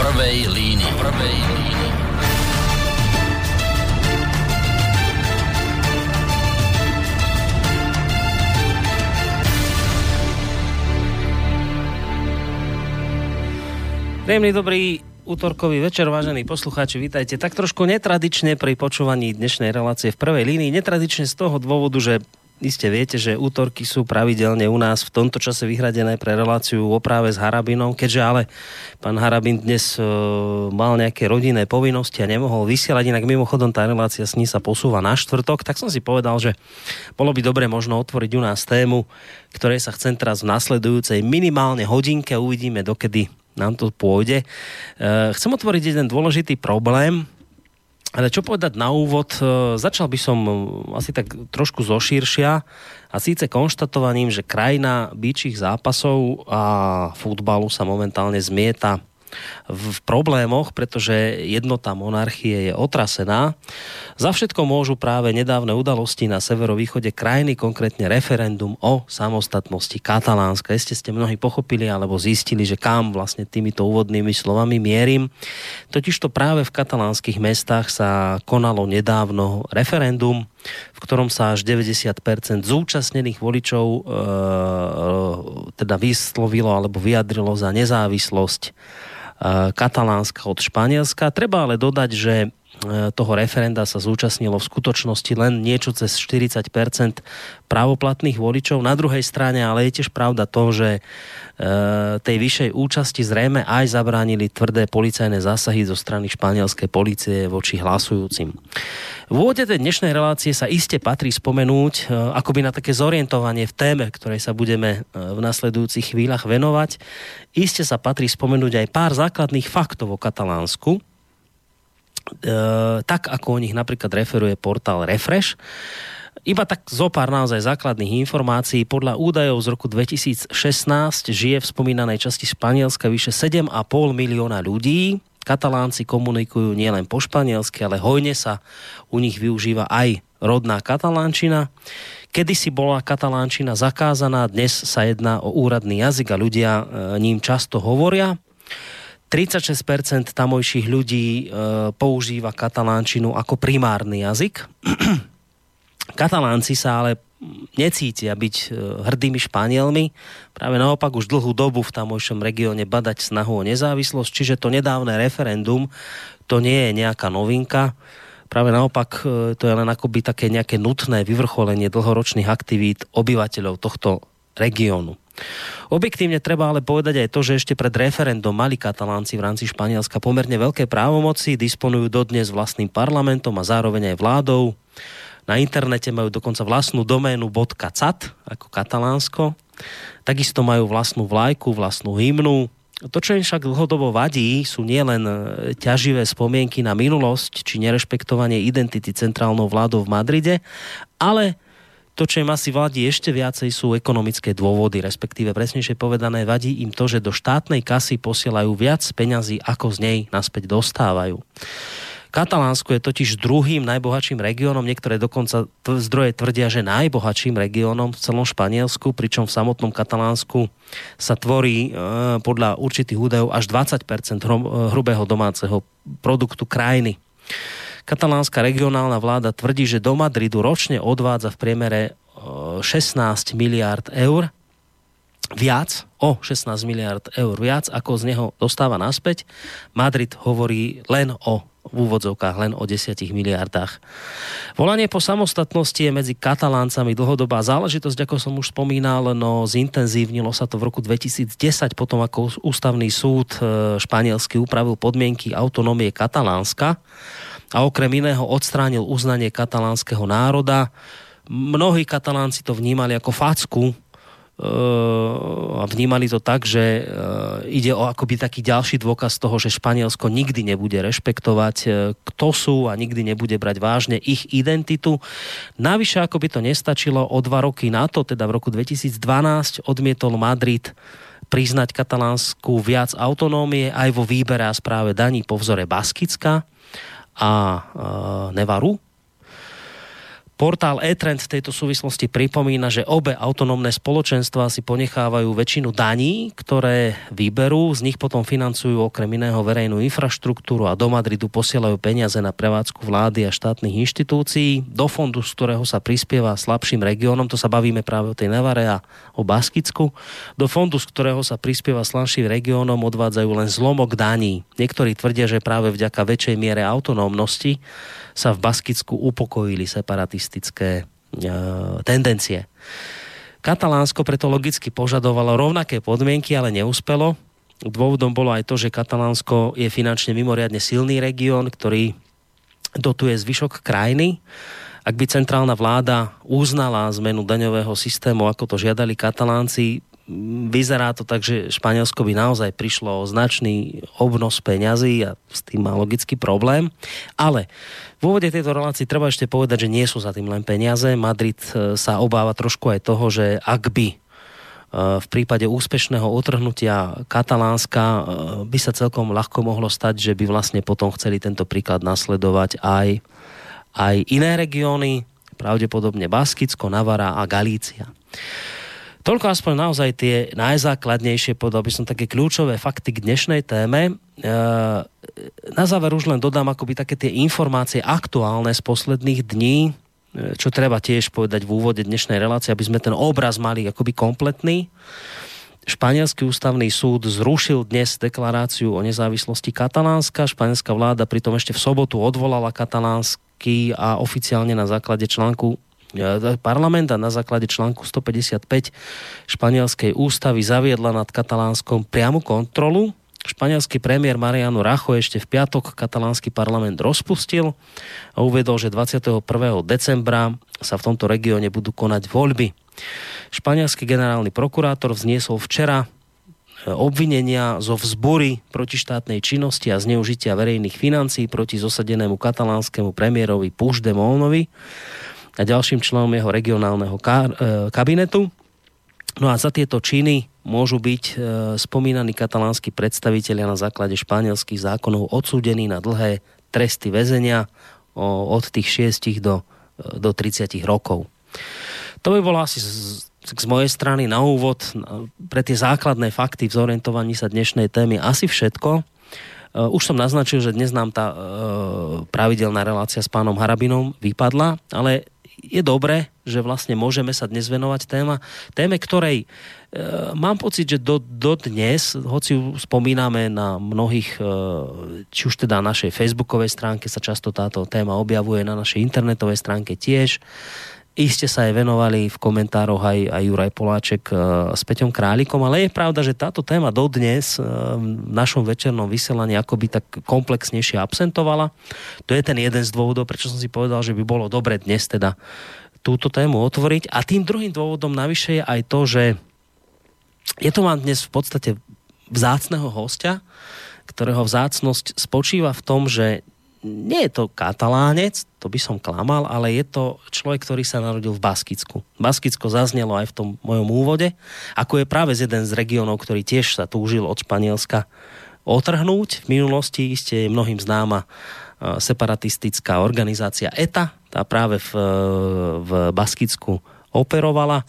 prvej línii. Prvej línii. Príjemný dobrý útorkový večer, vážení poslucháči, vítajte tak trošku netradične pri počúvaní dnešnej relácie v prvej línii. Netradične z toho dôvodu, že iste viete, že útorky sú pravidelne u nás v tomto čase vyhradené pre reláciu o s Harabinom, keďže ale pán Harabin dnes e, mal nejaké rodinné povinnosti a nemohol vysielať, inak mimochodom tá relácia s ní sa posúva na štvrtok, tak som si povedal, že bolo by dobre možno otvoriť u nás tému, ktorej sa chcem teraz v nasledujúcej minimálne hodinke, uvidíme dokedy nám to pôjde. E, chcem otvoriť jeden dôležitý problém, ale čo povedať na úvod, e, začal by som e, asi tak trošku zošíršia a síce konštatovaním, že krajina býčích zápasov a futbalu sa momentálne zmieta v problémoch, pretože jednota monarchie je otrasená. Za všetko môžu práve nedávne udalosti na severovýchode krajiny, konkrétne referendum o samostatnosti Katalánska. Ste ste mnohí pochopili alebo zistili, že kam vlastne týmito úvodnými slovami mierim. Totižto práve v katalánskych mestách sa konalo nedávno referendum, v ktorom sa až 90% zúčastnených voličov e, teda vyslovilo alebo vyjadrilo za nezávislosť katalánska od Španielska. Treba ale dodať, že toho referenda sa zúčastnilo v skutočnosti len niečo cez 40% právoplatných voličov. Na druhej strane ale je tiež pravda to, že Eh, tej vyššej účasti zrejme aj zabránili tvrdé policajné zásahy zo strany španielskej policie voči hlasujúcim. V úvode tej dnešnej relácie sa iste patrí spomenúť eh, akoby na také zorientovanie v téme, ktorej sa budeme v nasledujúcich chvíľach venovať. Iste sa patrí spomenúť aj pár základných faktov o Katalánsku, tak ako o nich napríklad referuje portál Refresh. Iba tak zo pár naozaj základných informácií. Podľa údajov z roku 2016 žije v spomínanej časti Španielska vyše 7,5 milióna ľudí. Katalánci komunikujú nielen po španielsky, ale hojne sa u nich využíva aj rodná katalánčina. Kedysi bola katalánčina zakázaná, dnes sa jedná o úradný jazyk a ľudia e, ním často hovoria. 36% tamojších ľudí e, používa katalánčinu ako primárny jazyk. Katalánci sa ale necítia byť e, hrdými Španielmi. Práve naopak už dlhú dobu v tamojšom regióne badať snahu o nezávislosť, čiže to nedávne referendum to nie je nejaká novinka. Práve naopak e, to je len akoby také nejaké nutné vyvrcholenie dlhoročných aktivít obyvateľov tohto regiónu. Objektívne treba ale povedať aj to, že ešte pred referendum mali katalánci v rámci Španielska pomerne veľké právomoci, disponujú dodnes vlastným parlamentom a zároveň aj vládou. Na internete majú dokonca vlastnú doménu .cat, ako katalánsko. Takisto majú vlastnú vlajku, vlastnú hymnu. To, čo im však dlhodobo vadí, sú nielen e, ťaživé spomienky na minulosť či nerešpektovanie identity centrálnou vládou v Madride, ale to, čo im asi vadí ešte viacej, sú ekonomické dôvody, respektíve presnejšie povedané, vadí im to, že do štátnej kasy posielajú viac peňazí, ako z nej naspäť dostávajú. Katalánsko je totiž druhým najbohatším regiónom, niektoré dokonca zdroje tvrdia, že najbohatším regiónom v celom Španielsku, pričom v samotnom Katalánsku sa tvorí e, podľa určitých údajov až 20% hrubého domáceho produktu krajiny. Katalánska regionálna vláda tvrdí, že do Madridu ročne odvádza v priemere 16 e, miliard eur, viac, o 16 miliard eur viac, ako z neho dostáva naspäť. Madrid hovorí len o v úvodzovkách len o 10 miliardách. Volanie po samostatnosti je medzi kataláncami dlhodobá záležitosť, ako som už spomínal, no zintenzívnilo sa to v roku 2010, potom ako ústavný súd e, španielsky upravil podmienky autonómie Katalánska a okrem iného odstránil uznanie katalánskeho národa. Mnohí katalánci to vnímali ako facku, a vnímali to tak, že e, ide o akoby taký ďalší dôkaz toho, že Španielsko nikdy nebude rešpektovať, e, kto sú a nikdy nebude brať vážne ich identitu. Navyše, ako by to nestačilo, o dva roky na to, teda v roku 2012, odmietol Madrid priznať katalánsku viac autonómie aj vo výbere a správe daní po vzore Baskicka a e, Nevaru Portál e-trend v tejto súvislosti pripomína, že obe autonómne spoločenstva si ponechávajú väčšinu daní, ktoré vyberú, z nich potom financujú okrem iného verejnú infraštruktúru a do Madridu posielajú peniaze na prevádzku vlády a štátnych inštitúcií. Do fondu, z ktorého sa prispieva slabším regiónom, to sa bavíme práve o tej Nevare a o Baskicku, do fondu, z ktorého sa prispieva slabším regiónom, odvádzajú len zlomok daní. Niektorí tvrdia, že práve vďaka väčšej miere autonómnosti sa v Baskicku upokojili separatistické e, tendencie. Katalánsko preto logicky požadovalo rovnaké podmienky, ale neúspelo. Dôvodom bolo aj to, že Katalánsko je finančne mimoriadne silný región, ktorý dotuje zvyšok krajiny. Ak by centrálna vláda uznala zmenu daňového systému, ako to žiadali Katalánci, vyzerá to tak, že Španielsko by naozaj prišlo o značný obnos peňazí a s tým má logický problém. Ale v úvode tejto relácii treba ešte povedať, že nie sú za tým len peniaze. Madrid e, sa obáva trošku aj toho, že ak by e, v prípade úspešného otrhnutia Katalánska e, by sa celkom ľahko mohlo stať, že by vlastne potom chceli tento príklad nasledovať aj, aj iné regióny, pravdepodobne Baskicko, Navara a Galícia. Toľko aspoň naozaj tie najzákladnejšie, povedal by som, také kľúčové fakty k dnešnej téme. E, na záver už len dodám akoby také tie informácie aktuálne z posledných dní, e, čo treba tiež povedať v úvode dnešnej relácie, aby sme ten obraz mali akoby kompletný. Španielský ústavný súd zrušil dnes deklaráciu o nezávislosti Katalánska. Španielská vláda pritom ešte v sobotu odvolala katalánsky a oficiálne na základe článku parlament a na základe článku 155 španielskej ústavy zaviedla nad Katalánskom priamu kontrolu. Španielský premiér Mariano Racho ešte v piatok katalánsky parlament rozpustil a uvedol, že 21. decembra sa v tomto regióne budú konať voľby. Španielský generálny prokurátor vzniesol včera e, obvinenia zo vzbory protištátnej činnosti a zneužitia verejných financií proti zosadenému katalánskemu premiérovi Puigdemontovi a ďalším členom jeho regionálneho e, kabinetu. No a za tieto činy môžu byť e, spomínaní katalánsky predstavitelia na základe španielských zákonov odsúdení na dlhé tresty väzenia od tých 6 do, e, do 30 rokov. To by bolo asi z, z mojej strany na úvod pre tie základné fakty v zorientovaní sa dnešnej témy asi všetko. Už som naznačil, že dnes nám tá pravidelná relácia s pánom Harabinom vypadla, ale je dobré, že vlastne môžeme sa dnes venovať téma, téme, ktorej e, mám pocit, že do, do dnes, hoci ju spomíname na mnohých, e, či už teda našej facebookovej stránke sa často táto téma objavuje, na našej internetovej stránke tiež, Iste sa aj venovali v komentároch aj, aj Juraj Poláček e, s Peťom Králikom, ale je pravda, že táto téma dodnes e, v našom večernom vysielaní akoby tak komplexnejšie absentovala. To je ten jeden z dôvodov, prečo som si povedal, že by bolo dobre dnes teda túto tému otvoriť. A tým druhým dôvodom navyše je aj to, že je to mám dnes v podstate vzácného hostia, ktorého vzácnosť spočíva v tom, že nie je to katalánec, to by som klamal, ale je to človek, ktorý sa narodil v Baskicku. Baskicko zaznelo aj v tom mojom úvode, ako je práve z jeden z regiónov, ktorý tiež sa túžil od Španielska otrhnúť. V minulosti iste je mnohým známa e, separatistická organizácia ETA, tá práve v, v Baskicku operovala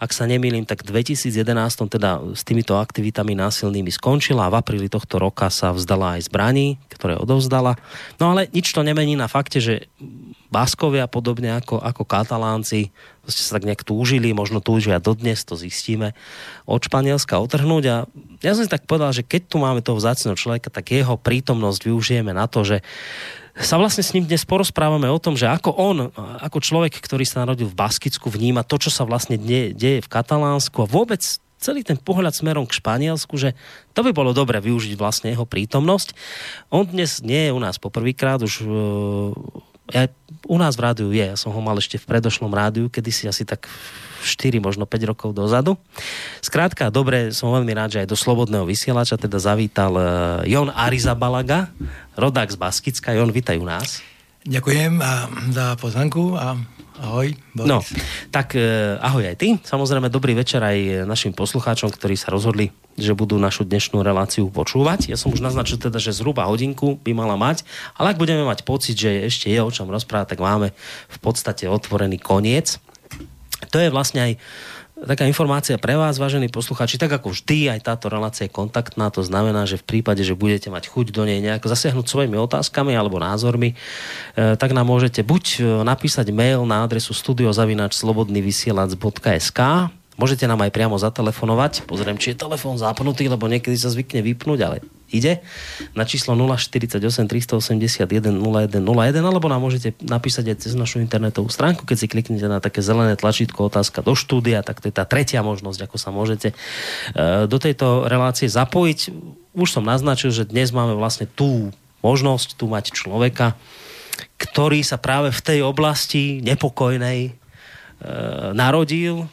ak sa nemýlim, tak v 2011 teda s týmito aktivitami násilnými skončila a v apríli tohto roka sa vzdala aj zbraní, ktoré odovzdala. No ale nič to nemení na fakte, že Baskovia, podobne ako, ako Katalánci, sa tak nejak túžili, možno túžia dodnes, to zistíme, od Španielska otrhnúť a ja som si tak povedal, že keď tu máme toho vzácného človeka, tak jeho prítomnosť využijeme na to, že sa vlastne s ním dnes porozprávame o tom, že ako on, ako človek, ktorý sa narodil v Baskicku, vníma to, čo sa vlastne deje, deje v Katalánsku a vôbec celý ten pohľad smerom k Španielsku, že to by bolo dobre využiť vlastne jeho prítomnosť. On dnes nie je u nás poprvýkrát, už ja, u nás v rádiu je, ja som ho mal ešte v predošlom rádiu, kedy si asi tak 4, možno 5 rokov dozadu. Skrátka, dobre, som veľmi rád, že aj do Slobodného vysielača teda zavítal uh, Jon Arizabalaga, rodák z Baskicka. Jon, vítaj u nás. Ďakujem a za pozvanku a ahoj. Boris. No, tak eh, ahoj aj ty. Samozrejme, dobrý večer aj našim poslucháčom, ktorí sa rozhodli, že budú našu dnešnú reláciu počúvať. Ja som už naznačil teda, že zhruba hodinku by mala mať, ale ak budeme mať pocit, že ešte je o čom rozprávať, tak máme v podstate otvorený koniec. To je vlastne aj taká informácia pre vás, vážení posluchači, tak ako vždy, aj táto relácia je kontaktná, to znamená, že v prípade, že budete mať chuť do nej nejako zasiahnuť svojimi otázkami alebo názormi, e, tak nám môžete buď e, napísať mail na adresu studiozavinačslobodnyvysielac.sk Môžete nám aj priamo zatelefonovať. Pozriem, či je telefón zapnutý, lebo niekedy sa zvykne vypnúť, ale ide na číslo 048 381 0101 alebo nám môžete napísať aj cez našu internetovú stránku, keď si kliknete na také zelené tlačítko otázka do štúdia, tak to je tá tretia možnosť, ako sa môžete e, do tejto relácie zapojiť. Už som naznačil, že dnes máme vlastne tú možnosť tu mať človeka, ktorý sa práve v tej oblasti nepokojnej e, narodil,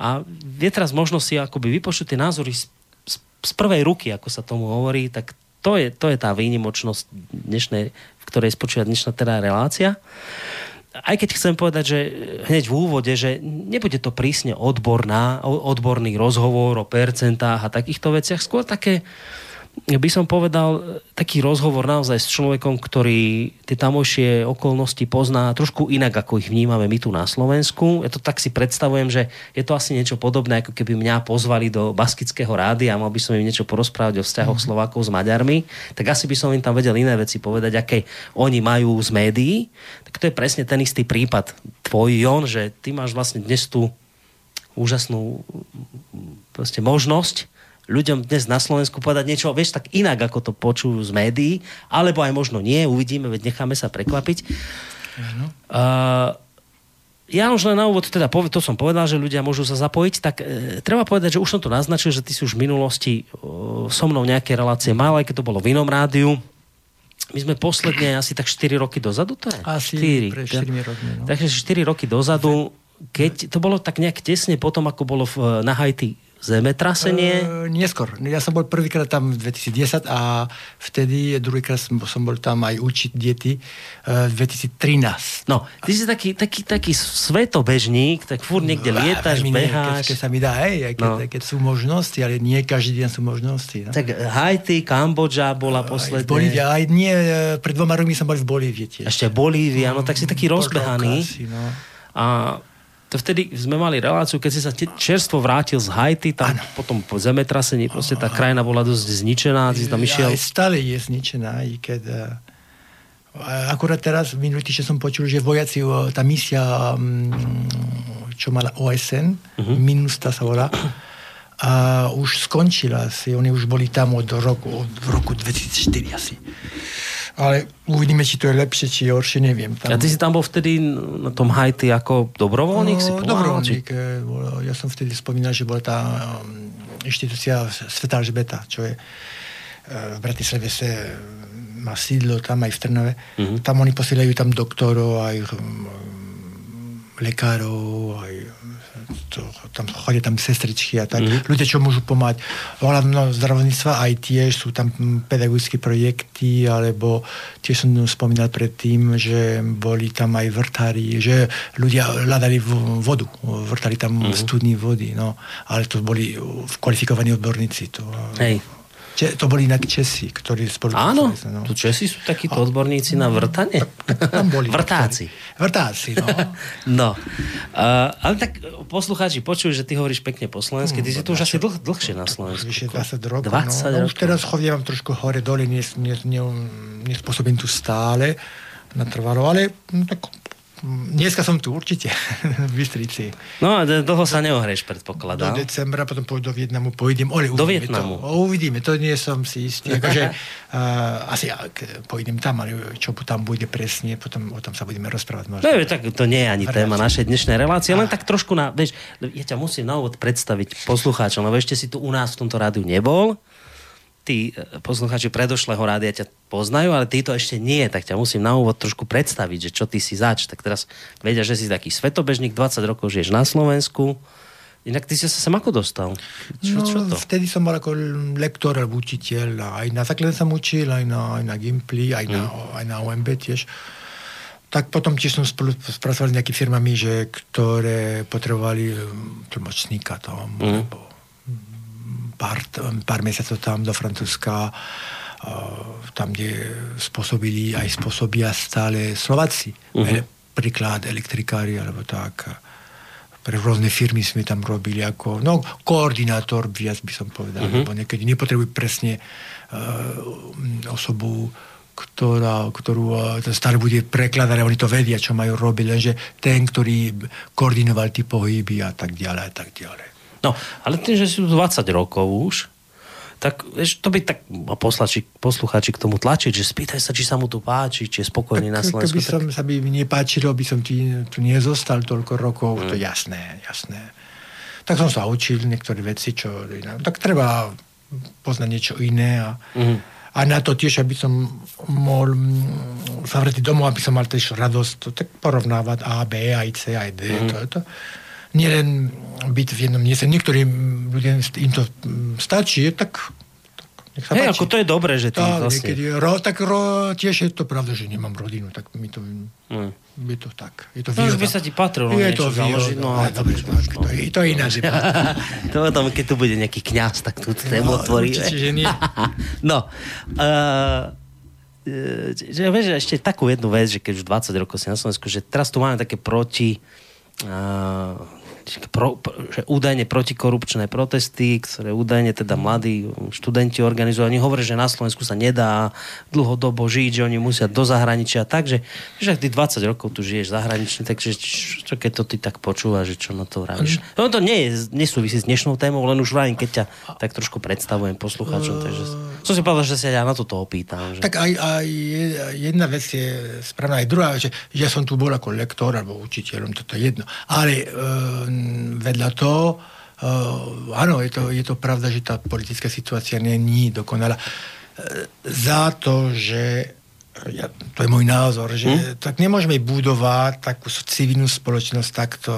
a je teraz možnosť si akoby vypočuť tie názory z, prvej ruky, ako sa tomu hovorí, tak to je, to je tá výnimočnosť dnešnej, v ktorej spočíva dnešná teda relácia. Aj keď chcem povedať, že hneď v úvode, že nebude to prísne odborná, odborný rozhovor o percentách a takýchto veciach, skôr také by som povedal, taký rozhovor naozaj s človekom, ktorý tie tamojšie okolnosti pozná trošku inak, ako ich vnímame my tu na Slovensku. Ja to tak si predstavujem, že je to asi niečo podobné, ako keby mňa pozvali do baskického rády a mal by som im niečo porozprávať o vzťahoch mm-hmm. Slovákov s Maďarmi, tak asi by som im tam vedel iné veci povedať, aké oni majú z médií. Tak to je presne ten istý prípad tvoj, Jon, že ty máš vlastne dnes tú úžasnú proste možnosť ľuďom dnes na Slovensku povedať niečo, vieš, tak inak, ako to počujú z médií, alebo aj možno nie, uvidíme, veď necháme sa prekvapiť. Uh, ja už len na úvod, teda to som povedal, že ľudia môžu sa zapojiť, tak e, treba povedať, že už som to naznačil, že ty si už v minulosti e, so mnou nejaké relácie mal, aj keď to bolo v inom rádiu. My sme posledne asi tak 4 roky dozadu, to je? Asi 4, pre 4 roky. No. Takže 4 roky dozadu, keď to bolo tak nejak tesne potom, ako bolo v, na Haiti zemetrasenie? Uh, neskôr. Ja som bol prvýkrát tam v 2010 a vtedy druhýkrát som, som bol tam aj učiť deti uh, v 2013. No, ty si taký, taký, taký svetobežník, tak furt niekde no, lietaš, beháš. Keď, keď sa mi dá, hej, keď, no. keď sú možnosti, ale nie každý deň sú možnosti. No. Tak Haiti, Kambodža bola posledná. Bolívia, aj nie, e, pred dvoma rokmi som bol v Bolívii tiež. Ešte Bolívia, no tak si taký rozbehaný. no. A to vtedy sme mali reláciu, keď si sa čerstvo vrátil z Haiti, tam ano. potom po zemetrasení, proste tá krajina bola dosť zničená, si tam išiel... Aj stále je zničená, i keď... Uh, akurát teraz, minulý týždeň som počul, že vojaci, tá misia, um, čo mala OSN, uh-huh. Mhm. MINUSTA sa volá, a už skončila si, oni už boli tam od roku, od roku 2004 asi ale uvidíme, či to je lepšie, či horšie, neviem. Tam... A ty si tam bol vtedy na tom Haiti ako dobrovoľník? No, si dobrovoľník. Či... Eh, ja som vtedy spomínal, že bola tá um, inštitúcia Sveta Žbeta, čo je eh, v Bratislave sa má sídlo tam aj v Trnave. Mm-hmm. Tam oni posielajú tam doktorov, aj um, lekárov, aj to, tam chodia tam sestričky a tak. Mm-hmm. Ľudia, čo môžu pomáhať. Hlavno zdravotníctva aj tiež sú tam pedagogické projekty, alebo tiež som spomínal predtým, že boli tam aj vrtári, že ľudia hľadali vodu, vrtali tam mm-hmm. studní vody, no. Ale to boli kvalifikovaní odborníci. To, Hej. Če, to boli inak Česi, ktorí spolupracovali. Áno, no. tu Česi sú takíto odborníci na vrtanie. Tam boli. Vrtáci. Vrtáci, no. no. Uh, ale tak poslucháči počujú, že ty hovoríš pekne po slovensky. Ty si tu už asi dlh, dlhšie na Slovensku. Vyše 20 rokov. 20 no. rokov. No, už teraz chodím trošku hore, dole, nespôsobím tu stále natrvalo, ale no, tak Dneska som tu určite, v Bystrici. No a dlho sa neohreš, predpokladám. Do decembra, potom pôjdu do Vietnamu, pôjdem, ale do Vietnamu. To, uvidíme, to nie som si istý. Akože, uh, asi ak pôjdem tam, ale čo tam bude presne, potom o tom sa budeme rozprávať. Možno. No, tak to nie je ani téma našej dnešnej relácie, len tak trošku na, vieš, ja ťa musím na úvod predstaviť poslucháčom, lebo ešte si tu u nás v tomto rádiu nebol tí e, poslucháči predošlého rádia ťa poznajú, ale ty to ešte nie, tak ťa musím na úvod trošku predstaviť, že čo ty si zač. Tak teraz vedia, že si taký svetobežník, 20 rokov žiješ na Slovensku. Inak ty si sa sem ako dostal? Čo, no, čo to? vtedy som bol ako lektor alebo učiteľ. Aj na základne som učil, aj na, aj na Gimply, aj, mm. na, aj na OMB tiež. tak potom tiež som spolupracoval s nejakými firmami, že, ktoré potrebovali um, tlmočníka tam, mm. alebo pár, pár mesiacov tam do Francúzska, tam, kde spôsobili aj spôsobia stále Slováci. Uh-huh. Príklad elektrikári alebo tak. Pre rôzne firmy sme tam robili ako no, koordinátor, viac by som povedal, uh-huh. lebo niekedy nepotrebujú presne uh, osobu, ktorá, ktorú uh, stále bude prekladať, oni to vedia, čo majú robiť, lenže ten, ktorý koordinoval tie pohyby a tak ďalej a tak ďalej. No, ale tým, že sú 20 rokov už, tak vieš, to by tak poslači, poslucháči k tomu tlačiť, že spýtaj sa, či sa mu tu páči, či je spokojný tak, na Slovensku. Keby som, sa by mi nepáčilo, by som ti tu nezostal toľko rokov, mm. to jasné, jasné. Tak som sa učil niektoré veci, čo... Tak treba poznať niečo iné a, mm. a na to tiež, aby som mohol mm, sa vrátiť domov, aby som mal tiež radosť, to tak porovnávať A, B, aj C, aj D. Mm. To, to, nielen byť v jednom mieste. Niektorým ľuďom im to stačí, tak nech sa hey, ako to je dobré, že tá, vlastne... Niekedy, ro, tak ro, tiež je to pravda, že nemám rodinu, tak mi to... Mm. Je to tak. Je to výhoda. No, by sa ti patrilo je to založiť. No, ale dobre, no. to, je, to iná to potom, keď tu bude nejaký kňaz, tak tu tému no, otvorí. Určite, že nie. no, uh, že vieš, ešte takú jednu vec, že keď už 20 rokov si na Slovensku, že teraz tu máme také proti uh, pro, že údajne protikorupčné protesty, ktoré údajne teda mladí študenti organizujú. Oni hovoria, že na Slovensku sa nedá dlhodobo žiť, že oni musia do zahraničia. Takže, že ty 20 rokov tu žiješ zahranične, takže čo keď to ty tak počúvaš, že čo na to vravíš? No to nie je, nesúvisí s dnešnou témou, len už vravím, keď ťa tak trošku predstavujem poslucháčom, takže som si povedal, že sa ja na toto opýtam. Že... Tak aj, aj jedna vec je správna, aj druhá, že ja som tu bol ako lektor alebo učiteľom, toto je jedno. Ale e, vedľa toho, uh, áno, je to, je to pravda, že tá politická situácia není dokonalá. Uh, za to, že ja, to je môj názor, že hmm? tak nemôžeme budovať takú civilnú spoločnosť takto,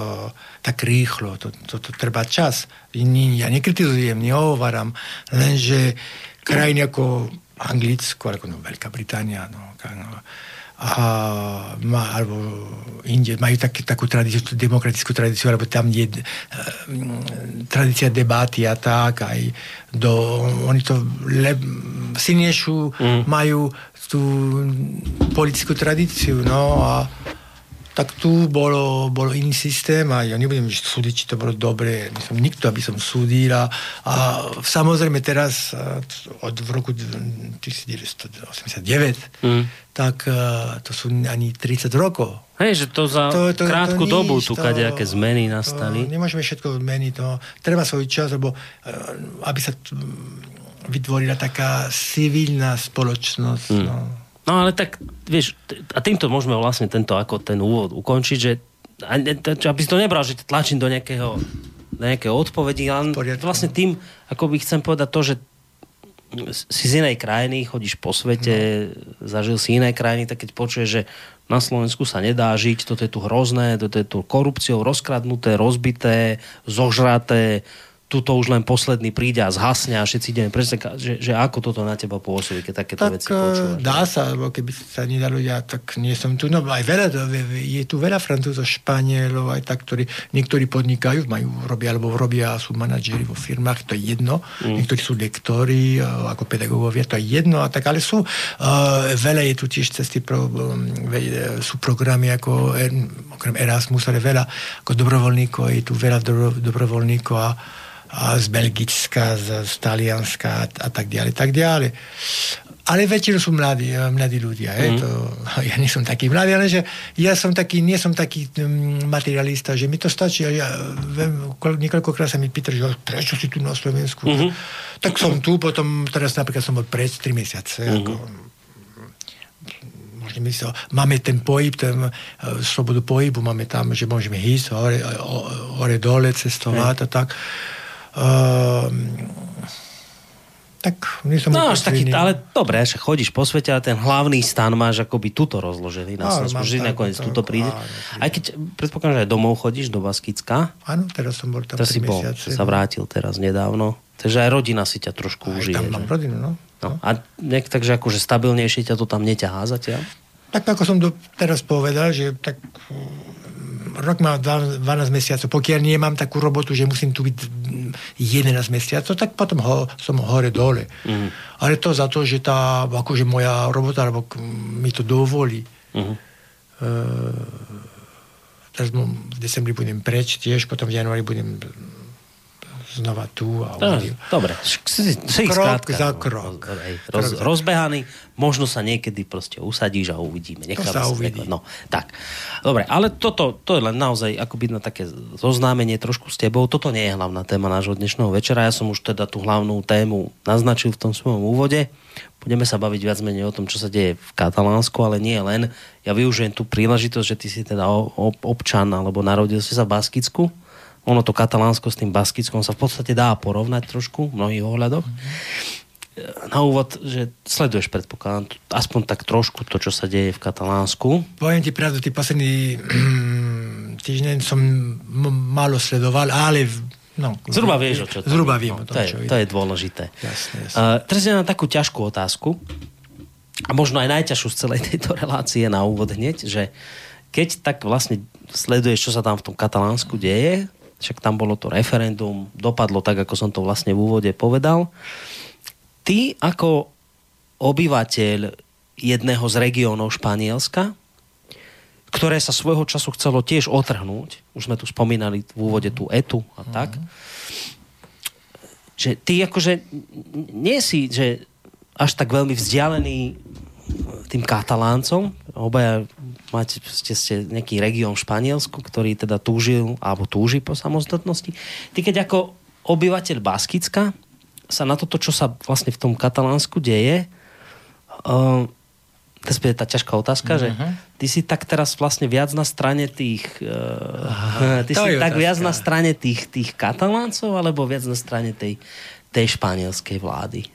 tak rýchlo. To, to, to treba čas. Ja nekritizujem, nehováram, lenže krajiny ako Anglicko, ako no, Veľká Británia, no, no, a má, alebo inde majú tak, takú tradíciu, demokratickú tradíciu, alebo tam je uh, tradícia debaty a tak, aj do, oni to le, silnejšiu mm. majú tú politickú tradíciu, no a tak tu bolo, bolo iný systém a ja nebudem súdiť, či to bolo dobre, som nikto, aby som súdil a, a samozrejme teraz od v roku 1989 mm. tak to sú ani 30 rokov. Hej, že to za to, to, krátku to dobu tu kadejaké zmeny nastali. To, nemôžeme všetko zmeniť, to treba svoj čas, lebo aby sa vytvorila taká civilná spoločnosť. Mm. No No ale tak, vieš, a týmto môžeme vlastne tento ako ten úvod ukončiť, že aby si to nebral, že tlačím do nejakého, nejakého odpovedi, ale vlastne tým, ako by chcem povedať to, že si z inej krajiny, chodíš po svete, no. zažil si iné krajiny, tak keď počuješ, že na Slovensku sa nedá žiť, toto je tu hrozné, toto je tu korupciou rozkradnuté, rozbité, zožraté, tuto už len posledný príde a zhasne a všetci ideme presne, že, že ako toto na teba pôsobí, keď takéto tak, veci počúvaš. dá sa, lebo keby sa nedalo ja, tak nie som tu. No aj veľa, je tu veľa francúzov, španielov, aj tak, ktorí niektorí podnikajú, majú, robia, alebo robia, sú manažeri vo firmách, to je jedno. Mm. Niektorí sú lektori, e, ako pedagógovia, to je jedno, a tak, ale sú, uh, veľa je tu tiež cesty, pro, um, sú programy ako, okrem Erasmus, ale veľa ako dobrovoľníkov, je tu veľa dobrovoľníkov a a z Belgicka, z, z Talianska a, a tak ďalej, tak ďalej. Ale väčšinou sú mladí, eh, mladí ľudia. Mm. To, ja nie som taký mladý, ale že ja som taký, nie som taký um, materialista, že mi to stačí. Ja, viem, niekoľkokrát sa mi pýta, že prečo si tu na Slovensku? Mm-hmm. Tak som tu, potom teraz napríklad som bol pred 3 mesiace. Mm-hmm. Ako, môžeme ísť, máme ten pohyb, ten uh, slobodu pohybu, máme tam, že môžeme ísť hore, hore dole, cestovať mm. a tak. Ehm, tak nie som no, až taký, ale dobre, že chodíš po svete, ale ten hlavný stan máš akoby tuto rozložený na Slovensku, že nakoniec tuto príde. Aj keď predpokladám, že aj domov chodíš do Baskicka. Áno, teraz som bol tam teraz si bol, sa vrátil teraz nedávno. Takže aj rodina si ťa trošku aj užije. tam mám že? rodinu, no. no. A nejak takže akože stabilnejšie ťa to tam neťahá zatiaľ? Tak ako som do, teraz povedal, že tak rok má 12 mesiacov. Pokiaľ nemám takú robotu, že musím tu byť 11 mesiacov, tak potom ho, som hore dole. Mm. Ale to za to, že tá, akože moja robota, alebo mi to dovolí. Mm. Uh, teraz v decembri budem preč tiež, potom v januári budem znova tu. A no, dobre, si, si krok skrátka, za krok. Roz, krok rozbehaný, možno sa niekedy proste usadíš a uvidíme. Necháme to sa uvidí. No, tak. Dobre, ale toto, to je len naozaj akoby na také zoznámenie trošku s tebou. Toto nie je hlavná téma nášho dnešného večera. Ja som už teda tú hlavnú tému naznačil v tom svojom úvode. Budeme sa baviť viac menej o tom, čo sa deje v Katalánsku, ale nie len. Ja využijem tú príležitosť, že ty si teda občan alebo narodil si sa v Baskicku ono to katalánsko s tým baskickom sa v podstate dá porovnať trošku v mnohých ohľadoch. Na úvod, že sleduješ, predpokladám, aspoň tak trošku to, čo sa deje v Katalánsku. Poviem ti pravdu, ty posledný týždeň som málo sledoval, ale No, zhruba vieš, o čo to Zhruba viem no, o tom, to, je, čo to je dôležité. Jasne, jasne. Uh, teraz ja na takú ťažkú otázku a možno aj najťažšiu z celej tejto relácie na úvod hneď, že keď tak vlastne sleduješ, čo sa tam v tom Katalánsku deje, však tam bolo to referendum, dopadlo tak, ako som to vlastne v úvode povedal. Ty ako obyvateľ jedného z regiónov Španielska, ktoré sa svojho času chcelo tiež otrhnúť, už sme tu spomínali v úvode tú etu a tak, že ty akože nie si, že až tak veľmi vzdialený tým kataláncom, obaja máte, ste, ste nejaký región v Španielsku, ktorý teda túžil, alebo túži po samostatnosti. Ty keď ako obyvateľ Baskicka sa na toto, čo sa vlastne v tom Katalánsku deje, uh, teraz bude tá ťažká otázka, uh-huh. že mhm. ty si tak teraz vlastne viac na strane tých uh, ty si tak otázka. viac na strane tých, tých kataláncov alebo viac na strane tej, tej španielskej vlády?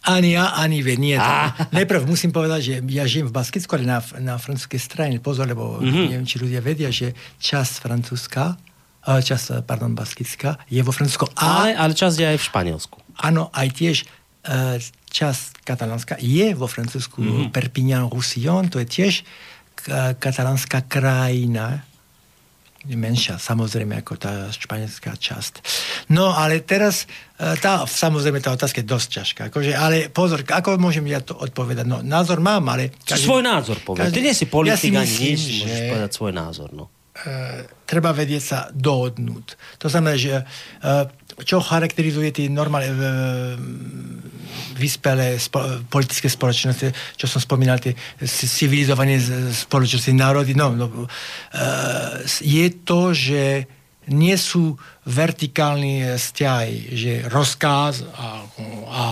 Ani ja, ani vy. Nie. Ah. Najprv musím povedať, že ja žijem v Baskicku, ale na, na francúzskej strane. Pozor, lebo mm-hmm. neviem, či ľudia vedia, že časť francúzska, časť, pardon, Baskicka je vo Francúzsku. A, ale, ale časť je aj v Španielsku. Áno, aj tiež uh, časť katalánska je vo Francúzsku. Mm-hmm. Perpignan, Roussillon, to je tiež katalánska krajina menšia, samozrejme, ako tá španielská časť. No, ale teraz, e, tá, samozrejme, tá otázka je dosť ťažká. Akože, ale pozor, ako môžem ja to odpovedať? No, názor mám, ale... Každý, svoj názor. Každý, Ty nie si politik ja ani nič, že... môžeš povedať svoj názor, no. Uh, treba vedieť sa dohodnúť. To znamená, že uh, čo charakterizuje tie normálne uh, vyspelé spo, politické spoločnosti, čo som spomínal, tie civilizované spoločnosti, národy, no, no, uh, je to, že nie sú vertikálne vzťahy, že rozkáz a, a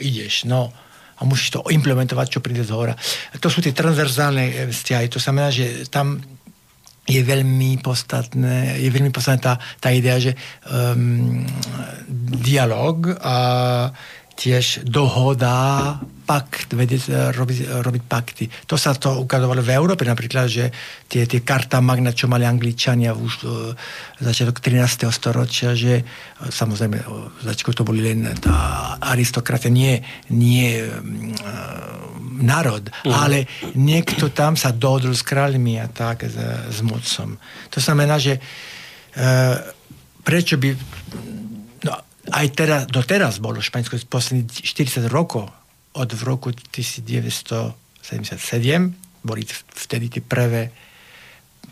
ideš, no. A musíš to implementovať, čo príde z hora. To sú tie transverzálne vzťahy, to znamená, že tam je veľmi podstatné, je veľmi podstatná tá, tá idea, že um, dialog a tiež dohoda, pakt, vedieť robiť, robiť pakty. To sa to ukazovalo v Európe napríklad, že tie, tie karta magna, čo mali Angličania už uh, začiatok 13. storočia, že samozrejme začiatku to boli len tá aristokracia, nie, nie uh, národ, uh-huh. ale niekto tam sa dohodol s kráľmi a tak, s, s mocom. To znamená, že uh, prečo by... Aj teraz, doteraz bolo Španielsko posledných 40 rokov, od v roku 1977, boli vtedy tie prvé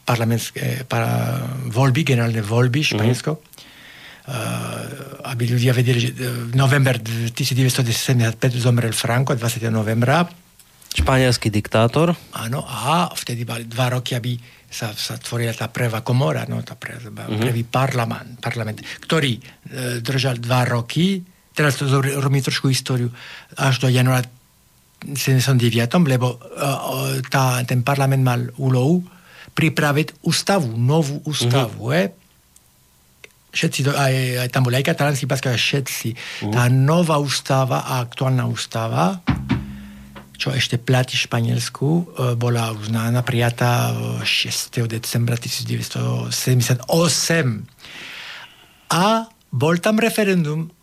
parlamentské para, voľby, generálne voľby mhm. Španielsko. Uh, aby ľudia vedeli, že november 1975 zomrel Franco, 20. novembra Španielský diktátor. Áno, a vtedy mali dva roky, aby sa, sa tvorila tá prvá komora, no, tá uh-huh. prvý parlament, parlament, ktorý e, držal dva roky, teraz to robím trošku históriu, až do januára 79, lebo e, tá, ten parlament mal úlohu pripraviť ústavu, novú ústavu. Uh-huh. Eh? všetci, aj, aj tam boli aj katalánsky, všetci. Uh-huh. Tá nová ústava a aktuálna ústava čo ešte platí v Španielsku, e, bola uznána, prijatá 6. decembra 1978. A bol tam referendum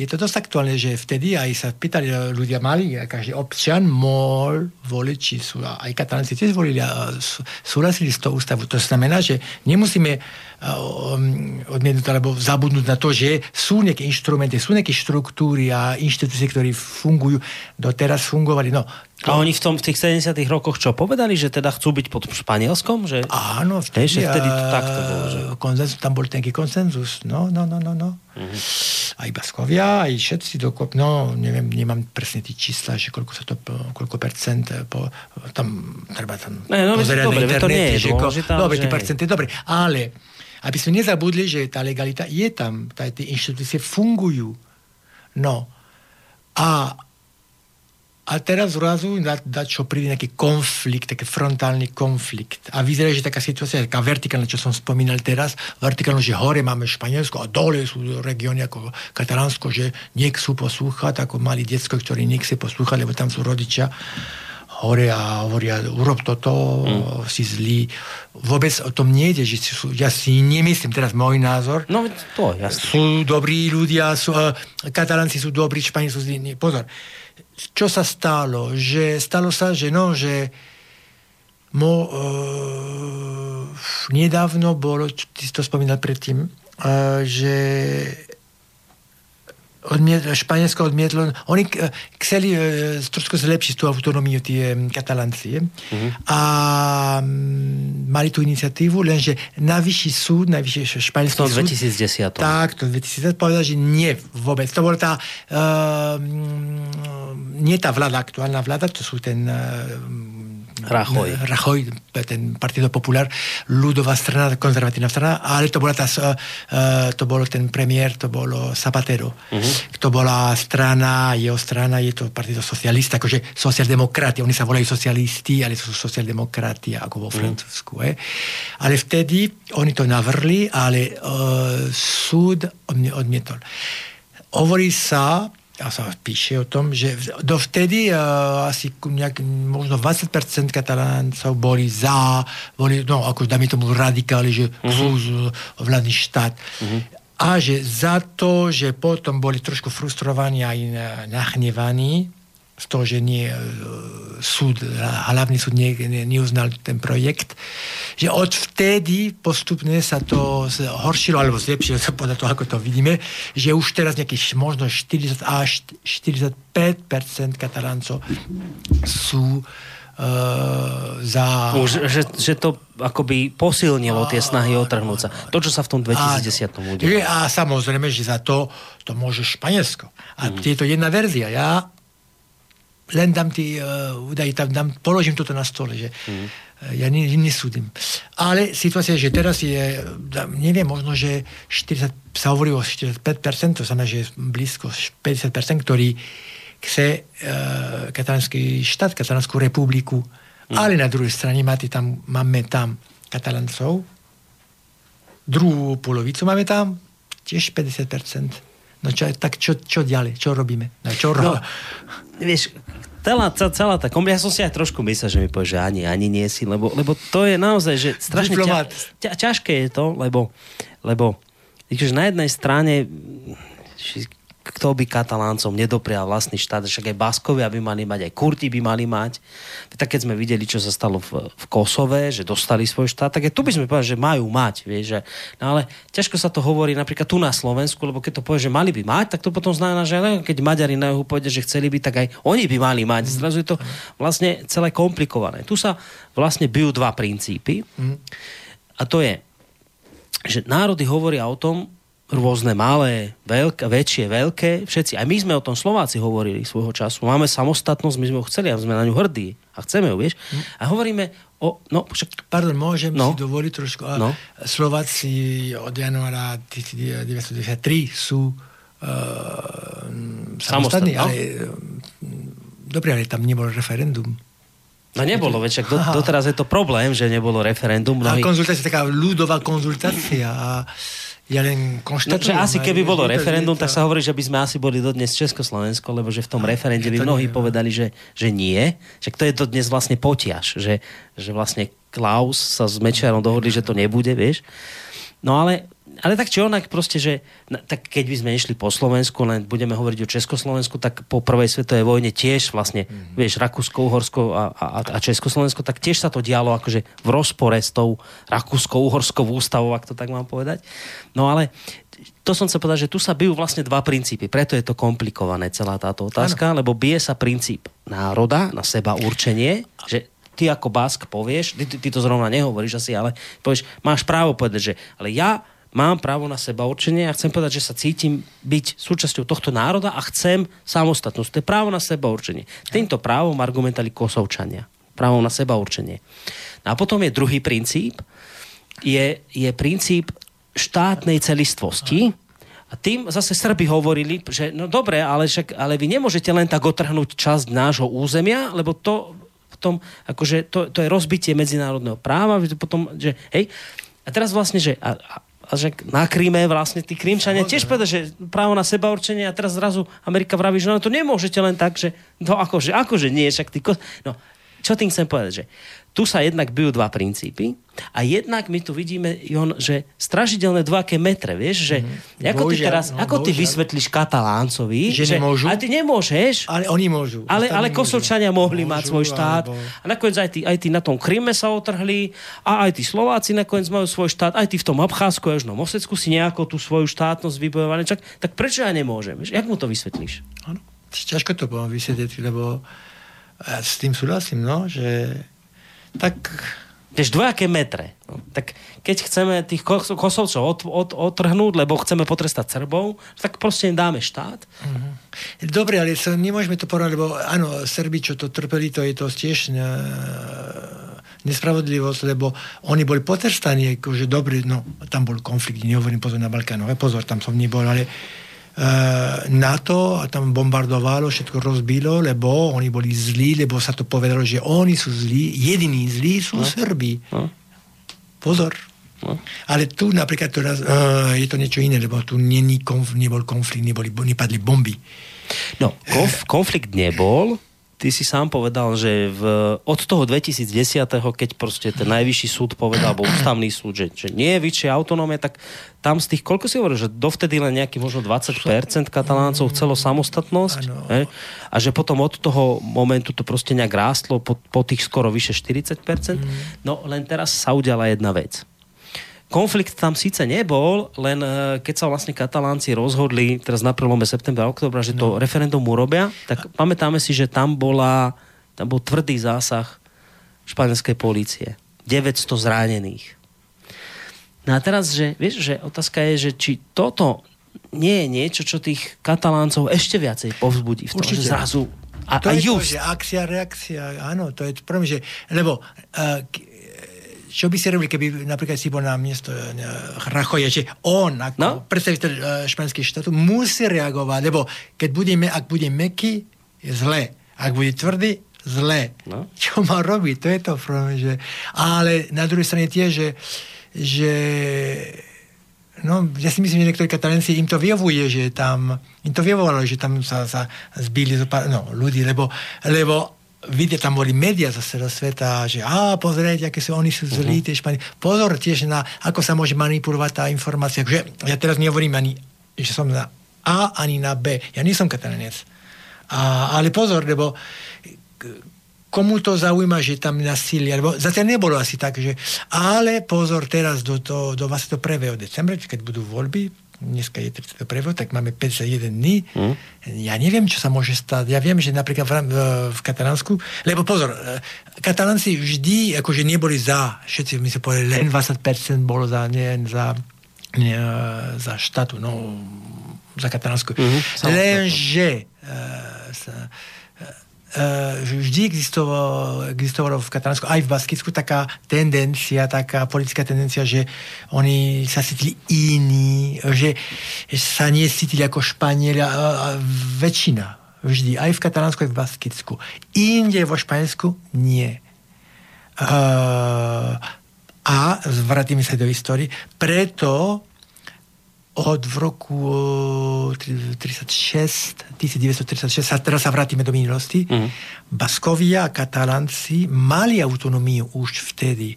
je to dosť aktuálne, že vtedy aj sa pýtali ľudia mali, každý občan mohol voliť, či sú, aj katalánci tiež volili a súhlasili s tou ústavu. To znamená, že nemusíme um, odmietnúť alebo zabudnúť na to, že sú nejaké inštrumenty, sú nejaké štruktúry a inštitúcie, ktoré fungujú, doteraz fungovali. No, a oni v, tom, v tých 70 rokoch čo povedali, že teda chcú byť pod Španielskom? Že... Áno, vtedy, že vtedy to takto bolo. Že... Konzenzus, tam bol taký konsenzus. No, no, no, no. no. Uh-huh. Aj Baskovia, aj všetci dokop, no, neviem, nemám presne tie čísla, že koľko sa to, koľko percent, po, tam treba tam ne, no, pozerať dobre, na internete. Že, dôležitá, dobre, že... tie percenty, dobre, ale aby sme nezabudli, že tá legalita je tam, tá, tie inštitúcie fungujú. No. A a teraz zrazu na, na čo príde nejaký konflikt, taký frontálny konflikt. A vyzerá, že taká situácia, taká vertikálna, čo som spomínal teraz, vertikálna, že hore máme Španielsko a dole sú regióny ako Katalánsko, že nechcú poslúchať, ako mali detsko, ktorí nechce poslúchať, lebo tam sú rodičia hore a hovoria, urob toto, mm. si zlý. Vôbec o tom nejde, že sú, ja si nemyslím, teraz môj názor. No to, jasne. Sú dobrí ľudia, sú, uh, katalánci sú dobrí, Španieli sú zlí. Pozor, čo sa stalo? Že stalo sa, že no, že mo, uh, nedávno bolo, ty si to spomínal predtým, uh, že odmiet, Španielsko odmietlo, oni chceli uh, trošku zlepšiť tú autonómiu tie katalánci uh-huh. a mali tú iniciatívu, lenže najvyšší súd, najvyšší španielský súd 2010. Tak, to 2010 povedal, že nie vôbec. To bola tá uh, nie tá vláda, aktuálna vláda, to sú ten uh, Rajoy. Rajoy, ten Partido Popular, ľudová strana, konzervatívna strana, ale to bola tá, uh, to bolo ten premiér, to bolo Zapatero. Uh-huh. To bola strana, jeho strana, je to Partido Socialista, akože socialdemokrati, oni sa volajú socialisti, ale sú socialdemokrati, ako vo uh-huh. Francúzsku. Eh? Ale vtedy oni to navrli, ale uh, súd odmietol. Hovorí sa, a sa píše o tom, že dovtedy uh, asi nejak, možno 20% kataláncov boli za, boli, no ako dáme tomu radikáli, že uh-huh. sú vládny štát. Uh-huh. A že za to, že potom boli trošku frustrovaní aj nahnevaní, z toho, že nie, e, súd, hlavný súd nie, nie, neuznal ten projekt, že od vtedy postupne sa to horšilo, alebo zlepšilo sa podľa toho, ako to vidíme, že už teraz nejakých možno 40 až 45% kataláncov sú Uh, za... Už, že, že to akoby posilnilo tie snahy otrhnúť sa. To, čo sa v tom 2010 udialo. A samozrejme, že za to to môže Španielsko. A mm. je to jedna verzia. Ja len dám tie uh, údaje, tam dám, položím toto na stole, že mm. ja ne, nesúdim. Ale situácia je, že teraz je, neviem, možno, že 40, sa hovorí o 45%, to znamená, že je blízko 50%, ktorý chce uh, katalánsky štát, katalánskú republiku. Mm. Ale na druhej strane máte tam, máme tam kataláncov, druhú polovicu máme tam, tiež 50%. No čo, tak čo, čo ďalej? Čo robíme? No, čo ro... no, vieš, celá, celá tá kombi, ja som si aj trošku myslel, že mi povie, že ani, ani nie si, lebo, lebo to je naozaj, že strašne ťa, ťa, ťažké je to, lebo, lebo na jednej strane kto by kataláncom nedoprial vlastný štát, však aj Baskovia by mali mať, aj Kurti by mali mať. Tak keď sme videli, čo sa stalo v, v Kosove, že dostali svoj štát, tak aj tu by sme povedali, že majú mať. Vieš, že, no ale ťažko sa to hovorí napríklad tu na Slovensku, lebo keď to povie, že mali by mať, tak to potom znamená, že keď Maďari na juhu povedia, že chceli by, tak aj oni by mali mať. Zrazu je to vlastne celé komplikované. Tu sa vlastne bijú dva princípy. A to je, že národy hovoria o tom, rôzne malé, veľké, väčšie, veľké, všetci. Aj my sme o tom Slováci hovorili svojho času. Máme samostatnosť, my sme ho chceli a sme na ňu hrdí. A chceme ju, vieš. A hovoríme o... No, však... Pardon, môžem no. si dovoliť trošku. No. Slováci od januára 1993 sú uh, samostatní, no. ale dobre, ale tam nebol referendum. No nebolo, veď do, doteraz je to problém, že nebolo referendum. Mnohí... A konzultácia, taká ľudová konzultácia a ja len konštatujem. No, asi keby bolo referendum, tak sa hovorí, že by sme asi boli dodnes Československo, lebo že v tom referende by mnohí povedali, že, že nie. Že to je to dnes vlastne potiaž, že, že vlastne Klaus sa s Mečiarom dohodli, že to nebude, vieš. No ale ale tak či onak proste, že na, tak keď by sme išli po Slovensku, len budeme hovoriť o Československu, tak po prvej svetovej vojne tiež vlastne, mm-hmm. vieš, Rakúsko, Uhorsko a, a, a Československo, tak tiež sa to dialo akože v rozpore s tou Rakúsko-Uhorskou ústavou, ak to tak mám povedať. No ale to som chcel povedať, že tu sa bijú vlastne dva princípy, preto je to komplikované celá táto otázka, ano. lebo bije sa princíp národa na seba určenie, že ty ako Bask povieš, ty, ty to zrovna nehovoríš asi, ale povieš, máš právo povedať, že ale ja mám právo na seba určenie a chcem povedať, že sa cítim byť súčasťou tohto národa a chcem samostatnosť. To je právo na seba určenie. Týmto právom argumentali kosovčania. Právo na seba určenie. No a potom je druhý princíp, je, je princíp štátnej celistvosti, a tým zase Srby hovorili, že no dobre, ale, však, ale vy nemôžete len tak otrhnúť časť nášho územia, lebo to potom, akože to, to je rozbitie medzinárodného práva, potom, že hej, a teraz vlastne, že a, a, a že na Kríme vlastne tí Krímčania tiež povedali, že právo na seba určenie a teraz zrazu Amerika vraví, že no to nemôžete len tak, že no akože, akože nie, však ty kos... No, čo tým chcem povedať, že tu sa jednak bijú dva princípy a jednak my tu vidíme, Jon, že strašidelné dvojaké metre, vieš, že mm-hmm. ako bohužiaľ, ty teraz, no, ako ty vysvetlíš Kataláncovi, že, že nemôžu, ale ty nemôžeš, ale oni môžu. Ale, ale Kosovčania mohli môžu, mať svoj štát alebo... a nakoniec aj tí, aj tí na tom Kryme sa otrhli a aj tí Slováci nakoniec majú svoj štát, aj tí v tom Abcházsku a Južnom Osecku si nejako tú svoju štátnosť vybojovali, čak, tak prečo ja nemôžem? Vieš? Jak mu to vysvetlíš? Ano. Ťažko to poviem vysvetliť, lebo ja s tým súhlasím, no, že tak Vieš, dvojaké metre. No, tak keď chceme tých kosovcov od, od, odtrhnúť, lebo chceme potrestať Srbov, tak proste im dáme štát. Uh-huh. Dobre, ale sa, nemôžeme to porovnať, lebo áno, Srbi, čo to trpeli, to je to tiež ne, nespravodlivosť, lebo oni boli potrestaní, akože dobre, no, tam bol konflikt, nehovorím pozor na Balkánu, pozor, tam som nebol, ale NATO a tam bombardovalo, všetko rozbilo, lebo oni boli zlí, lebo sa to povedalo, že oni sú zlí, jediní zlí sú no. Srbi. No. Pozor. No. Ale tu napríklad to uh, je to niečo iné, lebo tu není konf, nebol konflikt, neboli, nepadli bomby. No, konf, konflikt nebol, ty si sám povedal, že v, od toho 2010. keď proste ten najvyšší súd povedal, alebo ústavný súd, že, že nie je vyššia autonómia, tak tam z tých, koľko si hovoril, že dovtedy len nejaký možno 20% kataláncov chcelo samostatnosť he? a že potom od toho momentu to proste nejak rástlo po, po tých skoro vyše 40%. Mm. No len teraz sa udiala jedna vec konflikt tam síce nebol, len e, keď sa vlastne katalánci rozhodli teraz na prelome septembra a oktobra, že to no. referendum urobia, tak pamätáme si, že tam bola tam bol tvrdý zásah španielskej polície. 900 zranených. No a teraz, že, vieš, že otázka je, že či toto nie je niečo, čo tých kataláncov ešte viacej povzbudí v tom, Určite. že zrazu a, to a je just. to, že akcia, reakcia, áno, to je prvom, že, lebo uh, čo by si robili, keby napríklad si bol na miesto Rachoje, že on ako no? predstaviteľ uh, španského štátu musí reagovať, lebo keď budeme, ak bude meký, je zle. Ak bude tvrdý, zle. No? Čo má robiť? To je to problém. Že... Ale na druhej strane tiež, že, že No, ja si myslím, že niektorí katalenci im to vyjavuje, že tam, im to vyjavovalo, že tam sa, sa zbili no, ľudí, lebo, lebo vidia, tam boli médiá zo celého sveta, že a pozrieť, aké sú, oni sú zlí, uh-huh. tie Špani. Pozor tiež na, ako sa môže manipulovať tá informácia. Že ja teraz nehovorím ani, že som na A, ani na B. Ja nie som katalanec. A, ale pozor, lebo komu to zaujíma, že tam nasilia, lebo zatiaľ nebolo asi tak, že ale pozor teraz do, do, do 21. decembra, keď budú voľby, dneska je 31. tak máme 51 dní. Mm. Ja neviem, čo sa môže stať. Ja viem, že napríklad v, v, Katalánsku, lebo pozor, e, Katalánci vždy akože neboli za, všetci my sa povedali, len 20% bolo za, nie, za, nie, za štátu, no, za Katalánsku. Mm-hmm. Lenže uh, sa, vždy existovalo, existovalo v Katalánsku, aj v Baskicku taká tendencia, taká politická tendencia, že oni sa cítili iní, že sa necítili ako Španieli, väčšina vždy, aj v Katalánsku, aj v Baskicku. Inde vo Španielsku nie. Uh, a zvratíme sa do histórie, preto od v roku 36, 1936, a teraz sa vrátime do minulosti, mm. Baskovia a Katalánci mali autonómiu už vtedy.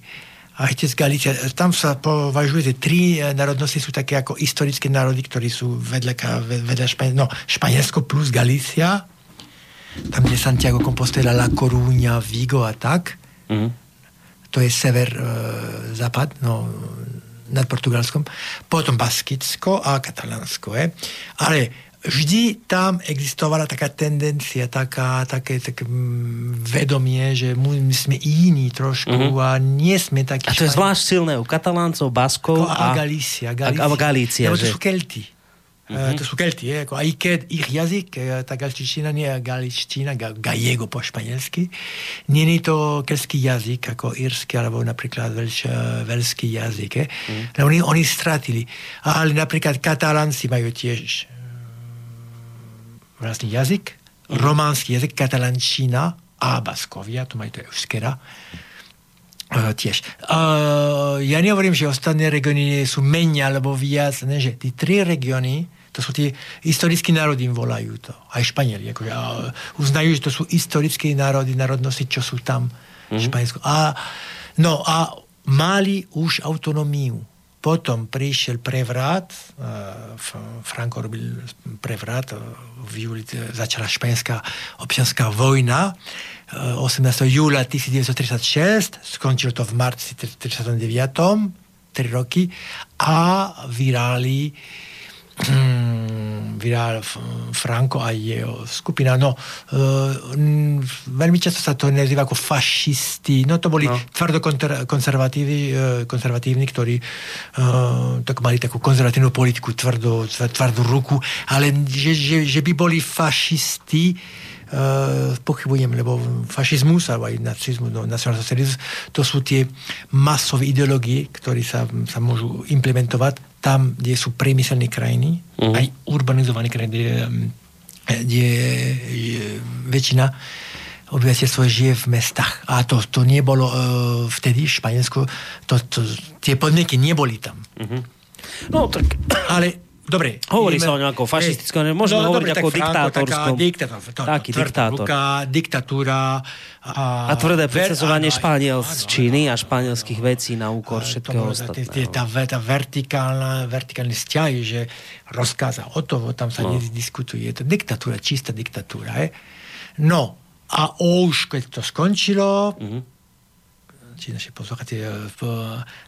aj tie z Galícia. Tam sa považuje, že tri eh, národnosti sú také ako historické národy, ktorí sú vedľa, vedľa Španielsko, no, Španielsko plus Galícia. Tam je Santiago Compostela, La Coruña, Vigo a tak. Mm. To je sever, e, západ, no, nad Portugalskom. Potom Baskicko a Katalánsko. Je. Ale vždy tam existovala taká tendencia, taká, také, také mm, vedomie, že my, my sme iní trošku mm-hmm. a nie sme takí... A to je zvlášť silné u Kataláncov, Baskov a, a Galícia. Galícia. A, a Galícia, že... to sú Kelty. Mm-hmm. To sú Kelty, je, ako, aj keď ich jazyk, e, tá galčičina nie je galičtina, ga, gallego po španielsky, nie je to kelský jazyk, ako írsky, alebo napríklad veľš, veľský jazyk. Je. Mm-hmm. Oni, oni stratili. Ale napríklad katalánci majú tiež vlastný jazyk, mm-hmm. románsky jazyk, katalančina a baskovia, to majú to euskera. Uh, tiež. Uh, ja nehovorím, že ostatné regióny sú menej alebo viac, ne, že tí tri regióny, to sú tie historické národy, im volajú to. Aj Španieli. Akože, uh, uznajú, že to sú historické národy, národnosti, čo sú tam mm-hmm. Španielsku. A, no a mali už autonómiu. Potom prišiel prevrat, uh, Franco robil prevrat, uh, v júli začala španielská občianská vojna, 18. júla 1936, skončilo to v marci 1939, 3 roky, a vyrali hmm, vyral Franco a jeho skupina. No, uh, veľmi často sa to nazýva ako fašisti. No to boli no. tvrdo konzervatívni, uh, konzervatívni, ktorí uh, tak mali takú konzervatívnu politiku, tvrdú, tvrdú ruku, ale že, že, že by boli fašisti, Uh, pochybujem, lebo fašizmus alebo aj nacizmus, no, nacionalsocializmus, to sú tie masové ideológie, ktoré sa, sa môžu implementovať tam, kde sú priemyselné krajiny, uh-huh. aj urbanizované krajiny, kde, kde je, väčšina obyvateľstvo žije v mestách. A to, to nebolo uh, vtedy v Španielsku, to, to, tie podmienky neboli tam. Uh-huh. No tak... Ale Dobre. Hovorí ideme, sa o nejakom fašistickom, hey, môžeme no, hovoriť dobre, ako diktátorskom. Diktátor, to, taký diktátor. Ruka, diktatúra. A, a tvrdé predsedovanie Španiel z Číny a španielských vecí na úkor všetkého ostatného. Tá, tá vertikálna, vertikálne vzťahy, že rozkáza o to, tam sa no. nediskutuje. Je to diktatúra, čistá diktatúra. Je. No, a už keď to skončilo, mm-hmm či naši poslucháči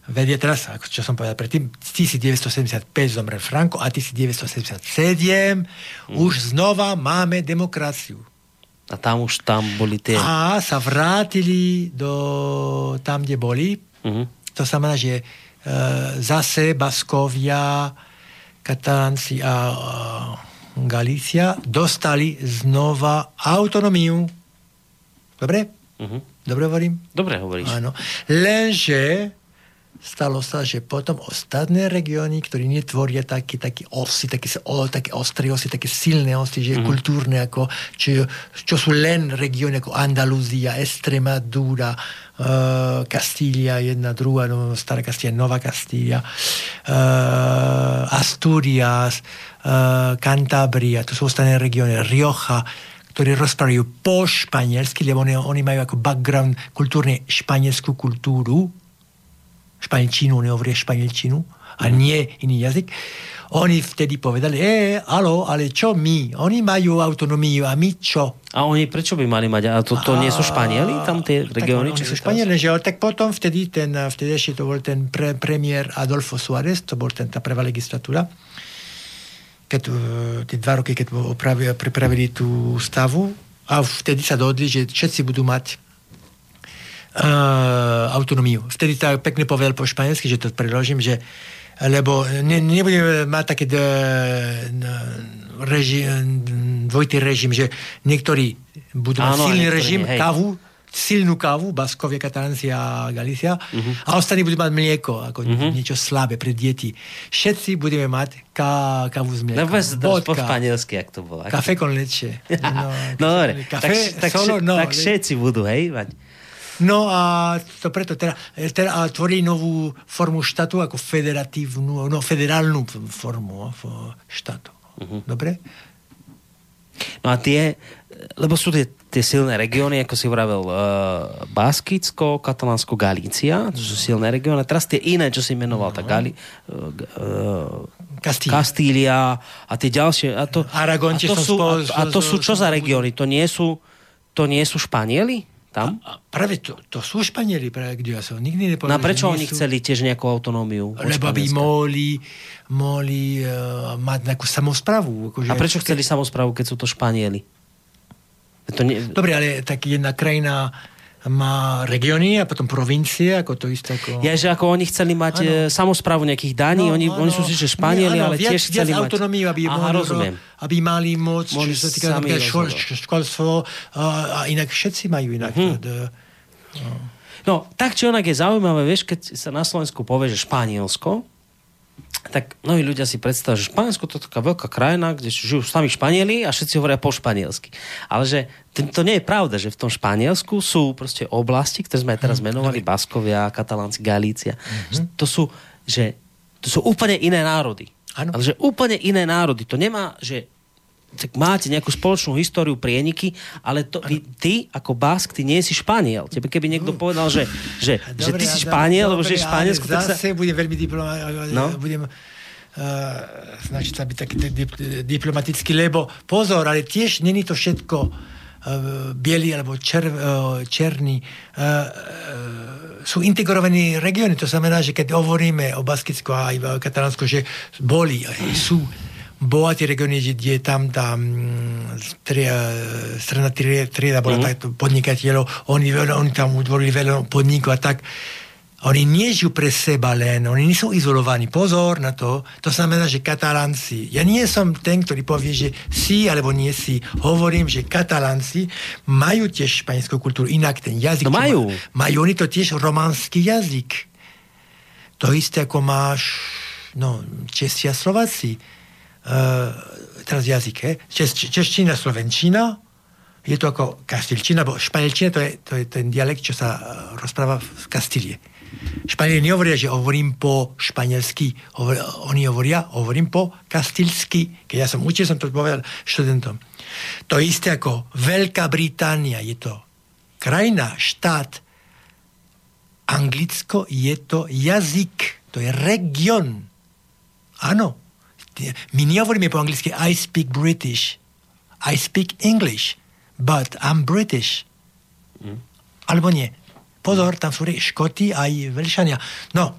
vedia teraz, ako čo som povedal predtým, 1975 zomrel Franco a 1977 mm. už znova máme demokraciu. A tam už tam boli tie... A sa vrátili do tam, kde boli. Mm-hmm. To znamená, že e, zase Baskovia, Katalánci a e, Galícia dostali znova autonómiu. Dobre? Mm-hmm. Dobre hovorím? Dobre hovoríš. Áno. Lenže stalo sa, že potom ostatné regióny, ktorí netvoria také, také osy, také, o, také ostré osy, také silné osy, že mm. kultúrne, ako, čo, čo sú len regióny ako Andalúzia, Extremadura, uh, Kastília, jedna, druhá, no, Stará Kastília, Nová Kastília, uh, Asturias, uh, Cantabria, to sú ostatné regióny, Rioja, ktorí rozprávajú po španielsky, lebo oni, oni majú ako background kultúrne španielskú kultúru, španielčinu, nehovoria španielčinu, a nie iný jazyk. Oni vtedy povedali, e, alo, ale čo my? Oni majú autonómiu a my čo? A oni prečo by mali mať? A to, to nie sú Španieli tam tie regióny? Tak oni sú Španieli, že tak potom vtedy ten, vtedy ešte to bol ten pre, premiér Adolfo Suárez, to bol ten, tá prvá legislatúra, keď, e, tie dva roky, keď opravili, pripravili tú stavu a vtedy sa dohodli, že všetci budú mať uh, autonómiu. Vtedy to pekne povedal po španielsky, že to preložím, že lebo ne, nebudeme mať taký reži, dvojitý režim, že niektorí budú mať silný režim, hej. kavu, silnú kávu, Baskovia, Katalánci a Galícia, uh-huh. a ostatní budú mať mlieko, ako uh-huh. niečo slabé pre deti. Všetci budeme mať ká, kávu z mlieka. No bez, po španielsky, jak to bolo. Kafe con leche. No, no dobre, kafe, tak, solo, no, tak všetci budú, hej, mať. No a to preto teda, teda tvorí novú formu štátu ako federatívnu, no federálnu formu štátu. Uh-huh. Dobre? No a tie, lebo sú tie, tie silné regióny, ako si vravel, uh, Baskicko, Katalánsko, Galícia, to sú silné regióny. Teraz tie iné, čo si menoval, no. tá Gali, uh, Kastília. Kastília a tie ďalšie. A to, Aragon a to, sú, spol- a, a to sú čo za regióny? To nie sú, to nie sú Španieli? Tam? A práve to, to sú Španieli, práve kde ja som nikdy nepovedal, No a prečo oni sú- chceli tiež nejakú autonómiu? Lebo Španielska? mohli, mohli uh, mať nejakú samozprávu. Akože, A prečo chceli samozprávu, keď sú to Španieli? To nie... Dobre, ale tak jedna krajina má regióny a potom provincie, ako to isté ako... Ja, že ako oni chceli mať Áno. e, samozprávu nejakých daní, oni, oni sú si, že Španieli, ale viac, tiež chceli viac mať... autonómiu, aby, Aha, mohli, rozumiem. aby mali moc, Mohli čo sa týka škol, školstvo a, a inak všetci majú inak. Mhm. Mm-hmm. To, No, tak či onak je zaujímavé, vieš, keď sa na Slovensku povie, že Španielsko, tak mnohí ľudia si predstavujú, že Španielsko to je taká veľká krajina, kde žijú sami Španieli a všetci hovoria po španielsky. Ale že to, nie je pravda, že v tom Španielsku sú proste oblasti, ktoré sme aj teraz menovali, Baskovia, Katalánci, Galícia. Že To sú, že to sú úplne iné národy. Áno. Ale že úplne iné národy. To nemá, že tak máte nejakú spoločnú históriu prieniky, ale to, vy, ty ako Bask, ty nie si Španiel. Tebe keby niekto povedal, že, že, že ty si Španiel, lebo že je Španielsko, tak sa... Budem veľmi diploma, No. budem uh, snažiť sa byť taký dip, diplomatický, lebo pozor, ale tiež není to všetko uh, biely alebo čer, uh, černý. Uh, uh, sú integrovaní regióny, to znamená, že keď hovoríme o Baskicku a aj Katalánsku, že boli, sú bohatí regióny, kde tam tá mm, stredná tri- trieda bola mm-hmm. takto podnikateľov, oni, oni tam utvorili veľa podnikov a tak. Oni nie žijú pre seba len, oni nie sú izolovaní. Pozor na to. To znamená, že katalánci, ja nie som ten, ktorý povie, že si alebo nie si. Hovorím, že katalánci majú tiež španielskú kultúru, inak ten jazyk. No majú. Má, majú oni to tiež romanský jazyk. To isté ako máš no, Česi a Slováci. Uh, teraz jazyk? Čes, čeština, slovenčina, je to ako kastilčina, bo španielčina to je, to je ten dialekt, čo sa uh, rozpráva v Kastílie. Španieli nehovoria, že hovorím po španielsky, hovor, oni hovoria, hovorím po kastilsky. Keď ja som učil, som to povedal študentom. To isté ako Veľká Británia, je to krajina, štát, Anglicko je to jazyk, to je region. Áno. My nehovoríme po anglicky I speak British. I speak English, but I'm British. Mm. Alebo nie. Pozor, tam sú Škoti aj Velšania. No.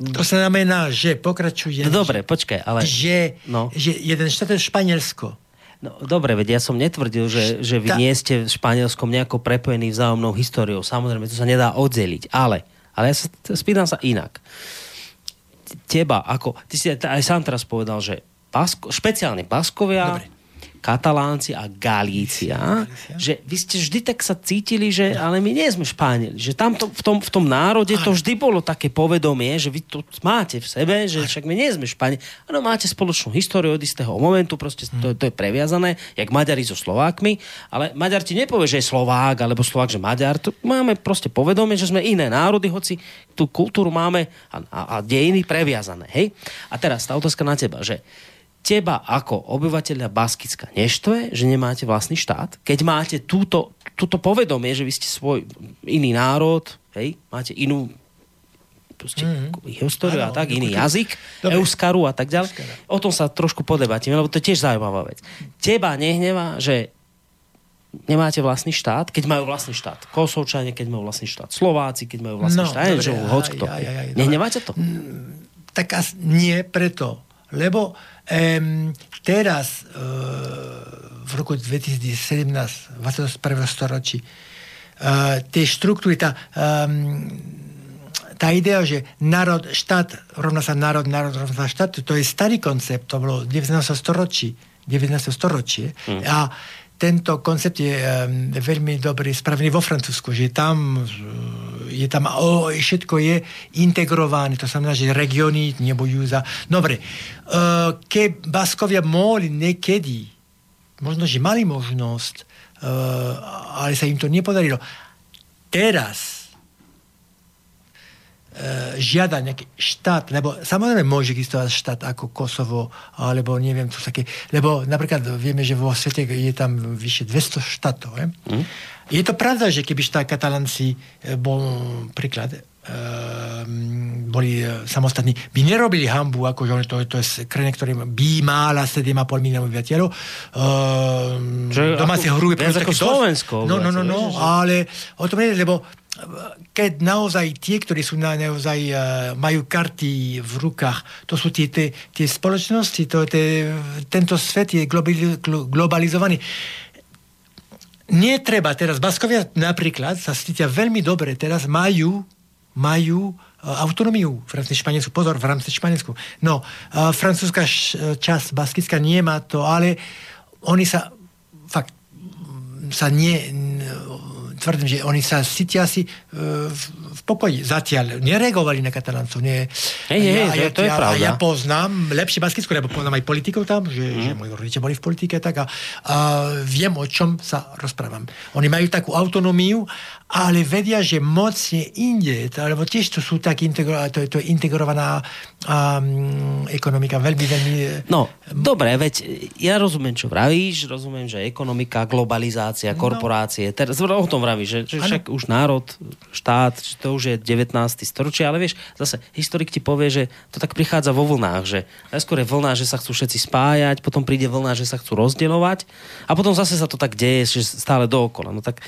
To znamená, že pokračujem. No dobre, počkaj, ale... Že, No. že jeden štát je Španielsko. No, dobre, veď ja som netvrdil, že, že vy Tá- nie ste v Španielskom nejako prepojení vzájomnou históriou. Samozrejme, to sa nedá oddeliť. Ale, ale ja sa spýtam sa inak. Teba, ako, ty si aj aj sám teraz povedal, že Basko, špeciálne Baskovia, Dobre. Katalánci a Galícia, Galícia. že vy ste vždy tak sa cítili, že ale my nie sme Španieli, že tam to, v, tom, v tom národe to vždy bolo také povedomie, že vy to máte v sebe, že však my nie sme Španieli. Áno, máte spoločnú históriu od istého momentu, proste to, to je previazané, jak Maďari so Slovákmi, ale Maďar ti nepovie, že je Slovák, alebo Slovák, že Maďar. To máme proste povedomie, že sme iné národy, hoci tú kultúru máme a, a, a dejiny previazané. Hej? A teraz tá otázka na teba, že teba ako obyvateľa Baskicka neštve, že nemáte vlastný štát? Keď máte túto, túto povedomie, že vy ste svoj iný národ, hej, máte inú proste, mm-hmm. históriu a Áno, tak, iný dokonca- jazyk, Dobre. euskaru a tak ďalej. Euskara. O tom sa trošku podebatíme, lebo to je tiež zaujímavá vec. Teba nehnevá, že nemáte vlastný štát, keď majú vlastný štát. Kosovčania, keď majú vlastný štát. Slováci, keď majú vlastný No, štát. dobre, Že aj, aj, Nehneváte to? Tak as, nie preto, lebo um, teraz uh, v roku 2017, 21. storočí, uh, tie štruktúry, tá, um, tá idea, že národ, štát rovná sa národ, národ rovná sa štát, to je starý koncept, to bolo 19. storočí, 19. storočie. Mm. A tento koncept je veľmi dobrý, spravený vo Francúzsku, že tam uh, je tam, o, všetko je integrované, to znamená, že regióny nebojujú za... Dobre, uh, keď Baskovia mohli niekedy, možno, že mali možnosť, uh, ale sa im to nepodarilo. Teraz žiada nejaký štát, lebo samozrejme môže existovať štát ako Kosovo, alebo neviem, čo také, lebo napríklad vieme, že vo svete je tam vyše 200 štátov. Je, mm. je to pravda, že keby štát Katalanci bol príklad, Ehm, boli e, samostatní, by nerobili hambu, ako že to, to je krajina, ktorý by mala 7,5 miliónov obyvateľov. Uh, domáce hrubé viac ako Slovensko. No, no, no, no, ale o tom nie, lebo e, keď naozaj tie, ktorí sú na, naozaj uh, majú karty v rukách, to sú tie, tie, tie spoločnosti, to, tie, tento svet je globalizovaný. Netreba teraz, Baskovia napríklad sa cítia veľmi dobre, teraz majú majú e, autonómiu v rámci Španielsku. Pozor, v rámci Španielsku. No, uh, francúzska časť Baskická nemá to, ale oni sa fakt sa nie tvrdím, že oni sa cítia asi uh, v, v pokoji. Zatiaľ nereagovali na kataláncov. Nie. Hej, hej, ja, to, to je ja, pravda. Ja poznám lepšie Baskicko, lebo poznám aj politikov tam, že, mm. že moji rodičia boli v politike, tak a, a viem, o čom sa rozprávam. Oni majú takú autonómiu ale vedia, že moc je inde, lebo tiež to sú tak integro, to, to je integrovaná um, ekonomika, veľmi, veľmi... No, dobre, veď ja rozumiem, čo vravíš, rozumiem, že ekonomika, globalizácia, no. korporácie, no. teraz o tom vravíš, že, že však už národ, štát, to už je 19. storočie, ale vieš, zase historik ti povie, že to tak prichádza vo vlnách, že najskôr je vlna, že sa chcú všetci spájať, potom príde vlna, že sa chcú rozdielovať a potom zase sa to tak deje, že stále dookola. No tak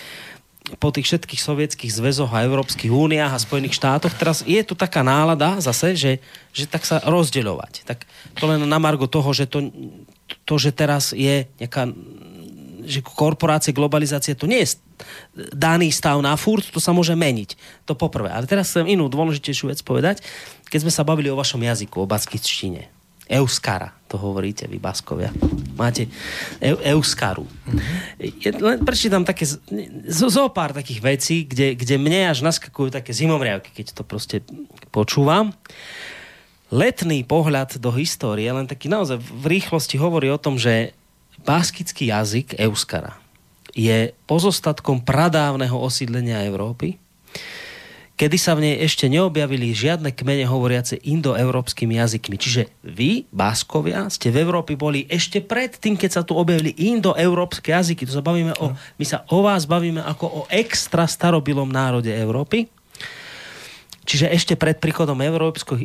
po tých všetkých sovietských zväzoch a Európskych úniách a Spojených štátoch, teraz je tu taká nálada zase, že, že tak sa rozdeľovať. Tak to len na margo toho, že to, to že teraz je nejaká že korporácie, globalizácia, to nie je daný stav na furt, to sa môže meniť. To poprvé. Ale teraz chcem inú dôležitejšiu vec povedať. Keď sme sa bavili o vašom jazyku, o baskičtine, Euskara, to hovoríte vy, Baskovia. Máte eu, Euskaru. Mm-hmm. prečítam také, zo, zo pár takých vecí, kde, kde mne až naskakujú také zimomriavky, keď to proste počúvam. Letný pohľad do histórie, len taký naozaj v rýchlosti hovorí o tom, že baskický jazyk Euskara je pozostatkom pradávneho osídlenia Európy, kedy sa v nej ešte neobjavili žiadne kmene hovoriace indoeurópskymi jazykmi. Čiže vy, Báskovia, ste v Európe boli ešte pred tým, keď sa tu objavili indoeurópske jazyky. To sa bavíme o, my sa o vás bavíme ako o extra starobilom národe Európy. Čiže ešte pred príchodom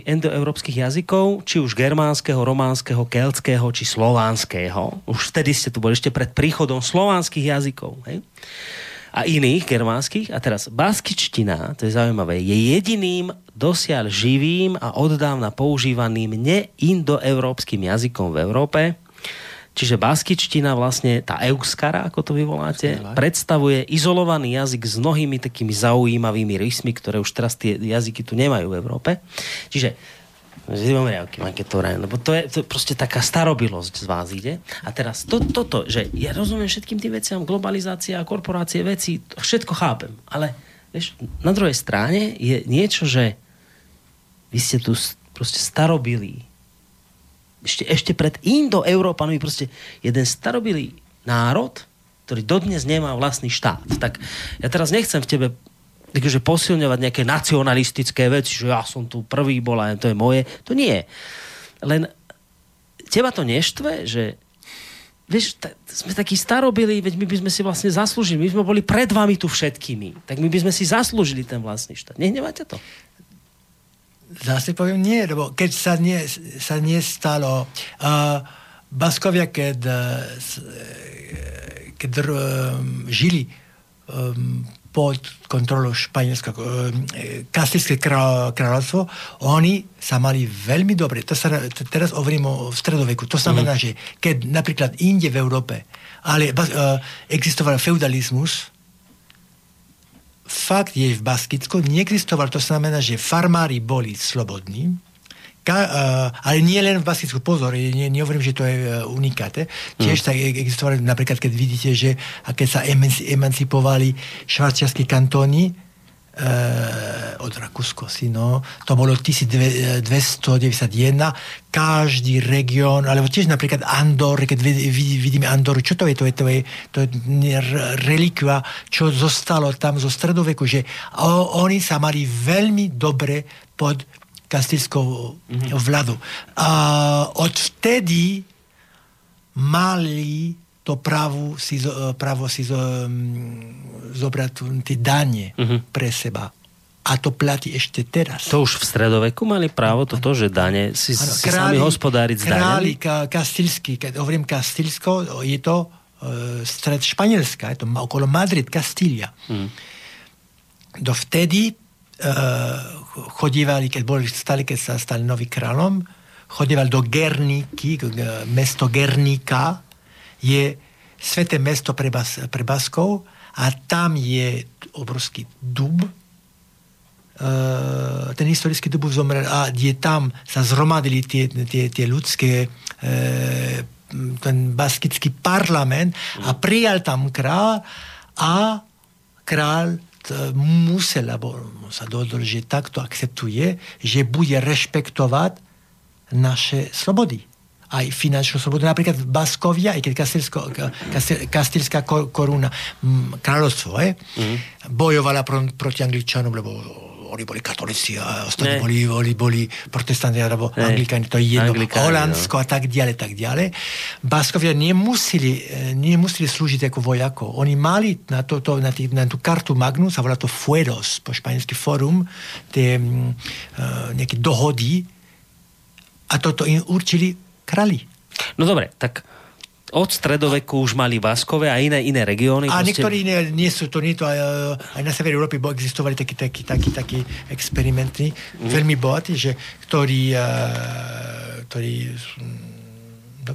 indoeurópskych jazykov, či už germánskeho, románskeho, keltského, či slovanského, už vtedy ste tu boli ešte pred príchodom slovanských jazykov. Hej? A iných germánskych. A teraz baskičtina, to je zaujímavé, je jediným dosiaľ živým a oddávna používaným neindoeurópskym jazykom v Európe. Čiže baskičtina, vlastne tá euskara, ako to vyvoláte, predstavuje izolovaný jazyk s mnohými takými zaujímavými rysmi, ktoré už teraz tie jazyky tu nemajú v Európe. Čiže Zimomriavky, vrajem, lebo to je, to proste taká starobilosť z vás ide. A teraz to, toto, že ja rozumiem všetkým tým veciam, globalizácia, korporácie, veci, všetko chápem, ale vieš, na druhej strane je niečo, že vy ste tu proste starobilí. Ešte, ešte pred Indo-Európanmi proste jeden starobilý národ, ktorý dodnes nemá vlastný štát. Tak ja teraz nechcem v tebe takže posilňovať nejaké nacionalistické veci, že ja som tu prvý bol a to je moje. To nie. Len teba to neštve, že vieš, t- sme takí starobili, veď my by sme si vlastne zaslúžili, my sme boli pred vami tu všetkými, tak my by sme si zaslúžili ten vlastný štát. Nehnevate to? Zase poviem nie, lebo keď sa, nie, sa nestalo uh, Baskovia, keď, uh, keď uh, žili um, pod kontrolou Španielska, e, Kastilské kráľovstvo, oni sa mali veľmi dobre. To sa, teraz hovorím o stredoveku. To znamená, mm. že keď napríklad inde v Európe ale uh, existoval feudalizmus, fakt je v Baskicku, neexistoval, to znamená, že farmári boli slobodní, Ka, uh, ale nie len v Baskicku, pozor, nie, nehovorím, že to je uh, unikáte. Tiež mm. tak existovali, napríklad, keď vidíte, že a keď sa emanci, emancipovali švarčiarskí kantóny, od Rakúsko si, no. To bolo 1291. Každý región, alebo tiež napríklad Andor, keď vidíme Andoru, čo to je? To je, to je, to je relikva, čo zostalo tam zo stredoveku, že oni sa mali veľmi dobre pod kastilskou mm-hmm. vládu. A odvtedy mali to právo si, právo si zobrať tie dane uh-huh. pre seba. A to platí ešte teraz. To už v stredoveku mali právo toto, že dane si, ano, si králi, sami hospodáriť s Králi ka, kastilský, keď hovorím Kastilsko, je to uh, stred Španielska, je to okolo Madrid, Kastília. Hmm. Dovtedy chodívali, keď boli stali, keď sa stali nový kráľom, chodívali do Gerníky, mesto Gerníka, je sveté mesto pre, Bas, pre Baskov a tam je obrovský dub, Uh, ten historický dub zomrel a je tam sa zhromadili tie, tie, tie ľudské uh, ten baskický parlament a prijal tam král a král musel, alebo sa dohodol, že takto akceptuje, že bude rešpektovať naše slobody aj finančnú slobodu. Napríklad Baskovia, aj keď kastilská koruna, kráľovstvo, eh, mm. bojovala pro, proti Angličanom, lebo oni boli katolíci a ostatní boli, boli, boli protestanti alebo ne. anglikáni, to je jedno, Anglikáni, Holandsko no. a tak ďalej, tak ďalej. Baskovia nemuseli, eh, nemuseli slúžiť ako vojako. Oni mali na, to, to, na, tý, na tú kartu Magnus, sa volá to Fueros, po španielsky forum, tie uh, nejaké dohody a toto im určili krali. No dobre, tak od stredoveku už mali Vaskové a iné, iné regióny. A proste... niektorí nie, nie sú to, nie to aj, aj na severe Európy bo existovali takí, takí, takí, takí experimentní, mm. veľmi bohatí, že ktorí, uh, ktorí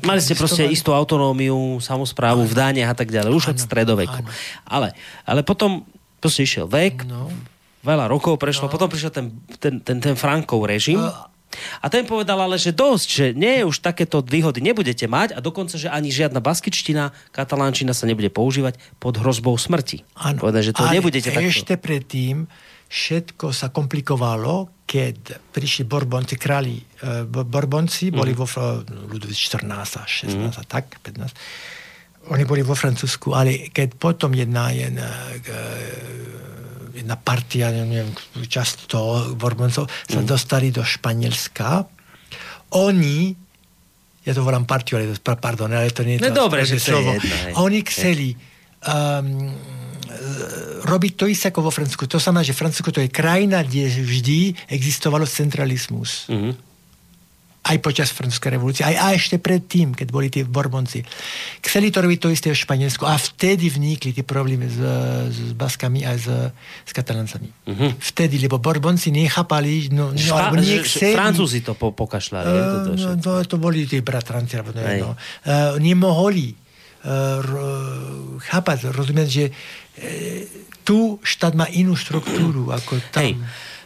Mali ste proste istú autonómiu, samozprávu v dániach a tak ďalej, už ano, od stredoveku. Ano. Ale, ale potom proste išiel vek, no. veľa rokov prešlo, no. potom prišiel ten, ten, ten, ten Frankov režim. Uh, a ten povedal ale, že dosť, že nie, už takéto výhody nebudete mať a dokonca, že ani žiadna baskičtina, katalánčina sa nebude používať pod hrozbou smrti. Ano, povedal, že to nebudete takto. ešte predtým všetko sa komplikovalo, keď prišli Borbonci, králi uh, Borbonci, mm. boli vo Ludovic 14 a 16 mm. a tak, 15. Oni boli vo Francúzsku, ale keď potom jedna, jedna uh, jedna partia, neviem, časť toho Borboncov sa mm. dostali do Španielska. Oni, ja to volám partiu, ale to, pardon, ale to nie je no to no, dobre, že slovo. Jedna, Oni chceli um, robiť to isté ako vo Francúzsku. To znamená, že Francúzsko to je krajina, kde vždy existovalo centralizmus. Mm-hmm aj počas francúzskej revolúcie, aj, aj ešte predtým, keď boli tie Borbonci. Chceli to robiť to isté v Španielsku a vtedy vnikli tie problémy s, s Baskami a s, s Kataláncami. Uh-huh. Vtedy, lebo Borbonci nechápali, no, no Špa- alebo nechceli... Francúzi to po, pokašľali. Uh, to, to, no, to, boli tie bratranci, alebo no, no. Uh, nemohli uh, chápať, rozumieť, že uh, tu štát má inú štruktúru ako tam. Hej.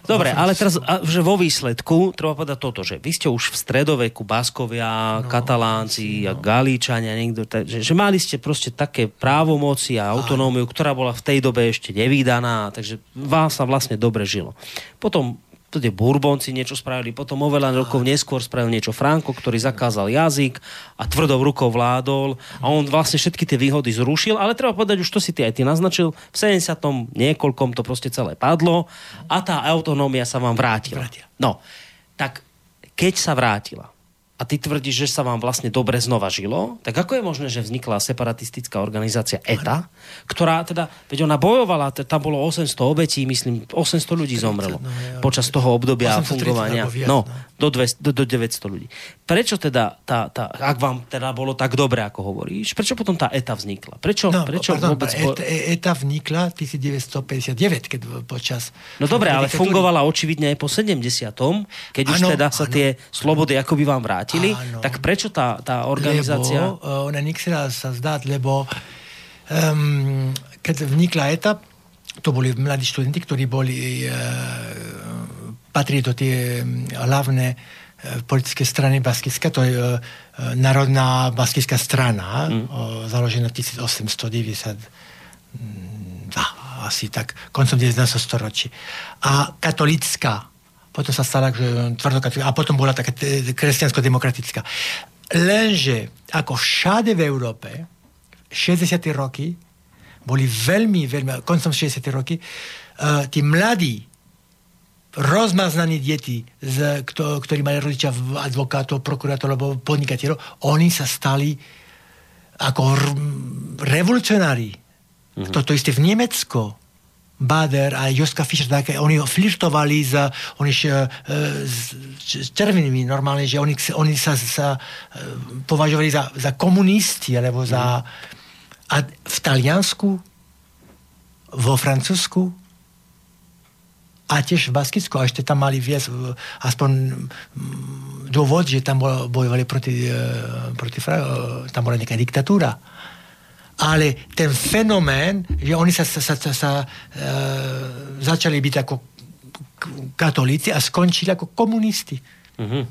Dobre, ale teraz, že vo výsledku, treba povedať toto, že vy ste už v stredoveku Baskovia, no, Katalánci no. a Galíčania, niekto, že, že mali ste proste také právomoci a autonómiu, ktorá bola v tej dobe ešte nevydaná, takže vám sa vlastne dobre žilo. Potom to tie Bourbonci niečo spravili, potom oveľa rokov neskôr spravil niečo Franko, ktorý zakázal jazyk a tvrdou rukou vládol a on vlastne všetky tie výhody zrušil, ale treba povedať, už to si ty aj ty naznačil, v 70. niekoľkom to proste celé padlo a tá autonómia sa vám vrátila. No, tak keď sa vrátila, a ty tvrdíš, že sa vám vlastne dobre znova žilo, tak ako je možné, že vznikla separatistická organizácia ETA, ktorá teda, veď ona bojovala, tam bolo 800 obetí, myslím, 800 ľudí zomrelo no, počas toho obdobia fungovania. No, do, 200, do, do 900 ľudí. Prečo teda, tá, tá, ak vám teda bolo tak dobre, ako hovoríš, prečo potom tá ETA vznikla? Prečo, no, prečo pardon, vôbec... ETA, ETA vznikla 1959, keď počas... No dobre, ale fungovala očividne aj po 70 keď ano, už teda sa ano. tie slobody akoby vám vrátili, ano. tak prečo tá, tá organizácia... Lebo uh, ona nechcela sa zdať, lebo um, keď vznikla ETA, to boli mladí študenti, ktorí boli uh, patrí do tie hlavné e, politické strany Baskiska, to je e, Národná baskická strana, mm. založená 1892 asi tak koncom 19. storočí. A katolická, potom sa stala že tvrdokatolická, a potom bola taká kresťansko-demokratická. Lenže ako všade v Európe, 60. roky boli veľmi, veľmi, koncom 60. roky, uh, tí mladí, rozmaznaní deti, z, kto, ktorí mali rodičia advokátov, prokurátorov alebo podnikateľov, oni sa stali ako r- revolucionári. Mm-hmm. Toto isté v Nemecku. Bader a Joska Fischer, také, oni flirtovali s, oni š, e, s, s červenými normálne, že oni, oni sa, sa e, považovali za, za komunisti, alebo za... A v Taliansku, vo Francúzsku? A tiež v Baskicku, a ešte tam mali viac, aspoň dôvod, že tam bojovali proti, e, proti tam bola nejaká diktatúra ale ten fenomén, že oni sa, sa, sa, sa, e, začali byť ako katolíci a skončili ako komunisti. Mm-hmm.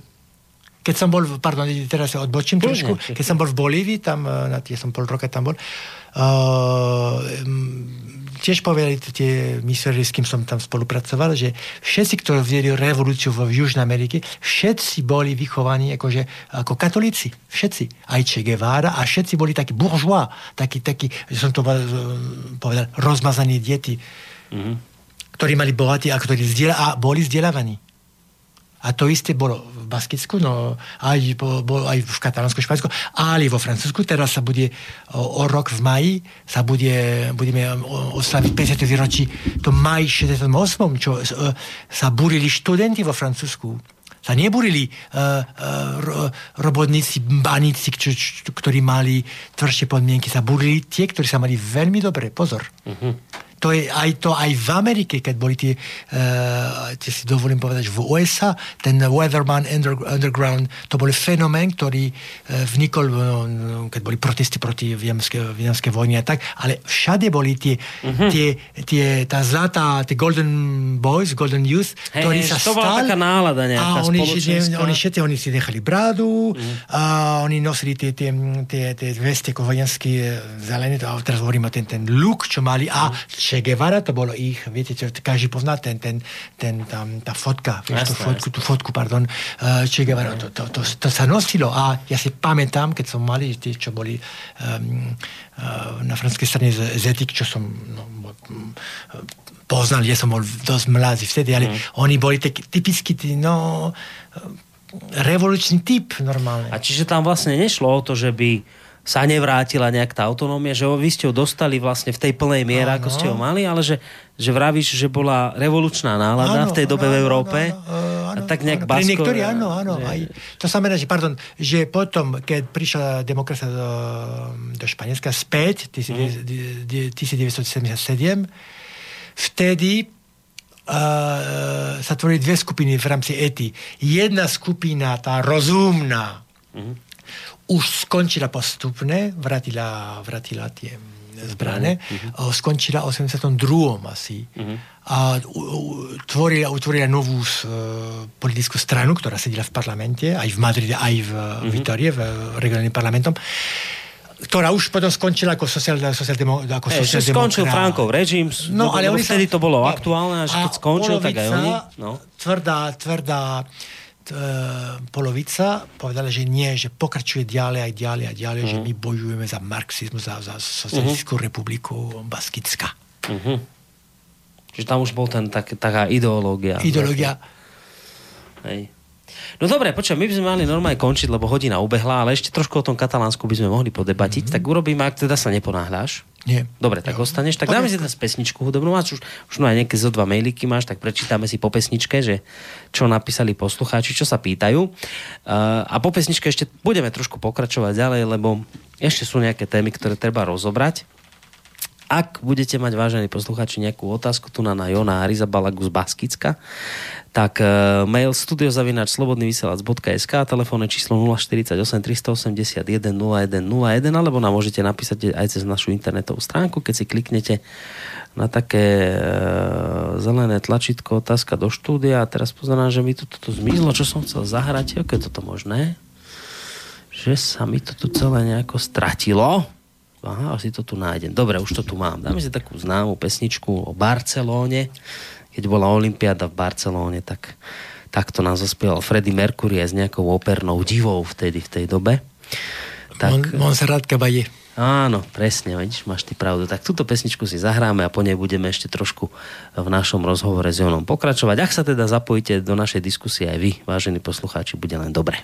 Keď som bol, pardon, teraz sa odbočím trošku, keď som bol v Bolívii, tam, e, na tie som pol roka tam bol, uh, tiež povedali tie misionári, s kým som tam spolupracoval, že všetci, ktorí videli revolúciu v Južnej Amerike, všetci boli vychovaní akože, ako katolíci. Všetci. Aj Che Guevara a všetci boli takí bourgeois, takí, takí, že som to povedal, rozmazaní deti, mm-hmm. ktorí mali bohatí a ktorí zdieľa, a boli vzdelávaní. A to isté bolo v Baskicku, no aj, bolo aj v Katalánsku, Španielsku, ale vo Francúzsku. Teraz sa bude o, o rok v maji, sa bude, budeme oslaviť 50. výročí to maj 68, čo e, sa burili študenti vo Francúzsku sa neburili uh, uh, robotníci, baníci, čo, čo, ktorí mali tvrdšie podmienky, sa burili tie, ktorí sa mali veľmi dobre. Pozor. Uh-huh to je aj to aj v Amerike, keď boli tie, uh, tie si dovolím povedať, v USA, ten Weatherman Underground, to bol fenomén, ktorý uh, vnikol, uh, keď boli protesty proti vietnamskej vojny a tak, ale všade boli tie, uh-huh. tie, tie tá zlatá, tie Golden Boys, Golden Youth, hey, ktorí sa to bola taká nálada nejaká a oni, oni, všetci, oni si nechali brádu uh-huh. a oni nosili tie, tie, tie, tie veste ako vojenské zelené, a teraz hovorím o ten, ten look, čo mali a uh-huh Che Guevara to bolo ich, viete, čo, každý pozná ten, ten, ten tam, tá fotka, vieš, tú fotku, tú fotku, pardon, uh, Che Guevara, to, to, to, to, sa nosilo a ja si pamätám, keď som mali tí, čo boli um, uh, na franskej strane z, z etik, čo som no, poznal, ja som bol dosť mladý vtedy, ale mm. oni boli tak, typicky, tí, no, revolučný typ normálne. A čiže tam vlastne nešlo o to, že by sa nevrátila nejak tá autonómia, že vy ste ho dostali vlastne v tej plnej miere, ano. ako ste ho mali, ale že, že vravíš, že bola revolučná nálada ano, v tej dobe ano, v Európe. Ano, ano, a tak nejak ano, niektorí, áno, áno. Že... Aj, to znamená, že, pardon, že potom, keď prišla demokracia do, do Španielska späť, 1977, mm. vtedy uh, sa tvorili dve skupiny v rámci ETI. Jedna skupina, tá rozumná, mm už skončila postupne, vrátila, vrátila tie zbrane, uh-huh. skončila v 82. asi. Uh-huh. A utvorila, utvorila novú uh, politickú stranu, ktorá sedela v parlamente, aj v Madride, aj v uh-huh. Vitorie, v regionálnym parlamentom ktorá už potom skončila ako sociál, sociál, ako hey, sociál skončil Frankov režim, no, ale vtedy to bolo aktuálne, a keď skončil, tak aj oni. No. Tvrdá, tvrdá E, polovica povedala, že nie, že pokračuje ďalej aj ďalej a ďalej, uh-huh. že mhm. my bojujeme za marxizmus, za, za socialistickú uh-huh. republiku Baskická. Uh-huh. Že tam už bol ten, tak, taká ideológia. Ideológia. Hej. No dobre, počujem, my by sme mali normálne končiť, lebo hodina ubehla, ale ešte trošku o tom katalánsku by sme mohli podebatiť. Mm-hmm. Tak urobíme, ak teda sa neponáhľaš. Nie. Dobre, tak jo. ostaneš. Tak dáme si teraz pesničku hudobnú. Máš už, už no aj nejaké zo dva mailiky máš, tak prečítame si po pesničke, že čo napísali poslucháči, čo sa pýtajú. Uh, a po pesničke ešte budeme trošku pokračovať ďalej, lebo ešte sú nejaké témy, ktoré treba rozobrať. Ak budete mať, vážení poslucháči, nejakú otázku tu na, na Jona Arizabalagu z Baskicka, tak uh, mail studiozavinač.slobodnyvysielac.sk telefónne číslo 048 381 0101 alebo nám môžete napísať aj cez našu internetovú stránku, keď si kliknete na také uh, zelené tlačítko otázka do štúdia a teraz pozerám, že mi to toto zmizlo, čo som chcel zahrať, je toto možné? Že sa mi to tu celé nejako stratilo. Aha, asi to tu nájdem. Dobre, už to tu mám. Dáme si takú známu pesničku o Barcelóne. Keď bola Olympiáda v Barcelóne, tak takto nás zaspieval Freddie Mercury s nejakou opernou divou vtedy v tej dobe. Tak, Mon, Montserrat Caballé. Áno, presne, vidíš, máš ty pravdu. Tak túto pesničku si zahráme a po nej budeme ešte trošku v našom rozhovore s Jonom pokračovať. Ak sa teda zapojíte do našej diskusie aj vy, vážení poslucháči, bude len dobre.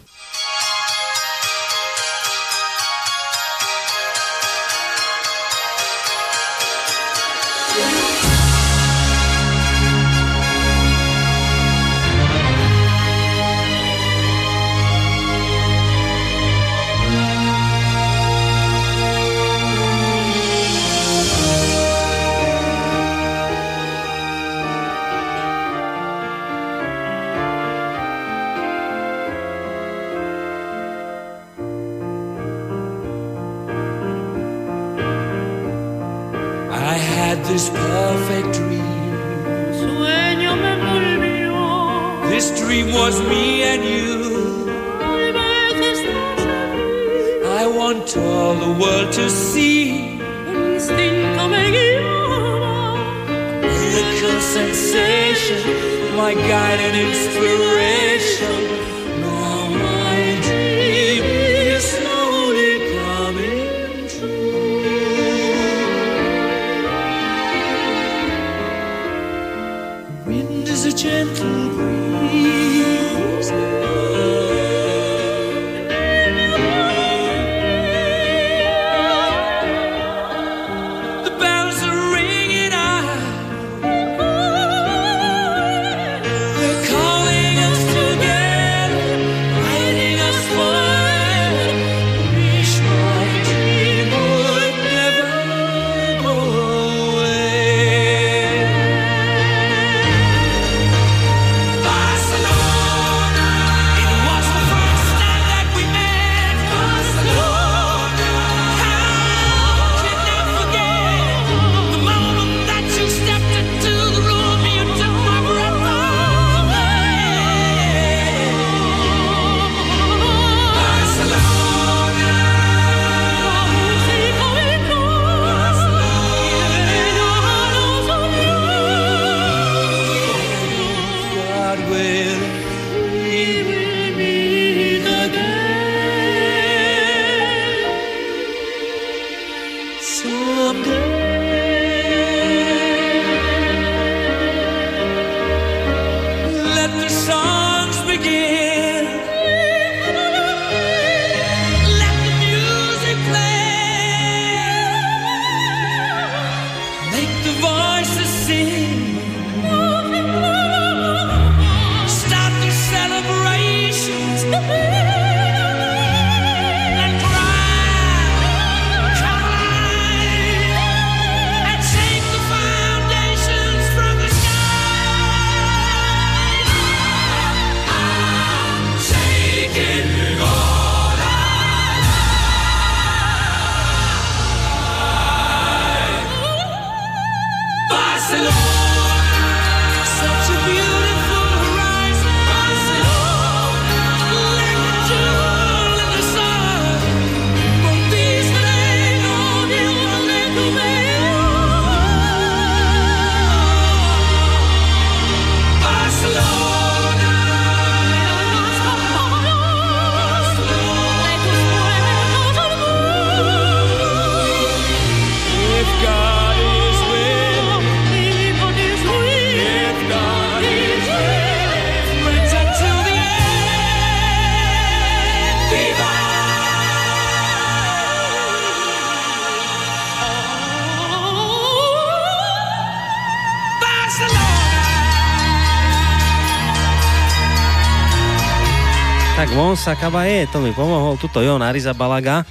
Monsa Cabaye, to mi pomohol, tuto Jon Arizabalaga.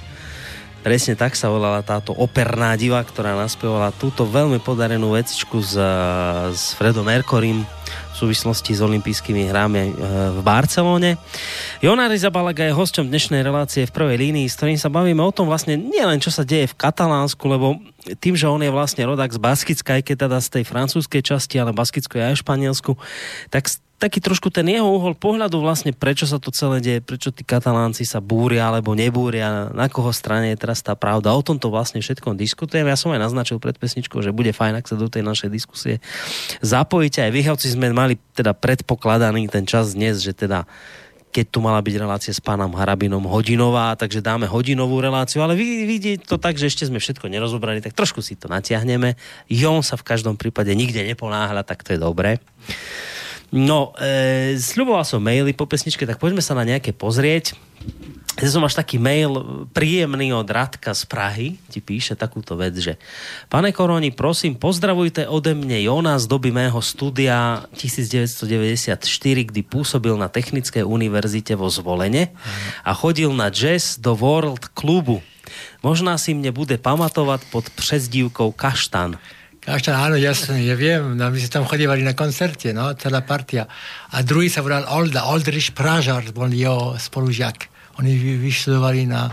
Presne tak sa volala táto operná diva, ktorá naspievala túto veľmi podarenú vecičku s, s Fredom Mercorim v súvislosti s olympijskými hrámi e, v Barcelóne. Jon Arizabalaga je hosťom dnešnej relácie v prvej línii, s ktorým sa bavíme o tom vlastne nielen čo sa deje v Katalánsku, lebo tým, že on je vlastne rodak z Baskicka, aj keď teda z tej francúzskej časti, ale Baskicko je aj v Španielsku, tak taký trošku ten jeho uhol pohľadu vlastne, prečo sa to celé deje, prečo tí katalánci sa búria alebo nebúria, na koho strane je teraz tá pravda. O tomto vlastne všetkom diskutujem. Ja som aj naznačil pred pesničkou, že bude fajn, ak sa do tej našej diskusie zapojíte. Aj vy, sme mali teda predpokladaný ten čas dnes, že teda keď tu mala byť relácia s pánom Harabinom hodinová, takže dáme hodinovú reláciu, ale vy vidíte to tak, že ešte sme všetko nerozobrali, tak trošku si to natiahneme. Jon sa v každom prípade nikde neponáhľa, tak to je dobré. No, e, sľuboval som maily po pesničke, tak poďme sa na nejaké pozrieť. Ja som až taký mail príjemný od Radka z Prahy, ti píše takúto vec, že Pane Koroni, prosím, pozdravujte ode mne Jona z doby mého studia 1994, kdy pôsobil na Technickej univerzite vo Zvolene a chodil na jazz do World klubu. Možná si mne bude pamatovať pod přezdívkou Kaštan. Kaštan, áno, jasne, ja viem, no, my sme tam chodívali na koncerte, no, celá partia. A druhý sa volal Olda, Oldrich Pražar, bol jeho spolužiak. Oni vyštudovali na,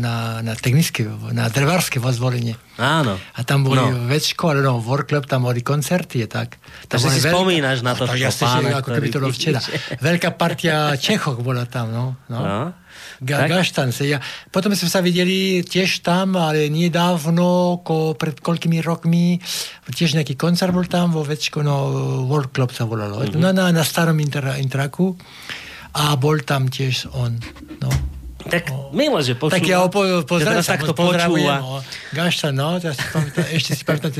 na, na technické, na drevárske vo zvolenie. Áno. A tam boli no. väčško, ale no, World tam boli koncerty, tak. Takže si veľká, spomínaš na to, pána, ako keby to bolo včera. Veľká partia Čechov bola tam, no. no. no. Ga- Gaštance. Ja, potom sme sa videli tiež tam, ale nedávno, ko, pred koľkými rokmi, tiež nejaký koncert bol tam vo Večko, no World Club sa volalo. Mm-hmm. Na, na, na starom inter, intraku a bol tam tiež on. No. Tak milé, že počúva. Tak ja ho po, pozdravujem, takto pozdravujem. Gašta, no, ja si pamätám, ešte si pamätám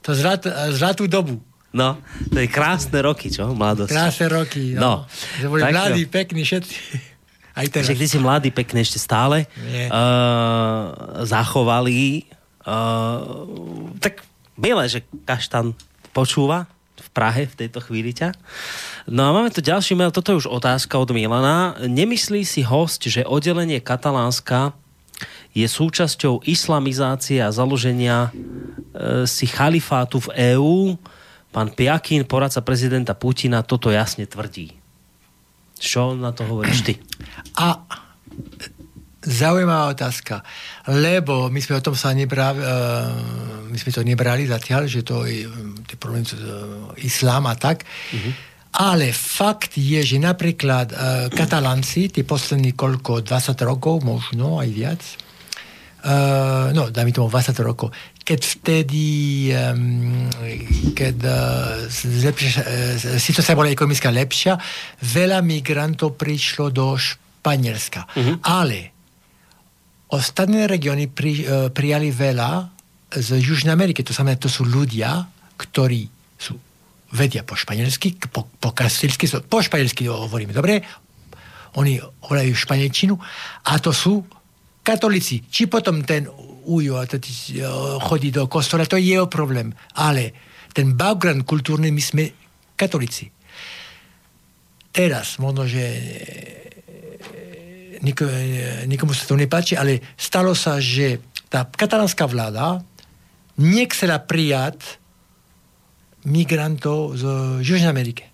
to zlat, zlatú dobu. No, to je krásne roky, čo? Mladosť. Krásne roky, no. no. Že boli tak, mladí, pekní, všetci. Aj teraz. Že si mladý, pekne ešte stále uh, zachovali. Uh, tak milé, že Kaštan počúva v Prahe v tejto chvíli ťa. No a máme tu ďalší mail, toto je už otázka od Milana. Nemyslí si host, že oddelenie Katalánska je súčasťou islamizácie a založenia e, si chalifátu v EÚ. Pán Piakin, poradca prezidenta Putina, toto jasne tvrdí. Čo na to hovoríš ty? A zaujímavá otázka, lebo my sme o tom sa nebrali, uh, my sme to nebrali zatiaľ, že to je, je problém uh, islám a tak, uh-huh. ale fakt je, že napríklad uh, katalánci, tí poslední koľko, 20 rokov, možno aj viac, uh, no, dajme tomu 20 rokov, keď vtedy, keď zlepšia, uh, situácia bola ekonomická lepšia, veľa migrantov prišlo do Španielska. Uh-huh. Ale ostatné regióny pri, uh, prijali veľa z Južnej Ameriky. To znamená, to sú ľudia, ktorí sú, vedia po španielsky, po, po kastilsky, po španielsky hovoríme, dobre? Oni hovorajú španielčinu a to sú katolíci. Či potom ten ujo a chodí do kostola, to je jeho problém. Ale ten background kultúrny, my sme katolíci. Teraz, možno, že nikomu, nikomu sa to nepáči, ale stalo sa, že tá katalánska vláda nechcela prijať migrantov z Južnej Ameriky.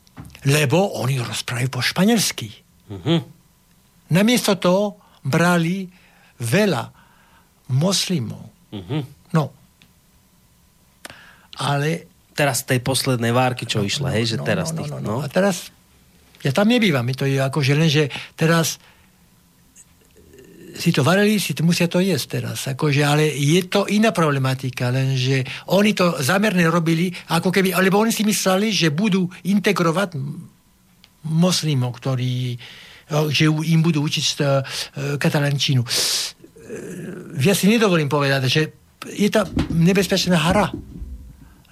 Lebo oni rozprávajú po španielsky. Mm-hmm. Namiesto toho brali veľa moslimov. Mm-hmm. No. Ale... Teraz tej poslednej várky, čo no, išla, no, hej, že no, teraz no, tých, no, no, no. A teraz, ja tam nebývam, to je ako, že len, že teraz si to varili, si to musia to jesť teraz. Akože, ale je to iná problematika, lenže oni to zamerne robili, ako keby, alebo oni si mysleli, že budú integrovať moslimov, ktorí že im budú učiť uh, katalančinu ja si nedovolím povedať, že je to nebezpečná hra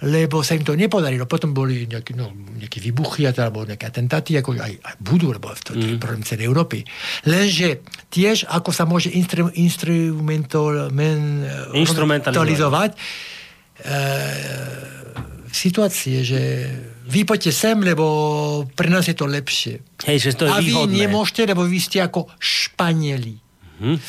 lebo sa im to nepodarilo. Potom boli nejaké, no, nejaké výbuchy alebo nejaké atentáty, ako aj, aj budú, lebo to, to je mm. problém celej Európy. Lenže tiež, ako sa môže instru, instrumentalizovať e, situácie, že vy poďte sem, lebo pre nás je to lepšie. Hej, že to je A výhodné. vy nemôžete, lebo vy ste ako Španieli. Mm.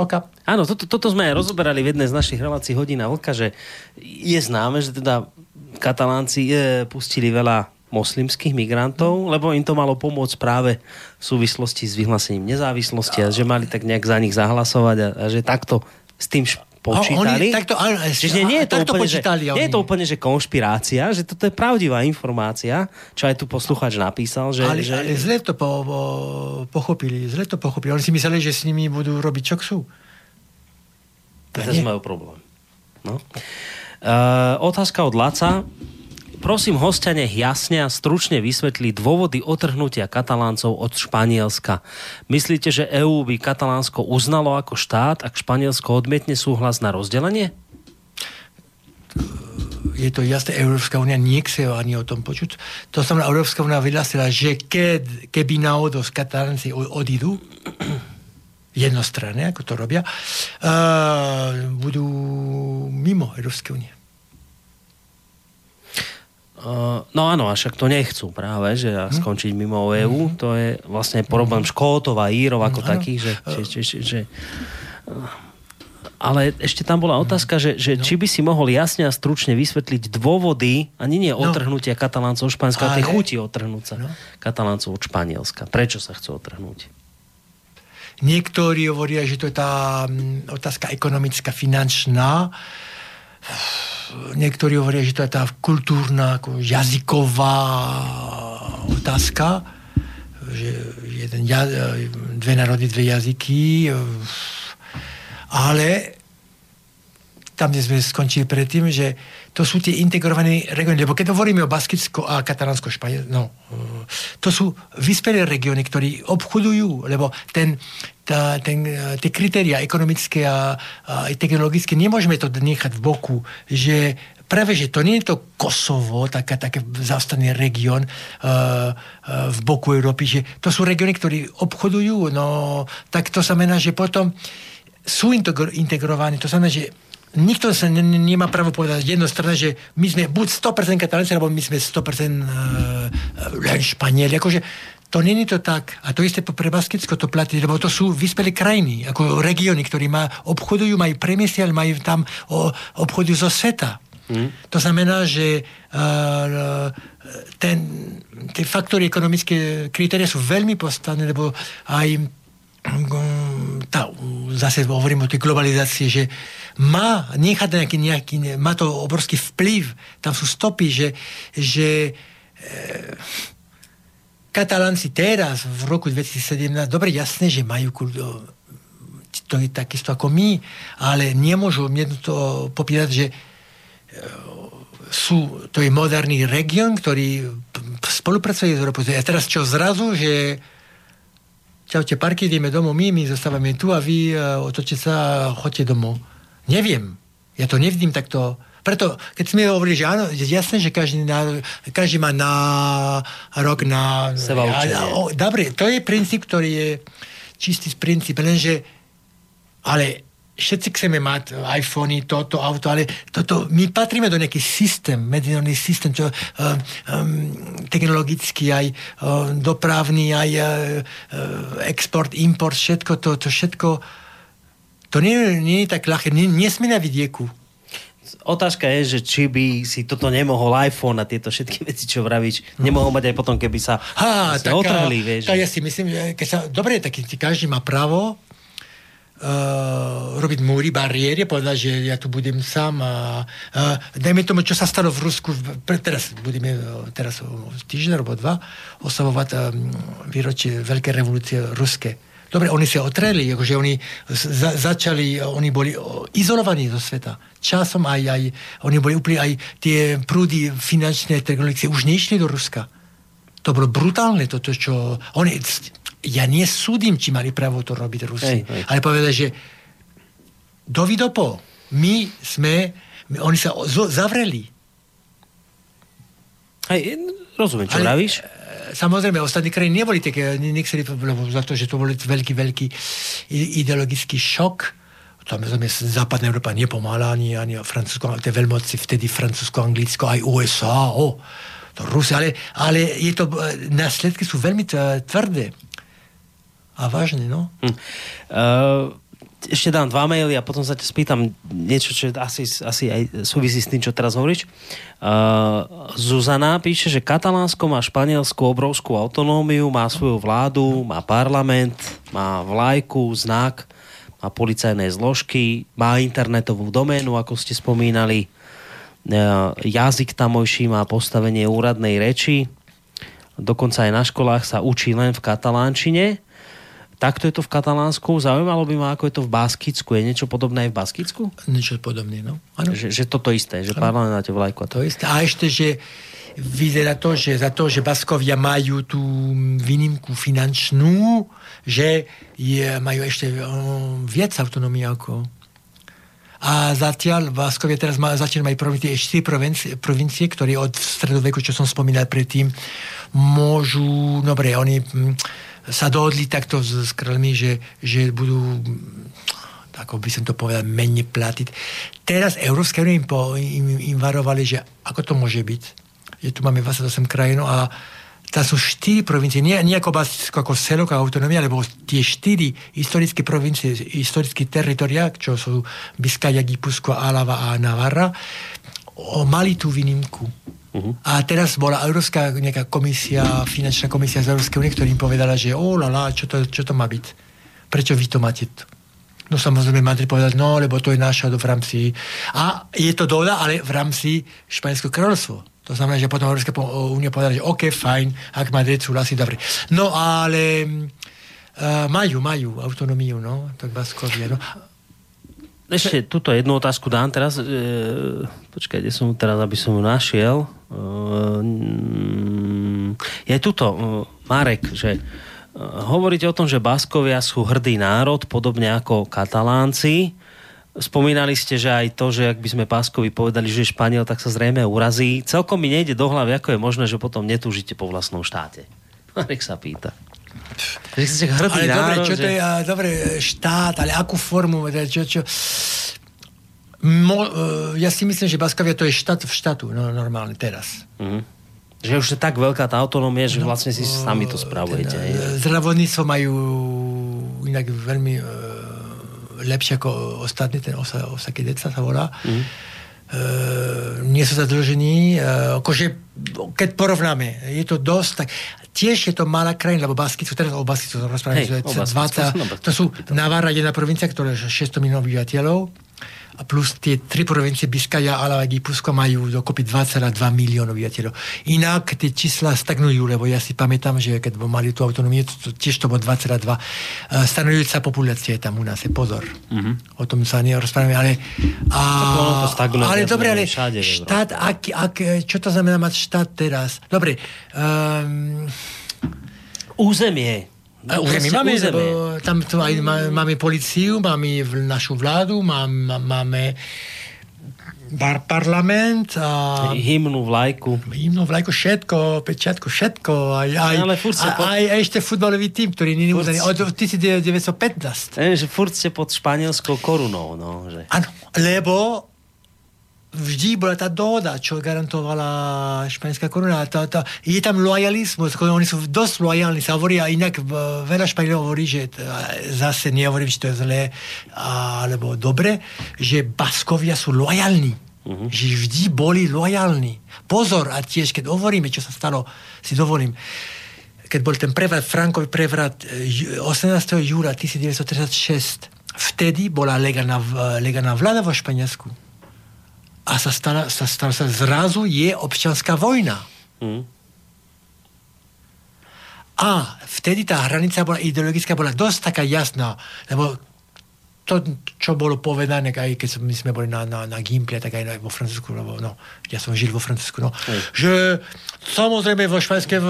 Oka. Áno, toto, toto sme aj rozoberali v jednej z našich relácií Hodina Vlka, že je známe, že teda katalánci e, pustili veľa moslimských migrantov, lebo im to malo pomôcť práve v súvislosti s vyhlásením nezávislosti a že mali tak nejak za nich zahlasovať a, a že takto s tým počítali. oni takto- áno, Čiže nie je to, takto úplne, počítali že, nie je to úplne, že konšpirácia, že toto je pravdivá informácia, čo aj tu posluchač napísal, že... ale, že... ale zle to po, po, pochopili, zle to pochopili. Oni si mysleli, že s nimi budú robiť čo chcú. To nie. je majú problém. No. Uh, otázka od Laca. Prosím hostia nech jasne a stručne vysvetlí dôvody otrhnutia kataláncov od Španielska. Myslíte, že EÚ by Katalánsko uznalo ako štát, ak Španielsko odmietne súhlas na rozdelenie? je to jasné, Európska únia nechce ani o tom počuť. To znamená, Európska únia vyhlásila, že keď, keby náhodou Katalánci odídu, jednostranne, ako to robia, uh, budú mimo Európskej únie. Uh, no áno, a však to nechcú práve, že a skončiť mimo EÚ, to je vlastne problém Škótov a Írov ako takých, že, že, že, že, že ale ešte tam bola otázka, že, že no. či by si mohol jasne a stručne vysvetliť dôvody, ani nie No. otrhnutia Kataláncov od Španielska, ale tej chuti otrhnúť sa No. Kataláncov od Španielska. Prečo sa chcú otrhnúť? Niektorí hovoria, že to je tá mm, otázka ekonomická, finančná. Niektorí hovoria, že to je tá kultúrna, ako jazyková otázka. Že jeden, dve národy, dve jazyky. Ale tam, kde sme skončili predtým, že to sú tie integrované regióny. Lebo keď hovoríme o Baskicko a Katalánsko, Španiel, no, eh, to sú vyspelé regióny, ktorí obchodujú, lebo ten, tá, ten, eh, tie kritéria ekonomické a, a technologické, nemôžeme to nechať v boku, že práve, že to nie je to Kosovo, taká, také zastaný región uh, uh, v boku Európy, že to sú regióny, ktorí obchodujú, no tak to znamená, že potom sú integro- integrovaní, to znamená, že nikto sa ne, ne- nemá právo povedať jednostranne, že my sme buď 100% katalánci, alebo my sme 100% uh, len Španieli. Akože to není to tak. A to isté pre Baskicko to platí, lebo to sú vyspelé krajiny, ako regióny, ktorí má, obchodujú, majú premysiel, majú tam o, obchodujú zo sveta. Mm. To znamená, že uh, ten, tie faktory ekonomické kritéria sú veľmi postavené, lebo aj mm, tá, zase hovorím o tej globalizácii, že má nechať nejaký, nejaký, má to obrovský vplyv, tam sú stopy, že, že e, Katalánci teraz, v roku 2017, dobre, jasné, že majú kul- to je takisto ako my, ale nemôžu mne to popírať, že e, sú, to je moderný región, ktorý spolupracuje s Európou. A teraz čo zrazu, že čaute ideme domov, my, my zostávame tu a vy uh, otočte sa a choďte domov. Neviem. Ja to nevidím takto. Preto, keď sme hovorili, že áno, je jasné, že každý, na, každý má na rok na... O, Dobre, to je princíp, ktorý je čistý princíp, lenže ale všetci chceme mať iPhony, toto auto, ale toto, my patríme do nejaký systém, medzinárodný systém, čo, um, technologický, aj um, dopravný, aj uh, export, import, všetko to, to všetko, to nie, nie je tak ľahké, nie, nie sme na vidieku. Otázka je, že či by si toto nemohol iPhone a tieto všetky veci, čo vravíš, nemohol mať aj potom, keby sa Ha, vlastne tak, otrhli, vieš. tak ja si myslím, že keď sa, dobre, tak každý má právo robiť múry, bariéry, povedať, že ja tu budem sám a uh, dajme tomu, čo sa stalo v Rusku, pre, teraz budeme uh, teraz o týždeň alebo dva oslavovať um, výročie veľké revolúcie ruské. Dobre, oni sa otreli, akože oni za, začali, oni boli izolovaní zo sveta. Časom aj, aj oni boli úplne, aj tie prúdy finančné, technologické už nešli do Ruska. To bolo brutálne, toto, čo... Oni, ja nesúdim, či mali právo to robiť Hej, Rusi. hej. Ale povedali, že dovidopo, my sme, my, oni sa zavreli. Hej, rozumiem, čo vravíš. e, Samozrejme, ostatní krajiny neboli také, ne- nechceli, lebo za to, že to bol veľký, veľký ideologický šok. Tam je západná Európa nepomála, ani, ani Francúzsko, tie veľmoci, vtedy Francúzsko, Anglicko, aj USA, o, to Rusy, ale, ale je to, e, následky sú veľmi tvrdé. A vážne, no. Hm. Uh, ešte dám dva maily a potom sa ťa spýtam niečo, čo asi, asi aj súvisí s tým, čo teraz hovoríš. Uh, Zuzana píše, že Katalánsko má Španielsku obrovskú autonómiu, má svoju vládu, má parlament, má vlajku, znak. má policajné zložky, má internetovú doménu, ako ste spomínali, e, jazyk tamojší má postavenie úradnej reči, dokonca aj na školách sa učí len v katalánčine. Takto je to v Katalánsku. Zaujímalo by ma, ako je to v Baskicku. Je niečo podobné aj v Baskicku? Niečo podobné, no. Ano. Že, že toto isté, že parlament máte vlajku. To isté. A ešte, že vyzerá to, že za to, že Baskovia majú tú výnimku finančnú, že je, majú ešte um, viac autonómie ako a zatiaľ Baskovia teraz má, začínajú mať provincie, 4 provincie, provincie, ktoré od stredoveku, čo som spomínal predtým, môžu, dobre, oni mm, sa dohodli takto s, s kráľmi, že, že budú ako by som to povedal, menej platiť. Teraz Európska únia im, im, im varovali, že ako to môže byť. Je tu máme 28 krajín a tam sú štyri provincie, nie, nie ako, ako celok a autonómia, lebo tie štyri historické provincie, historické teritoria, čo sú Biskaja, Gipusko, Alava a Navarra, o, mali tú výnimku. Uh-huh. A teraz bola Európska nejaká komisia, finančná komisia z Európskej únie, ktorá im povedala, že o la, la čo, to, čo to má byť? Prečo vy to máte? No samozrejme Madrid povedal, no, lebo to je naša do v rámci... A je to dohoda, ale v rámci Španielského kráľovstva. To znamená, že potom Európska únia povedala, že OK, fajn, ak Madrid súhlasí, dobre. No ale uh, majú, majú autonómiu, no, tak Baskovia, no. Ešte túto jednu otázku dám teraz. E, počkaj, kde som teraz, aby som ju našiel. E, je tuto, e, Marek, že e, hovoríte o tom, že Baskovia sú hrdý národ, podobne ako Katalánci. Spomínali ste, že aj to, že ak by sme Páskovi povedali, že je Španiel, tak sa zrejme urazí. Celkom mi nejde do hlavy, ako je možné, že potom netúžite po vlastnom štáte. Marek sa pýta. Že ste hrdý ale národ, dobre, čo že... to je, dobre, štát, ale akú formu, čo, čo... Mo, e, ja si myslím, že Baskovia to je štát v štátu, no, normálne teraz. Mm. Že už je tak veľká tá autonómia, že no, vlastne si sami to spravujete. Ten, zdravotníctvo majú inak veľmi lepšie ako ostatní, ten osa, Osaki Deca sa volá. Mm. E, nie sú zadlžení. E, akože, keď porovnáme, je to dosť, tak tiež je to malá krajina, lebo Baskicku, teraz o Baskicku rozprávame, hey, 20, to sú Navarra, jedna provincia, ktorá je 600 miliónov obyvateľov a plus tie tri provincie Biskaja, Alava a Gipusko majú dokopy 2,2 miliónov obyvateľov. Inak tie čísla stagnujú, lebo ja si pamätám, že keď mali tú autonómiu, to, to, tiež to bolo 2,2. Uh, stagnujúca populácia je tam u nás, je pozor. Mm-hmm. O tom sa nerozprávame, ale... A, stagnuje, ale dobre, ale štát, ak, ak, čo to znamená mať štát teraz? Dobre. Um, územie a už my máme, lebo tam to aj máme policiu, máme našu vládu, máme, máme bar parlament a... Hymnu, vlajku. Hymnu, vlajku, všetko, pečiatko, všetko. Aj, aj, ale furt aj, pod... aj, ešte futbalový tým, ktorý nie je od 1915. že furt ste pod španielskou korunou. No, že... Áno, lebo vždy bola tá dohoda, čo garantovala španielská koruna. Tá, tá, je tam lojalizmus, oni sú dosť lojálni, sa hovorí a inak veľa Španielov hovorí, že zase nehovorím, že to je zlé alebo dobre, že Baskovia sú lojálni. Uh-huh. Že vždy boli lojálni. Pozor, a tiež keď hovoríme, čo sa stalo, si dovolím, keď bol ten prevrat, Frankový prevrat 18. júla 1936, vtedy bola legálna, legálna vláda vo Španielsku a sa stala, sa stala sa zrazu je občianská vojna. Mm. A vtedy tá hranica bola ideologická, bola dosť taká jasná, lebo to, čo bolo povedané, aj keď my sme boli na, na, na Gimple, tak aj vo Francúzsku, lebo no, ja som žil vo Francúzsku, no, mm. že samozrejme vo španské v,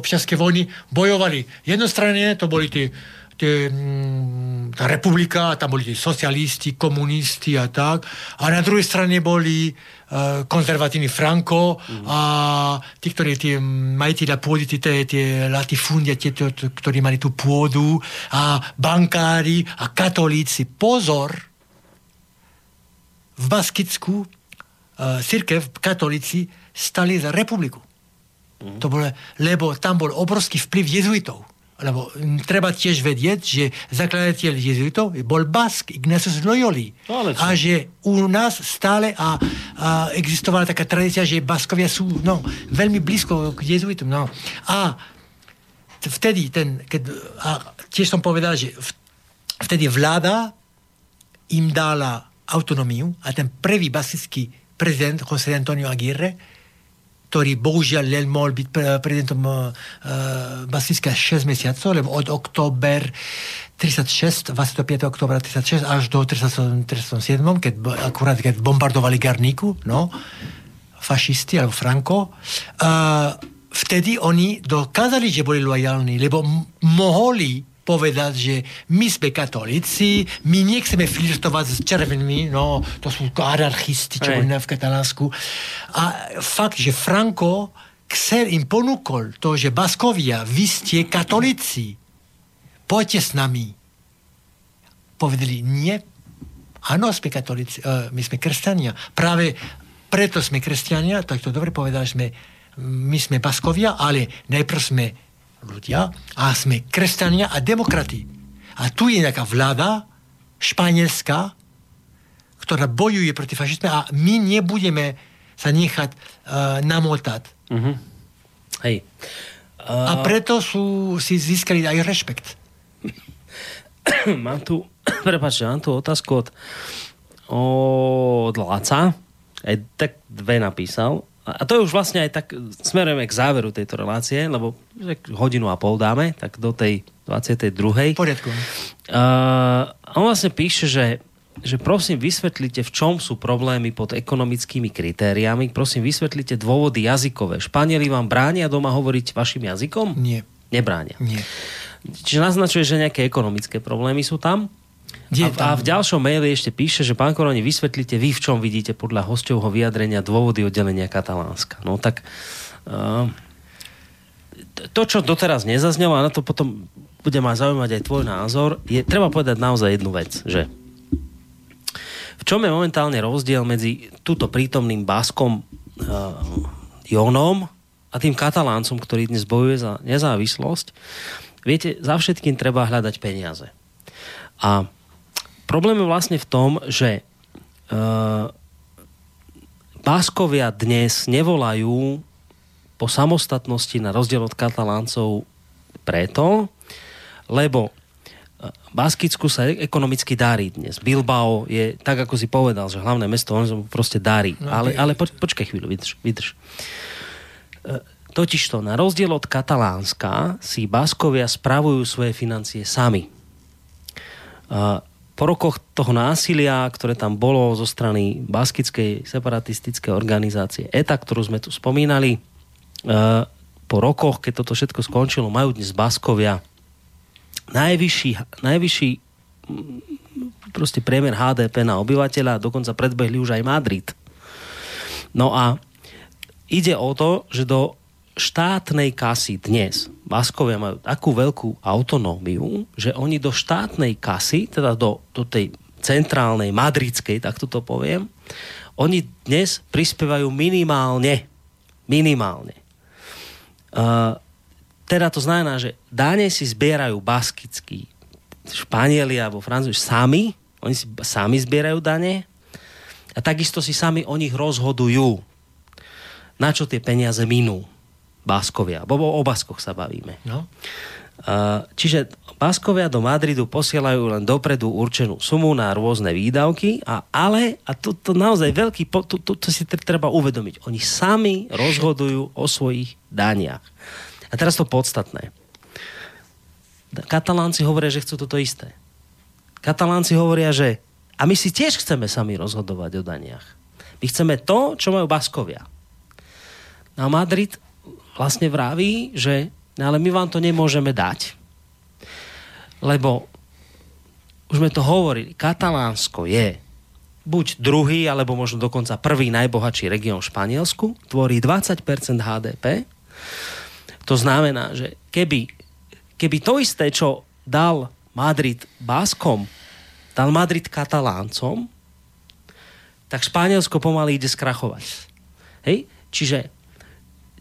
občianské vojny bojovali. Jednostranne to boli tie tie, mm, tá republika, tam boli tí socialisti, komunisti a tak. A na druhej strane boli uh, konzervatívni Franco mm. a tí, ktorí tie majiteľa pôdy, tie, tie latifundia, tie, tie, ktorí mali tú pôdu a bankári a katolíci. Pozor! V Baskicku uh, církev, katolíci stali za republiku. Mm. To bolo, lebo tam bol obrovský vplyv jezuitov lebo treba tiež vedieť, že zakladateľ jezuitov bol Bask, Ignatius Loyoli. No, a že u nás stále a, a existovala taká tradícia, že Baskovia sú no, veľmi blízko k jezuitom. No. A vtedy, ten, keď, a tiež som povedal, že vtedy vláda im dala autonómiu a ten prvý basický prezident José Antonio Aguirre, ktorý bohužiaľ len mohol byť prezidentom uh, Basiska 6 mesiacov, lebo od október 36, 25. oktobra 36 až do 37, keď, akurát keď bombardovali Garniku, no, fašisti alebo Franco, uh, vtedy oni dokázali, že boli lojálni, lebo mohli povedať, že my sme katolíci, my nechceme flirtovať s červenými, no to sú anarchisti, čo boli v Katalánsku. A fakt, že Franco chcel im ponúkol to, že Baskovia, vy ste katolíci, poďte s nami. Povedali, nie, áno, sme katolíci, uh, my sme kresťania. Práve preto sme kresťania, tak to dobre povedal, sme, my sme Baskovia, ale najprv sme ľudia a sme kresťania a demokrati. A tu je nejaká vláda španielská, ktorá bojuje proti fašizme a my nebudeme sa nechať uh, namotať. Uh-huh. Hej. Uh... A preto sú, si získali aj rešpekt. mám tu, prepáčte, mám tu otázku od, od Laca. Aj tak dve napísal. A to je už vlastne aj tak, smerujeme k záveru tejto relácie, lebo hodinu a pol dáme, tak do tej 22. V poriadku. Uh, on vlastne píše, že, že prosím vysvetlite, v čom sú problémy pod ekonomickými kritériami. Prosím vysvetlite dôvody jazykové. Španieli vám bránia doma hovoriť vašim jazykom? Nie. Nebránia. Nie. Čiže naznačuje, že nejaké ekonomické problémy sú tam? A, a v ďalšom maili ešte píše, že pán Koroni, vysvetlite vy, v čom vidíte podľa hostovho vyjadrenia dôvody oddelenia Katalánska. No tak uh, to, čo doteraz nezaznelo, a na to potom bude ma zaujímať aj tvoj názor, je, treba povedať naozaj jednu vec, že v čom je momentálne rozdiel medzi túto prítomným Baskom uh, Jonom a tým Kataláncom, ktorý dnes bojuje za nezávislosť. Viete, za všetkým treba hľadať peniaze. A Problém je vlastne v tom, že uh, Báskovia dnes nevolajú po samostatnosti na rozdiel od Kataláncov preto, lebo eh, Baskicku sa ekonomicky darí dnes. Bilbao je, tak ako si povedal, že hlavné mesto, on sa proste darí. No, ale, ale poč, počkaj chvíľu, vydrž. vydrž. Totižto, na rozdiel od Katalánska si Baskovia spravujú svoje financie sami po rokoch toho násilia, ktoré tam bolo zo strany baskickej separatistickej organizácie ETA, ktorú sme tu spomínali, e, po rokoch, keď toto všetko skončilo, majú dnes Baskovia najvyšší, najvyšší proste priemer HDP na obyvateľa, dokonca predbehli už aj Madrid. No a ide o to, že do štátnej kasy dnes Baskovia majú takú veľkú autonómiu, že oni do štátnej kasy, teda do, do tej centrálnej, madridskej, tak to poviem, oni dnes prispievajú minimálne. Minimálne. Uh, teda to znamená, že dáne si zbierajú baskickí Španieli alebo Francúzi sami, oni si sami zbierajú dane a takisto si sami o nich rozhodujú, na čo tie peniaze minú. Báskovia. Bo o Baskoch sa bavíme. No. Čiže Baskovia do Madridu posielajú len dopredu určenú sumu na rôzne výdavky, a, ale, a to, to naozaj veľký, to, to, to si treba uvedomiť, oni sami rozhodujú o svojich daniach. A teraz to podstatné. Katalánci hovoria, že chcú toto isté. Katalánci hovoria, že a my si tiež chceme sami rozhodovať o daniach. My chceme to, čo majú Baskovia. No a Madrid vlastne vraví, že no ale my vám to nemôžeme dať, lebo už sme to hovorili, Katalánsko je buď druhý, alebo možno dokonca prvý najbohatší región v Španielsku, tvorí 20% HDP. To znamená, že keby, keby to isté, čo dal Madrid Báskom, dal Madrid Kataláncom, tak Španielsko pomaly ide skrachovať. Hej? Čiže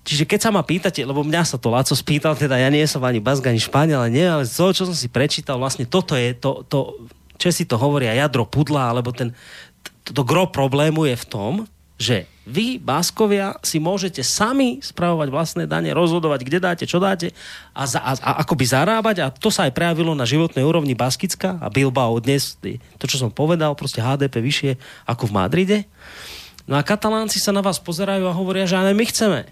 Čiže keď sa ma pýtate, lebo mňa sa to Laco spýtal, teda ja nie som ani Bask, ani Španiel, ale nie, ale z toho, čo som si prečítal, vlastne toto je to, to si to hovoria jadro pudla, alebo ten, to gro problému je v tom, že vy, Báskovia, si môžete sami spravovať vlastné dane, rozhodovať, kde dáte, čo dáte a, za, a, a akoby zarábať a to sa aj prejavilo na životnej úrovni Baskicka a Bilbao dnes, to čo som povedal, proste HDP vyššie ako v Madride. No a katalánci sa na vás pozerajú a hovoria, že ale my chceme.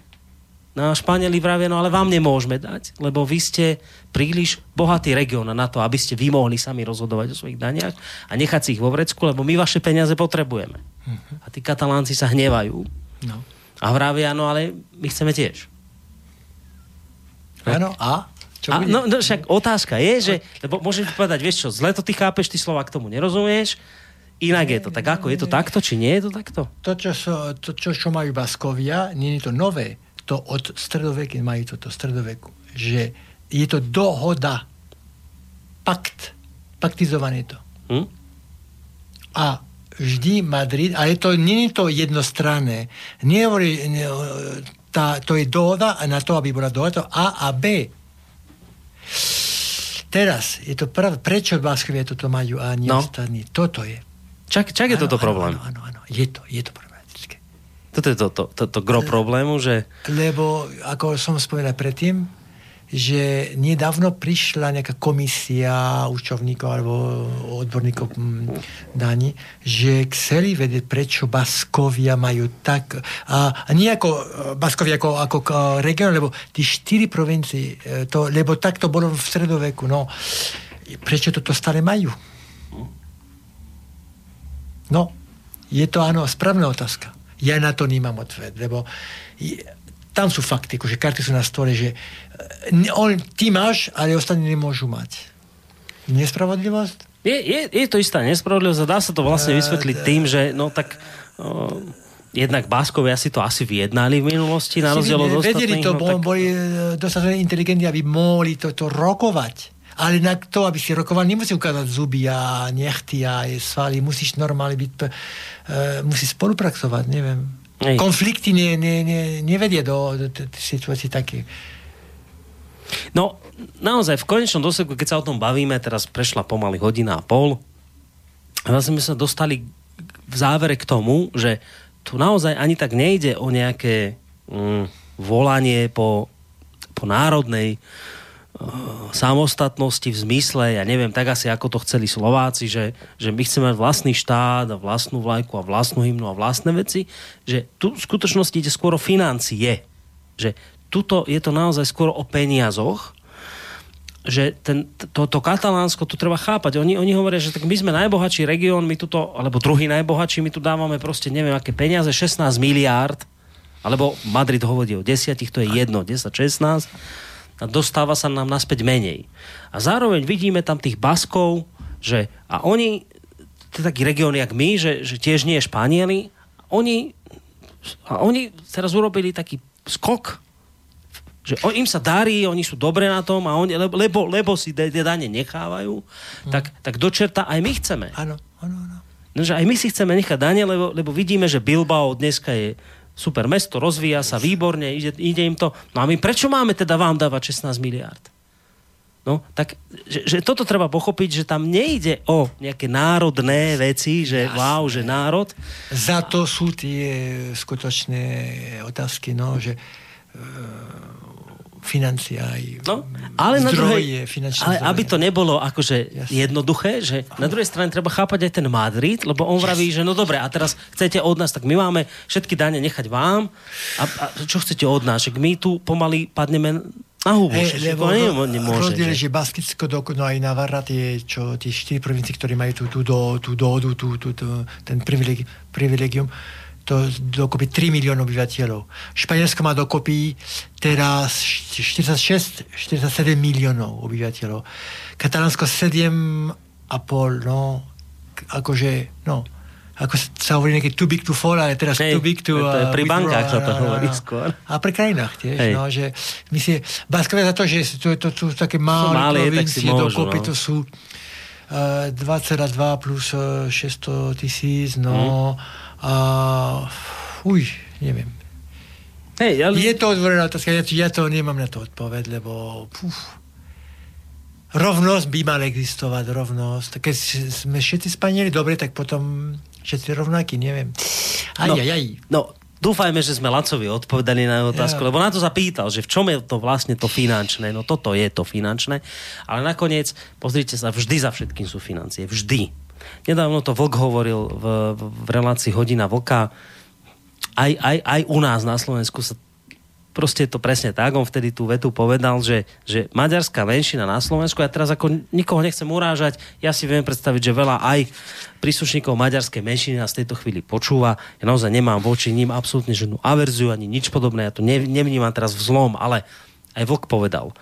No a Španieli vravia, no ale vám nemôžeme dať, lebo vy ste príliš bohatý región na to, aby ste vy mohli sami rozhodovať o svojich daniach a nechať si ich vo vrecku, lebo my vaše peniaze potrebujeme. Uh-huh. A tí katalánci sa hnevajú. No. A vravia, no ale my chceme tiež. Áno, a? Čo a, no, no však otázka je, že, lebo môžem ti povedať, vieš čo, zle to ty chápeš, ty slova k tomu nerozumieš, inak je to tak ako, je to takto, či nie je to takto? To, čo, so, to, čo, čo majú Baskovia, nie je to nové to od stredoveky majú toto stredoveku, že je to dohoda, pakt, paktizované to. Hm? A vždy Madrid, ale to nie je to jednostranné. Nie, nie, tá, to je dohoda a na to, aby bola dohoda, to A a B. Teraz je to prav, prečo Baskovia toto majú a nie no. ostatní. Toto je. Čak, čak je ano, toto problém. Áno, áno. Je to, je to problém. Toto je to, to, to, to gro problému, že... Lebo, ako som spomínal predtým, že nedávno prišla nejaká komisia účovníkov alebo odborníkov mm, daní, že chceli vedieť, prečo Baskovia majú tak... A, a nie ako e, Baskovia ako, ako region, lebo tí štyri provincii, e, to, lebo tak to bolo v stredoveku. No, prečo toto stále majú? No, je to áno, správna otázka ja na to nemám odved, lebo tam sú fakty, že karty sú na stole, že e, on, ty máš, ale ostatní nemôžu mať. Nespravodlivosť? Je, je, je to istá nespravodlivosť a dá sa to vlastne vysvetliť tým, že no tak o, jednak Báskovia si to asi vyjednali v minulosti, na rozdiel od ostatných. Vedeli to, no, tak... boli dostatočne inteligentní, aby mohli toto rokovať. Ale na to, aby si rokoval, nemusí ukázať zuby a nechty a svaly. Musíš normálne byť, uh, musíš spolupracovať, neviem. Ej. Konflikty ne, ne, ne, nevedie do, do, do, do situácií také. No, naozaj, v konečnom dôsledku, keď sa o tom bavíme, teraz prešla pomaly hodina a pol, vlastne sme sa dostali v závere k tomu, že tu naozaj ani tak nejde o nejaké mm, volanie po, po národnej samostatnosti v zmysle, ja neviem, tak asi ako to chceli Slováci, že, že my chceme mať vlastný štát a vlastnú vlajku a vlastnú hymnu a vlastné veci, že tu v skutočnosti ide skôr o financie. Že tuto je to naozaj skôr o peniazoch, že ten, to, to katalánsko tu treba chápať. Oni, oni hovoria, že tak my sme najbohatší región, my tuto, alebo druhý najbohatší, my tu dávame proste neviem aké peniaze, 16 miliárd, alebo Madrid hovorí o desiatich, to je jedno, 10, 16 a dostáva sa nám naspäť menej. A zároveň vidíme tam tých Baskov, že a oni, to je taký región jak my, že, že tiež nie Španieli, oni, a oni teraz urobili taký skok, že on, im sa darí, oni sú dobre na tom a oni, lebo, lebo, lebo si tie dane nechávajú, hmm. tak, tak dočerta aj my chceme. Áno, áno, áno. No, že aj my si chceme nechať dane, lebo, lebo vidíme, že Bilbao dneska je super mesto, rozvíja sa výborne, ide, ide im to. No a my prečo máme teda vám dávať 16 miliard? No, tak, že, že toto treba pochopiť, že tam nejde o nejaké národné veci, že Jasné. wow, že národ. Za to sú tie skutočné otázky, no, že financia aj no, ale zdroje, na druhej, Ale zdroje. aby to nebolo akože Jasne. jednoduché, že na druhej strane treba chápať aj ten Madrid, lebo on vraví, že no dobre, a teraz chcete od nás, tak my máme všetky dane nechať vám a, a čo chcete od nás? Že my tu pomaly padneme na hubu. Hey, lebo to nie, nemôže. Rozdiel, že, že Baskicko, no aj Navarra, tie, čo, tie štyri provincie, ktorí majú tú, tú, tú, tú dohodu, tú, tú, tú, ten privilegium, privilegium to dokopy 3 miliónov obyvateľov. Španielsko má dokopy teraz 46, 47 miliónov obyvateľov. Katalánsko 7,5, no, akože, no, ako sa hovorí nejaký too big to fall, ale teraz hey, too big to... To je pri bankách sa to hovorí skôr. A pri krajinách tiež, hey. no, že my si, Baskovia za to, že to, to, to sú také malé provincie, dokopy no. to sú uh, 2,2 plus uh, 600 tisíc, no, hmm a uj, neviem. Hey, ale... Je to otvorená otázka, ja, ja to nemám na to odpoveď, lebo puf. rovnosť by mala existovať, rovnosť. Keď sme všetci Spanieli, dobre, tak potom všetci rovnakí, neviem. Aj, no, aj, aj. No, dúfajme, že sme Lacovi odpovedali na otázku, ja. lebo na to zapýtal, že v čom je to vlastne to finančné. No toto je to finančné. Ale nakoniec, pozrite sa, vždy za všetkým sú financie. Vždy. Nedávno to Vlk hovoril v, v relácii Hodina Vlka. Aj, aj, aj u nás na Slovensku sa proste je to presne tak, on vtedy tú vetu povedal, že, že maďarská menšina na Slovensku, ja teraz ako nikoho nechcem urážať, ja si viem predstaviť, že veľa aj príslušníkov maďarskej menšiny nás v tejto chvíli počúva, ja naozaj nemám voči ním absolútne žiadnu averziu ani nič podobné, ja to ne, nevnímam teraz v zlom, ale aj Vok povedal,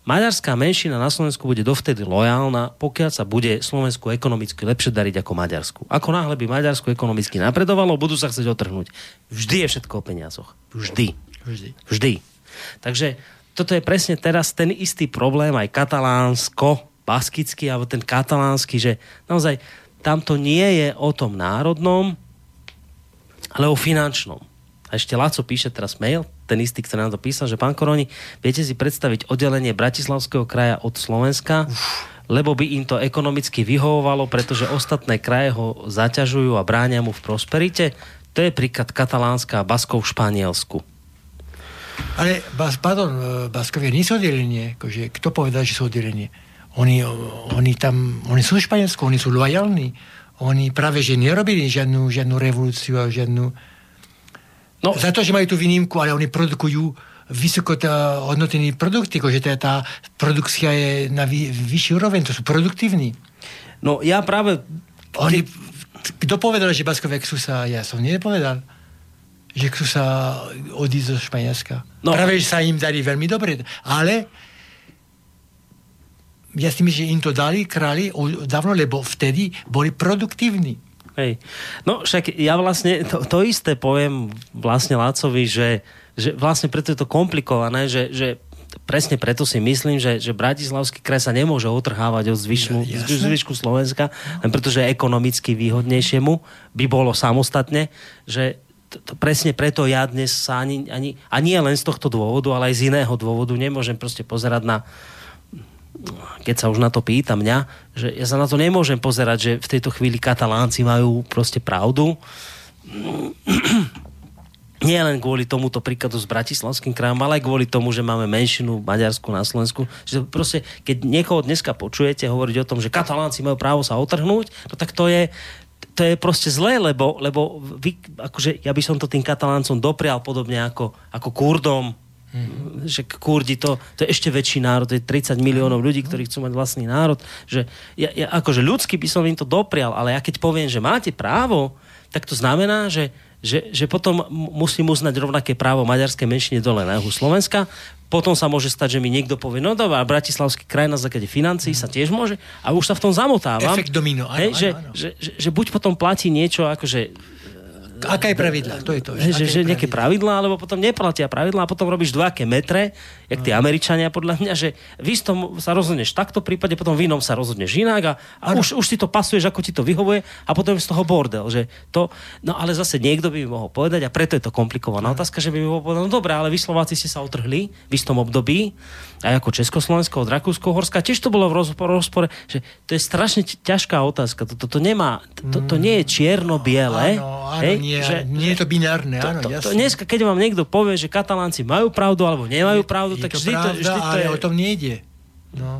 Maďarská menšina na Slovensku bude dovtedy lojálna, pokiaľ sa bude Slovensku ekonomicky lepšie dariť ako Maďarsku. Ako náhle by Maďarsku ekonomicky napredovalo, budú sa chcieť otrhnúť. Vždy je všetko o peniazoch. Vždy. Vždy. Vždy. Takže toto je presne teraz ten istý problém, aj katalánsko, baskický, alebo ten katalánsky, že naozaj tam to nie je o tom národnom, ale o finančnom. A ešte Laco píše teraz mail, ten istý, ktorý nám to písal, že pán Koroni, viete si predstaviť oddelenie Bratislavského kraja od Slovenska, Uf. lebo by im to ekonomicky vyhovovalo, pretože ostatné kraje ho zaťažujú a bránia mu v prosperite? To je príklad Katalánska a Baskov v Španielsku. Ale, bas, pardon, e, Baskovia nie sú oddelenie. Akože, kto povedal, že sú oddelenie? Oni, oni tam, oni sú v Španielsku, oni sú lojalní. Oni práve, že nerobili žiadnu, žiadnu revolúciu a žiadnu... No. Za to, že majú tú výnimku, ale oni produkujú vysoko hodnotený produkty, že tá, tá produkcia je na vy, vyšší úroveň, to sú produktívni. No ja práve... Oni, kto povedal, že Baskovia sú sa, ja som nepovedal že chcú sa odísť zo Španielska. No. Práve, že sa im darí veľmi dobre. Ale ja si myslím, že im to dali králi dávno, lebo vtedy boli produktívni. Hej. No však ja vlastne to, to isté poviem vlastne Lácovi, že, že vlastne preto je to komplikované, že, že presne preto si myslím, že, že Bratislavský kraj sa nemôže otrhávať od zvyšku, ja, zvyšku Slovenska, len pretože ekonomicky výhodnejšiemu by bolo samostatne, že to, presne preto ja dnes sa ani, ani, a nie len z tohto dôvodu, ale aj z iného dôvodu nemôžem proste pozerať na keď sa už na to pýta mňa, že ja sa na to nemôžem pozerať, že v tejto chvíli katalánci majú proste pravdu. Nie len kvôli tomuto príkladu s Bratislavským krajom, ale aj kvôli tomu, že máme menšinu Maďarsku na Slovensku. Že proste, keď niekoho dneska počujete hovoriť o tom, že katalánci majú právo sa otrhnúť, no tak to je, to je proste zlé, lebo, lebo vy, akože ja by som to tým kataláncom doprial podobne ako, ako Kurdom, Mm-hmm. že Kurdi to, to je ešte väčší národ, to je 30 miliónov ľudí, ktorí chcú mať vlastný národ, že ja, ja, akože ľudsky by som im to doprial, ale ja keď poviem, že máte právo, tak to znamená, že, že, že potom musím uznať rovnaké právo maďarskej menšine dole na juhu Slovenska, potom sa môže stať, že mi niekto povie, no dobrá, Bratislavský kraj na základe financií sa tiež môže a už sa v tom zamotávam. Efekt domino, áno, hej, áno, že, áno. Že, že, že buď potom platí niečo, akože Aká je pravidla? To je to. Že, že, že nejaké pravidlá, alebo potom neplatia pravidlá a potom robíš dvojaké metre, jak tí Američania podľa mňa, že v istom sa rozhodneš takto prípade, potom v inom sa rozhodneš inak a, a už, už si to pasuješ, ako ti to vyhovuje a potom je z toho bordel. Že to, no ale zase niekto by mi mohol povedať a preto je to komplikovaná otázka, že by mi mohol povedať, no dobré, ale vy Slováci ste sa otrhli v istom období, aj ako Československo od Rakúsko-Horska, tiež to bolo v rozpore, že to je strašne ťažká otázka. To, to, to nemá, to, to nie je čierno-biele. Áno, áno, hej, nie, že, nie je to binárne, áno, to, to, to, dneska, keď vám niekto povie, že Katalánci majú pravdu alebo nemajú pravdu, je, tak je to vždy, pravda, to, vždy to je... o tom nejde. No.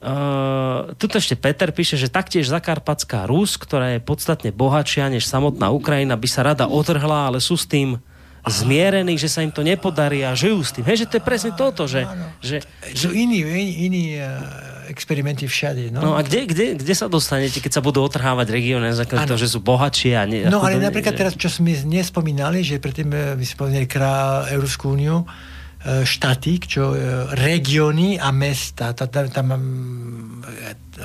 Uh, tuto ešte Peter píše, že taktiež Zakarpatská Rus, ktorá je podstatne bohatšia než samotná Ukrajina, by sa rada otrhla, ale sú s tým zmierení, že sa im to nepodarí a žijú s tým. Hej, že to je presne toto, že... že, že... Sú iní, iní, iní uh, experimenty všade. No, no a kde, kde, kde sa dostanete, keď sa budú otrhávať regióny na to, že sú bohatšie a nie... No ale napríklad že... teraz, čo sme nespomínali, že predtým my sme spomínali krá Európsku úniu, štáty, čo regióny a mesta. Tam, tam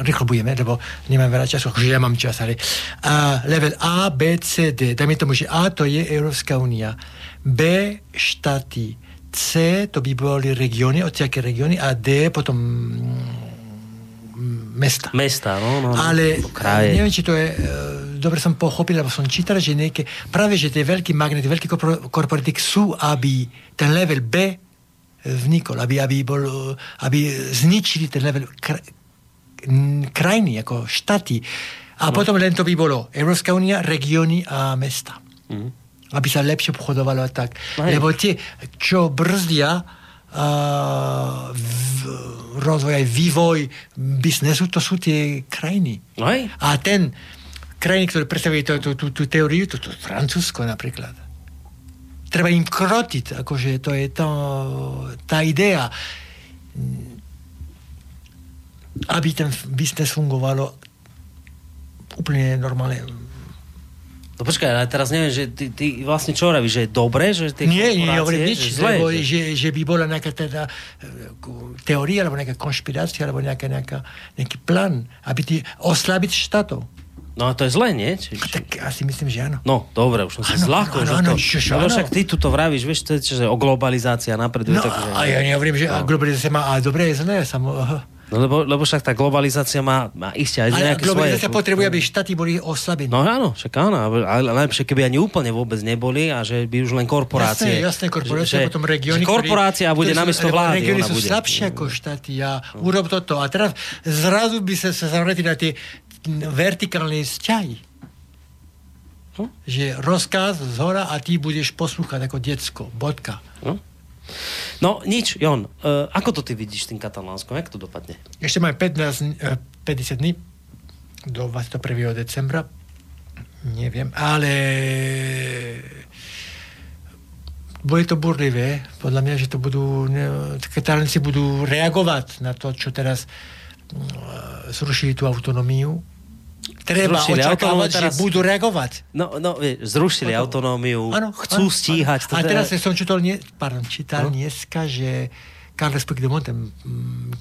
rýchlo budeme, lebo nemám veľa času, akože ja mám čas, ale a level A, B, C, D. Dajme tomu, že A to je Európska únia. B štáty. C to by boli regióny, odtiaľké regióny a D potom mesta. Mesta, no, no. no. Ale kraje. neviem, či to je, dobre som pochopil, lebo som čítal, že nejaké, práve, že tie veľký magnety, veľký korporatík sú, aby ten level B vznikol, aby, aby, bol, aby zničili ten level kr- krajiny, ako štáty. A no. potom len to by bolo Európska únia, regióny a mesta. Mm. Aby sa lepšie obchodovalo a tak. Aj. Lebo tie, čo brzdia rozvoj aj vývoj biznesu, to sú tie krajiny. Aj. A ten krajiny, ktoré predstavujú tú, tú, tú teóriu, to, to Francúzsko napríklad treba im krotiť, akože to je to, tá idea, aby ten biznes fungovalo úplne normálne. No počkaj, ale teraz neviem, že ty, ty vlastne čo hovoríš, že je dobré, že tie Nie, nie, hovorím nič, že, zlé, lebo, že... Že, že by bola nejaká teda e, teória, alebo nejaká konšpirácia, alebo nejaká, nejaká, nejaký plán, aby ty oslabiť štátov. No a to je zlé, nie? Či, či... Tak asi myslím, že áno. No, dobre, už som sa zľakol. Áno, áno, áno. však ty tu to vravíš, vieš, to je, že o globalizácia napreduje. No, tak, že... a ja nehovorím, že no. globalizácia má, ale dobre je zlé. Samo... No lebo, lebo však tá globalizácia má, má isté aj ale nejaké globalizácia svoje... potrebuje, aby štáty boli oslabené. No áno, však áno, ale lepšie, keby ani úplne vôbec neboli a že by už len korporácie. Jasné, jasné korporácie, že, potom regióny. Korporácia ktorý, bude namiesto vlády. Regióny sú bude. slabšie ako štáty a no. urob toto. A teraz zrazu by sa, sa zavretili na tie vertikálne vzťahy. Hm? Že rozkaz z hora a ty budeš poslúchať ako decko. Bodka. Hm? No nič, Jon, uh, ako to ty vidíš tým katalánskom? Jak to dopadne? Ešte máme 15, uh, 50 dní do 21. decembra. Neviem, ale bude to burlivé. Podľa mňa, že to budú, katalánci budú reagovať na to, čo teraz uh, zrušili tú autonómiu treba zrušili očakávať, teraz... že budú reagovať. No, no zrušili Potom. autonómiu, ano, chcú ano, stíhať. Ano. A teraz som čítal, nie, pardon, čítal no. dneska, že Carles Puigdemont, ten mm,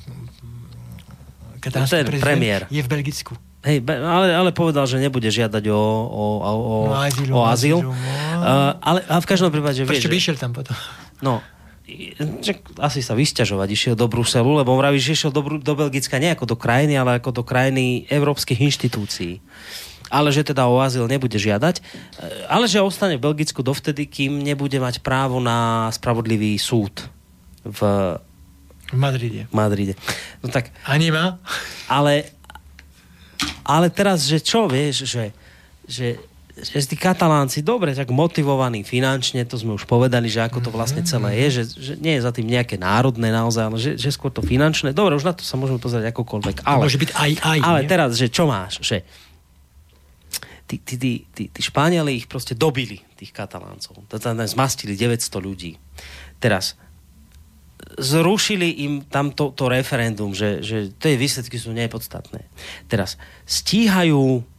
katalánsky prezident, premiér. je v Belgicku. Hej, ale, ale povedal, že nebude žiadať o, o, o, o, no, azyl, o azyl. No. Uh, ale, ale v každom prípade, Prečo by išiel tam potom? No, asi sa vysťažovať, išiel do Bruselu, lebo on vraví, že išiel do, do Belgicka nie ako do krajiny, ale ako do krajiny európskych inštitúcií. Ale že teda o azyl nebude žiadať, ale že ostane v Belgicku dovtedy, kým nebude mať právo na spravodlivý súd v, v Madride. Madride. No tak, Ani má? Ale, ale teraz, že čo, vieš, že, že že tí katalánci dobre, tak motivovaní finančne, to sme už povedali, že ako to vlastne mhm, celé je, že, že nie je za tým nejaké národné naozaj, ale že, že skôr to finančné. Dobre, už na to sa môžeme pozrieť akokoľvek. Ale, môže byť aj, aj. Ale nie? teraz, že čo máš? Že tí, tí, tí, tí, tí Španieli ich proste dobili, tých kataláncov. Zmastili 900 ľudí. Teraz, zrušili im tam to, to referendum, že, že tie výsledky sú nepodstatné. Teraz stíhajú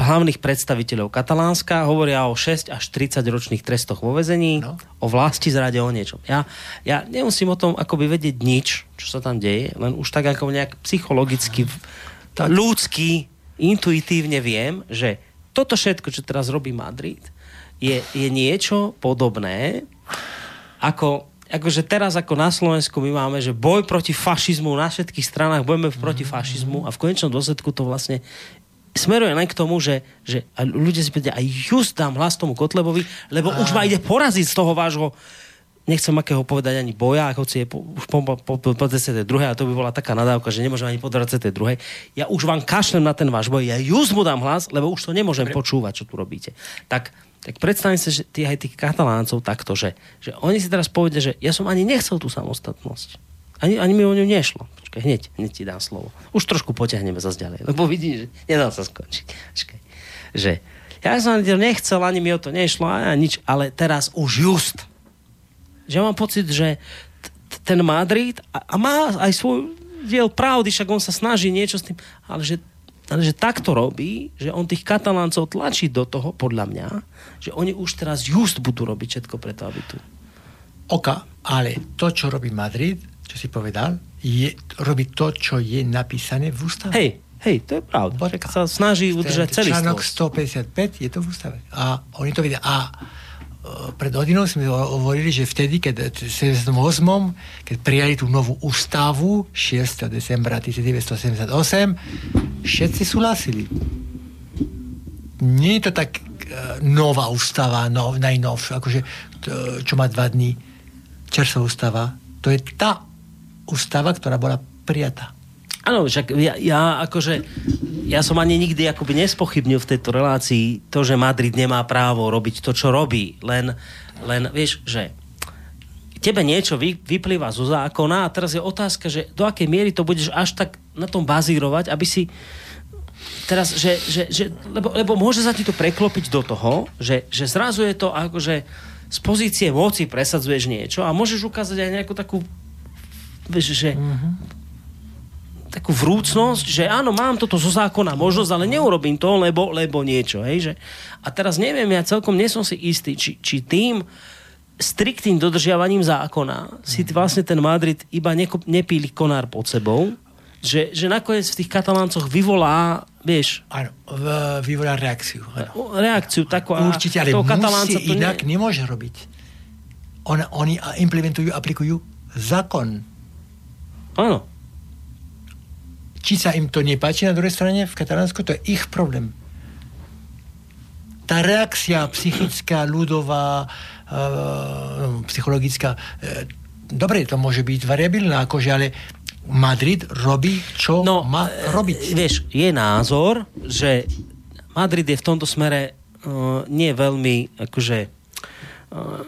hlavných predstaviteľov Katalánska hovoria o 6 až 30 ročných trestoch vo vezení, no. o vlasti zrade, o niečom. Ja, ja nemusím o tom akoby vedieť nič, čo sa tam deje, len už tak ako nejak psychologicky, tak. ľudsky, intuitívne viem, že toto všetko, čo teraz robí Madrid, je, je niečo podobné, ako akože teraz ako na Slovensku my máme, že boj proti fašizmu na všetkých stranách, bojíme proti fašizmu a v konečnom dôsledku to vlastne smeruje len k tomu, že, že a ľudia si povedia, aj just dám hlas tomu Kotlebovi, lebo a... už ma ide poraziť z toho vášho nechcem akého povedať ani boja, si je po, už po, po, po, po 22. a to by bola taká nadávka, že nemôžem ani po 22. Ja už vám kašlem na ten váš boj, ja just mu dám hlas, lebo už to nemôžem počúvať, čo tu robíte. Tak, tak predstavím si, že tí, aj tých kataláncov takto, že, že oni si teraz povedia, že ja som ani nechcel tú samostatnosť. Ani, ani mi o ňu nešlo. Počkaj, hneď, hneď ti dám slovo. Už trošku potiahneme zase ďalej, lebo vidíš, že nedá sa skončiť. Počkaj. Že ja som nechcel, ani mi o to nešlo, ani nič, ale teraz už just. Že mám pocit, že t- ten Madrid a, a má aj svoj diel pravdy, však on sa snaží niečo s tým, ale že, ale že takto robí, že on tých kataláncov tlačí do toho, podľa mňa, že oni už teraz just budú robiť všetko preto, aby tu. Oka, ale to, čo robí Madrid, čo si povedal, je robiť to, čo je napísané v ústave. Hej, hej, to je pravda. Bodka. sa snaží udržať celý Článok 155 je to v ústave. A oni to vidia. A e, pred hodinou sme hovorili, že vtedy, keď v 78. keď prijali tú novú ústavu 6. decembra 1978, všetci súhlasili. Nie je to tak uh, nová ústava, no, najnovšia, akože to, čo má dva dní. Čerstvá ústava, To je tá ústava, ktorá bola prijatá. Áno, však ja, ja akože, ja som ani nikdy akoby nespochybnil v tejto relácii to, že Madrid nemá právo robiť to, čo robí. Len, len vieš, že tebe niečo vy, vyplýva zo zákona a teraz je otázka, že do akej miery to budeš až tak na tom bazírovať, aby si teraz, že, že, že lebo, lebo môže sa ti to preklopiť do toho, že, že zrazu je to akože z pozície moci presadzuješ niečo a môžeš ukázať aj nejakú takú vieš, že mm-hmm takú vrúcnosť, že áno, mám toto zo zákona možnosť, ale neurobím to, lebo, lebo niečo. Hej, že... A teraz neviem, ja celkom nie som si istý, či, či tým striktným dodržiavaním zákona si vlastne ten Madrid iba neko, nepíli konár pod sebou, že, že nakoniec v tých kataláncoch vyvolá, vieš... Áno, vyvolá reakciu. Áno. Reakciu takú. Určite, ale musí to inak ne... nemôže robiť. On, oni implementujú, aplikujú zákon. Áno či sa im to nepáči na druhej strane v Katalánsku, to je ich problém. Tá reakcia psychická, ľudová, uh, psychologická, uh, dobre, to môže byť variabilná, akože, ale Madrid robí, čo no, má robiť. Vieš, je názor, že Madrid je v tomto smere uh, nie veľmi, akože uh,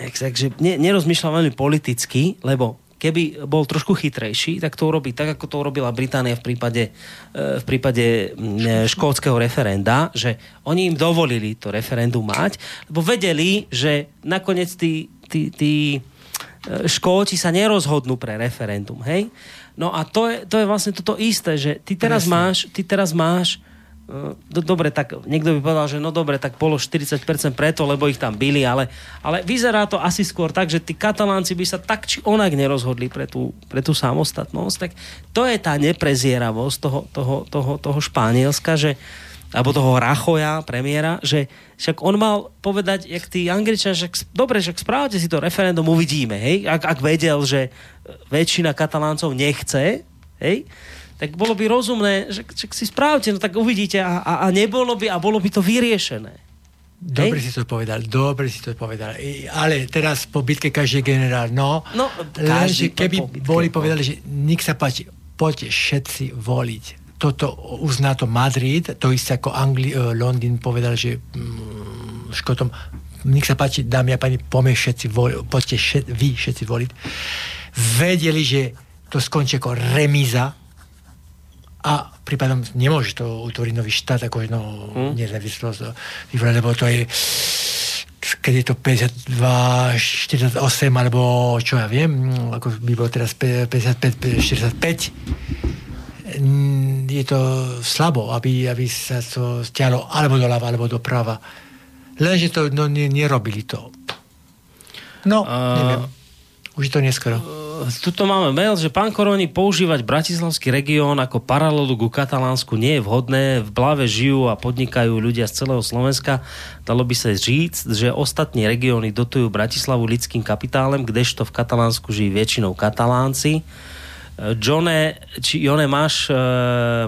takže ne, nerozmýšľa veľmi politicky, lebo keby bol trošku chytrejší, tak to urobí tak, ako to urobila Británia v prípade, e, v prípade mm, škótskeho referenda, že oni im dovolili to referendum mať, lebo vedeli, že nakoniec tí, tí, tí e, Škóti sa nerozhodnú pre referendum, hej? No a to je, to je vlastne toto isté, že ty teraz Presne. máš, ty teraz máš dobre, tak niekto by povedal, že no dobre, tak bolo 40% preto, lebo ich tam byli, ale, ale vyzerá to asi skôr tak, že tí katalánci by sa tak či onak nerozhodli pre tú, pre tú samostatnosť, tak to je tá neprezieravosť toho, toho, toho, toho Španielska, že alebo toho Rachoja, premiéra, že však on mal povedať, jak tí Angličania, že dobre, však správate si to referendum, uvidíme, hej, ak, ak vedel, že väčšina kataláncov nechce, hej, tak bolo by rozumné, že, že si správte, no tak uvidíte a, a, a nebolo by a bolo by to vyriešené. Dobre Hej? si to povedal, dobre si to povedal. Ale teraz po bitke každý generál, no, no lenže keby po bitke, boli po... povedali, že nik sa páči, poďte všetci voliť. Toto uzná to Madrid, to isté ako Angli- uh, Londýn povedal, že mm, Škotom, nech sa páči, dámy a pani, poďme všetci voliť, poďte všet, vy všetci voliť. Vedeli, že to skončí ako remíza, a prípadom nemôže to utvoriť nový štát ako no, hmm. nezávislosť, lebo to je keď je to 52, 48 alebo čo ja viem, ako by bolo teraz 55, 45 je to slabo, aby, aby sa to stialo alebo doľava, alebo doprava. Lenže to no, ne, nerobili to. No, uh, neviem. Už je to neskoro. Uh, tuto máme mail, že pán Koroni používať bratislavský región ako paralelu ku Katalánsku nie je vhodné. V Blave žijú a podnikajú ľudia z celého Slovenska. Dalo by sa říct, že ostatní regióny dotujú Bratislavu lidským kapitálem, kdežto v Katalánsku žijú väčšinou Katalánci. Johne, či Jone, máš e,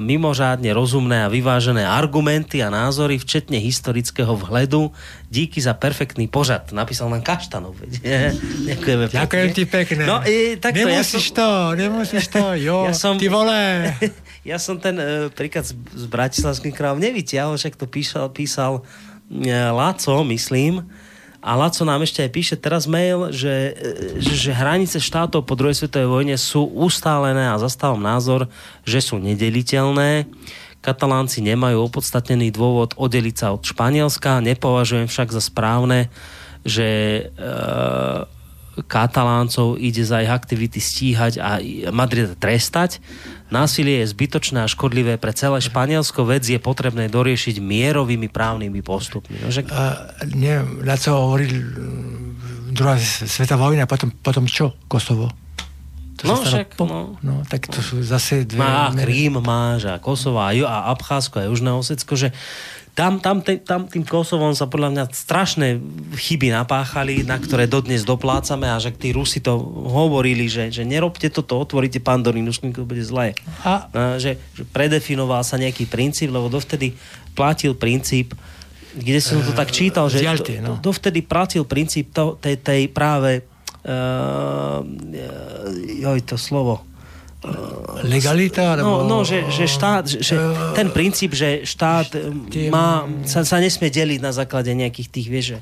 mimořádne rozumné a vyvážené argumenty a názory, včetne historického vhledu. Díky za perfektný pořad. Napísal nám Kaštanov. Ďakujeme pekne. Ďakujem ti pekne. No, e, takto, nemusíš ja som... to, nemusíš to, jo, ja som... ty vole. ja som ten e, príklad s, s Bratislavským krajom nevytiahol, však to písal, písal e, Láco, myslím, a Laco nám ešte aj píše teraz mail, že, že, hranice štátov po druhej svetovej vojne sú ustálené a zastávam názor, že sú nedeliteľné. Katalánci nemajú opodstatnený dôvod oddeliť sa od Španielska. Nepovažujem však za správne, že e, Kataláncov ide za ich aktivity stíhať a Madrid trestať. Násilie je zbytočné a škodlivé pre celé Španielsko. Vec je potrebné doriešiť mierovými právnymi postupmi. No, že... uh, neviem, na co hovoril mm, druhá svetová vojna, potom, potom čo? Kosovo? To no však, po... no. no. tak to sú zase dve... Má Krím, máš a Kosovo a, a Abcházsko a Južné Osecko, že tam, tam, te, tam tým Kosovom sa podľa mňa strašné chyby napáchali, na ktoré dodnes doplácame a že tí Rusi to hovorili, že, že nerobte toto, otvoríte Pandorínu skrinku, bude zlé. A... a že, že predefinoval sa nejaký princíp, lebo dovtedy platil princíp, kde som to tak čítal, že Dialte, no. dovtedy platil princíp to, tej, tej práve joj, to slovo, Legalita? Alebo... No, no že, že štát, že, že ten princíp, že štát má, sa, sa nesmie deliť na základe nejakých tých, vieš, že...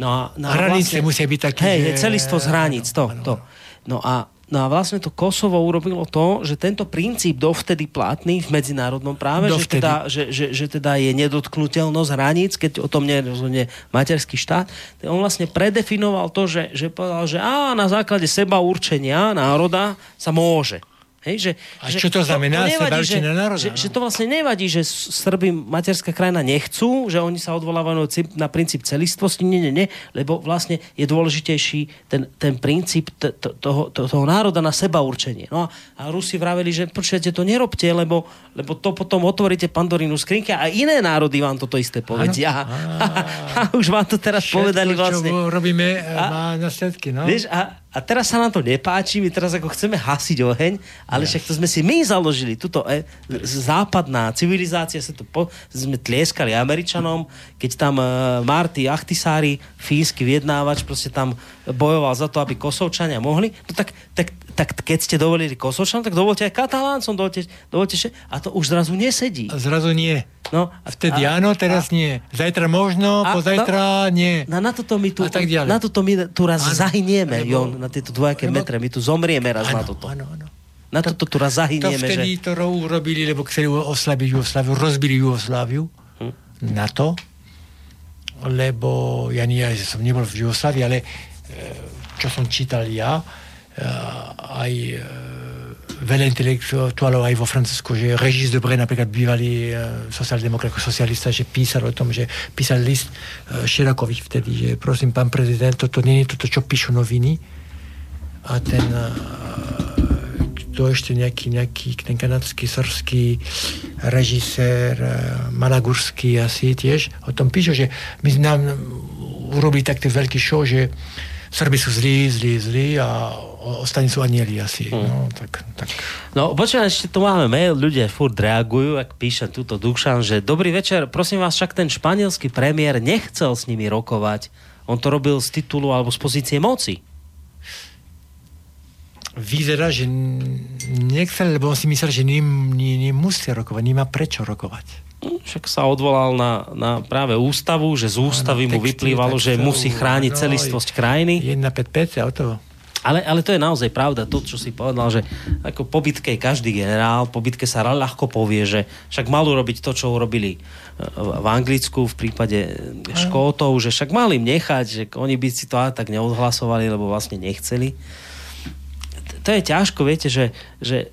No a, no a hranice vlastne, musia byť také, hej, že... celistvo z hraníc, to, to. No a No a vlastne to Kosovo urobilo to, že tento princíp dovtedy platný v medzinárodnom práve, že teda, že, že, že teda je nedotknutelnosť hraníc, keď o tom nerozhodne materský štát, on vlastne predefinoval to, že, že povedal, že á, na základe seba určenia národa sa môže. Hej, že, a čo to znamená? To, to nevadí, že, národa, že, no. že to vlastne nevadí, že Srby materská krajina nechcú, že oni sa odvolávajú na princíp celistvosti. Nie, nie, nie, lebo vlastne je dôležitejší ten, ten princíp t- t- toho, to, toho národa na seba určenie. No a, a Rusi vraveli, že počujete, to nerobte, lebo, lebo to potom otvoríte pandorínu skrinky a iné národy vám toto isté povedia. A, a, a už vám to teraz Všetko, povedali vlastne. čo robíme, a, má následky. No? Vieš, a, a teraz sa nám to nepáči, my teraz ako chceme hasiť oheň, ale však to sme si my založili. Tuto e, západná civilizácia, sa to po, sme tlieskali Američanom, keď tam e, Marty Achtisári, fínsky vyjednávač, proste tam bojoval za to, aby Kosovčania mohli. No tak, tak, tak keď ste dovolili Kosovčanom, tak dovolte aj Kataláncom, dovolte, dovolte a to už zrazu nesedí. A zrazu nie. No, a, Vtedy a, áno, teraz a, nie. Zajtra možno, a, pozajtra no, nie. Na, na toto my tu, na toto my tu raz áno, zahynieme, lebo, Jon, na tieto dvojaké lebo, metre. My tu zomrieme raz áno, na toto. Áno, áno. Na to, toto tu raz zahynieme. To vtedy že... to urobili, lebo chceli oslabiť Jugosláviu, rozbili Jugosláviu hm. na to, lebo ja nie, som nebol v Jugoslávii, ale e, čo som čítal ja, e, aj e, veľa intelektuálov aj vo Francúzsku, že Regis Debré, napríklad bývalý uh, sociál-demokrat, socialista, že písal o tom, že písal list uh, Širakovi vtedy, že prosím, pán prezident, toto nie je toto, čo píšu noviny. A ten to ešte nejaký, nejaký ten kanadský, srský režisér, malagurský asi tiež, o tom píšu, že my nám urobili taký veľký show, že Srby sú zlí, zlí, zlí a ostane sú anieli asi. Hmm. No, tak, tak. no počúvaj, ešte tu máme mail, ľudia furt reagujú, ak píše túto Dušan, že dobrý večer, prosím vás, však ten španielský premiér nechcel s nimi rokovať. On to robil z titulu alebo z pozície moci. Vyzerá, že nechcel, lebo on si myslel, že nemusí rokovať, nemá prečo rokovať však sa odvolal na, na práve ústavu, že z ústavy ano, mu vyplývalo, že musí chrániť no, celistvosť krajiny. 155 a o to. Ale, ale to je naozaj pravda, to, čo si povedal, že ako po bitke je každý generál, po bitke sa ľahko povie, že však mal urobiť to, čo urobili e, v Anglicku v prípade Škótov, že však mali im nechať, že oni by si to aj tak neodhlasovali, lebo vlastne nechceli. To je ťažko, viete, že, že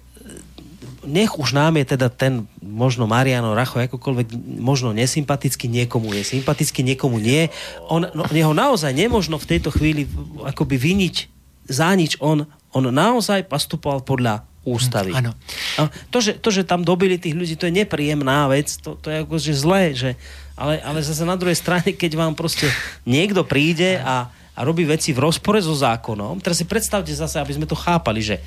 nech už nám je teda ten možno Mariano Racho akokoľvek možno nesympatický, niekomu je sympatický, niekomu nie. On, no, jeho naozaj nemožno v tejto chvíli akoby viniť za nič. On, on naozaj postupoval podľa ústavy. Áno. A to, že, to, že tam dobili tých ľudí, to je nepríjemná vec, to, to je akože zlé, že, ale, ale zase na druhej strane, keď vám proste niekto príde a, a robí veci v rozpore so zákonom, teraz si predstavte zase, aby sme to chápali, že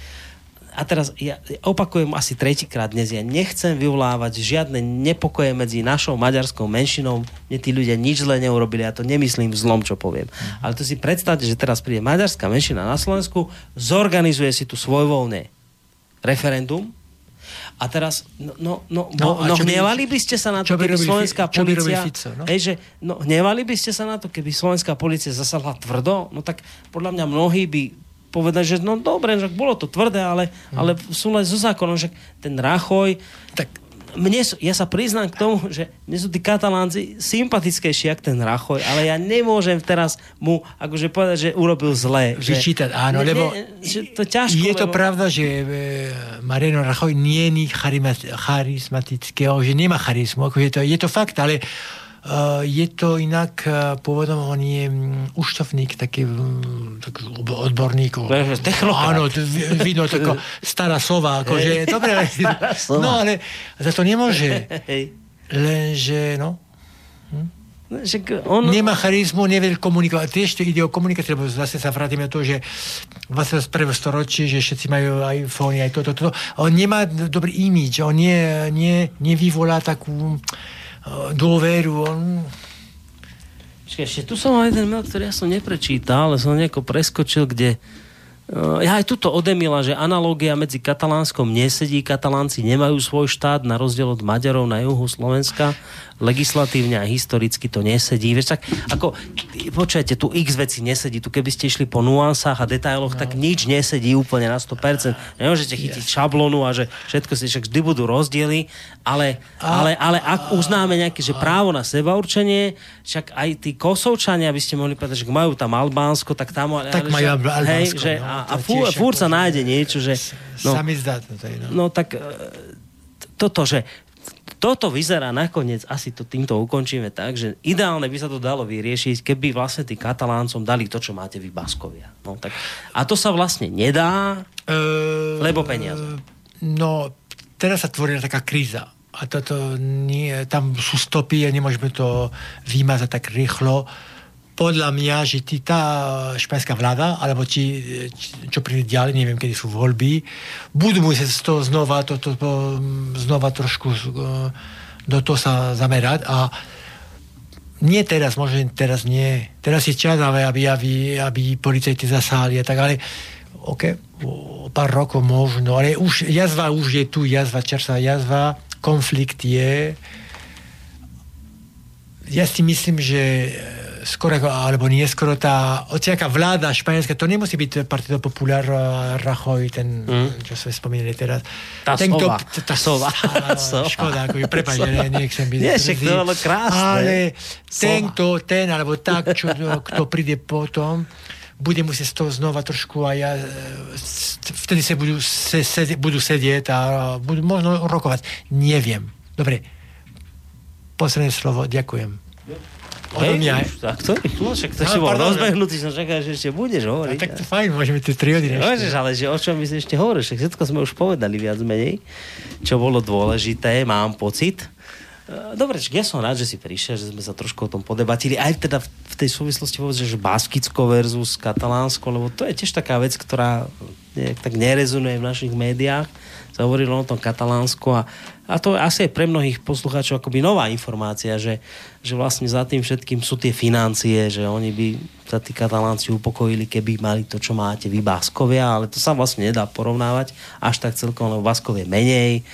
a teraz ja opakujem asi tretíkrát dnes, ja nechcem vyvolávať žiadne nepokoje medzi našou maďarskou menšinou, mne tí ľudia nič zle neurobili, ja to nemyslím v zlom, čo poviem. Mm. Ale to si predstavte, že teraz príde maďarská menšina na Slovensku, zorganizuje si tu svojvoľné referendum, a teraz, no, no, no, no, no hnevali by ste sa na to, keby slovenská policia... Fico, no? Hej, že, no, hnevali by ste sa na to, keby slovenská policia zasadla tvrdo? No tak podľa mňa mnohí by povedať, že no dobre, že bolo to tvrdé, ale, hmm. ale v súlade so zákonom, že ten Rachoj, tak mne, ja sa priznám k tomu, že mne sú tí katalánci sympatickejší, jak ten Rachoj, ale ja nemôžem teraz mu akože povedať, že urobil zle. Vyčítať, áno, ne, lebo ne, že to ťažko, je to lebo... pravda, že e, Mariano Rachoj nie je charizmatického, že nemá charizmu, akože to, je to fakt, ale je to inak, eh, povedom, on je mm, uštovník, taký, mm, taký odborník. Technokrat. Áno, vidno, tako stará sova, akože, dobre, no ale za to nemôže. Lenže, no, hm? že on... Nemá charizmu, nevie komunikovať. Tiež to ide o komunikáciu, lebo zase sa vrátime to, že v 21. storočí, že všetci majú iPhone, aj toto, toto. On nemá dobrý imič, on nie, nie, nevyvolá takú dôveru. On, Počkaj, ešte tu som mal jeden mail, ktorý ja som neprečítal, ale som nejako preskočil, kde Uh, ja aj tuto odemila, že analógia medzi Katalánskom nesedí, Katalánci nemajú svoj štát na rozdiel od Maďarov na juhu Slovenska legislatívne a historicky to nesedí. Vieš, tak ako, počujete, tu x veci nesedí. Tu keby ste išli po nuansách a detailoch, no. tak nič nesedí úplne na 100%. Nemôžete chytiť yes. šablonu a že všetko si však vždy budú rozdiely, ale, ale, ale ak uznáme nejaké, že právo na seba určenie, však aj tí kosovčania, aby ste mohli povedať, že majú tam Albánsko, tak tam... Tak majú Albánsko. Hej, že, no, a, a fúr, fúr sa nájde niečo, že... No, Sami zdá to. No. no tak e, toto, že toto vyzerá nakoniec, asi to týmto ukončíme tak, že ideálne by sa to dalo vyriešiť, keby vlastne tí kataláncom dali to, čo máte vy Baskovia. No, tak, a to sa vlastne nedá, uh, lebo peniaze. No, teraz sa tvorí taká kríza. A toto nie, tam sú stopy a nemôžeme to vymazať tak rýchlo. Uh, podľa mňa, že tí, tá španská vláda, alebo ti, čo príde ďalej, neviem, kedy sú voľby, budú musieť z toho znova, to, to, to, znova trošku e, do toho sa zamerať a nie teraz, možno teraz nie. Teraz je čas, aby, aby, aby policajti zasáhli a tak, ale OK, o pár rokov možno, ale už jazva už je tu, jazva, čerstvá jazva, konflikt je. Ja si myslím, že skoro alebo neskoro tá ociaká vláda španielská, to nemusí byť Partido Popular Rajoy, ten, mm. čo sme spomínali teraz. Tá ten, sova. Tá sova. sova. Škoda, ako prepáč, ne, nechcem byť. Nie, však to bolo krásne. Ale ten, kto, ten, alebo tak, čo, kto príde potom, bude musieť z toho znova trošku a ja vtedy sa budú, se, se, budú sedieť a budú možno rokovať. Neviem. Dobre. Posledné slovo. Ďakujem. Odo mňa. Tak to rýchlo, však to no, si bol rozbehnutý, som čakal, že ešte budeš hovoriť. A tak to fajn, môžeme tie tri hodiny Môžeš, ale že o čom si ešte hovoril, však všetko sme už povedali viac menej, čo bolo dôležité, mám pocit. E, dobre, ja som rád, že si prišiel, že sme sa trošku o tom podebatili. Aj teda v tej súvislosti povedať, že Baskicko versus Katalánsko, lebo to je tiež taká vec, ktorá nejak tak nerezonuje v našich médiách. Sa hovorilo o tom Katalánsku a a to je asi aj pre mnohých poslucháčov akoby nová informácia, že, že vlastne za tým všetkým sú tie financie, že oni by sa tí katalánci upokojili, keby mali to, čo máte vy Baskovia, ale to sa vlastne nedá porovnávať až tak celkom, lebo Baskov je menej,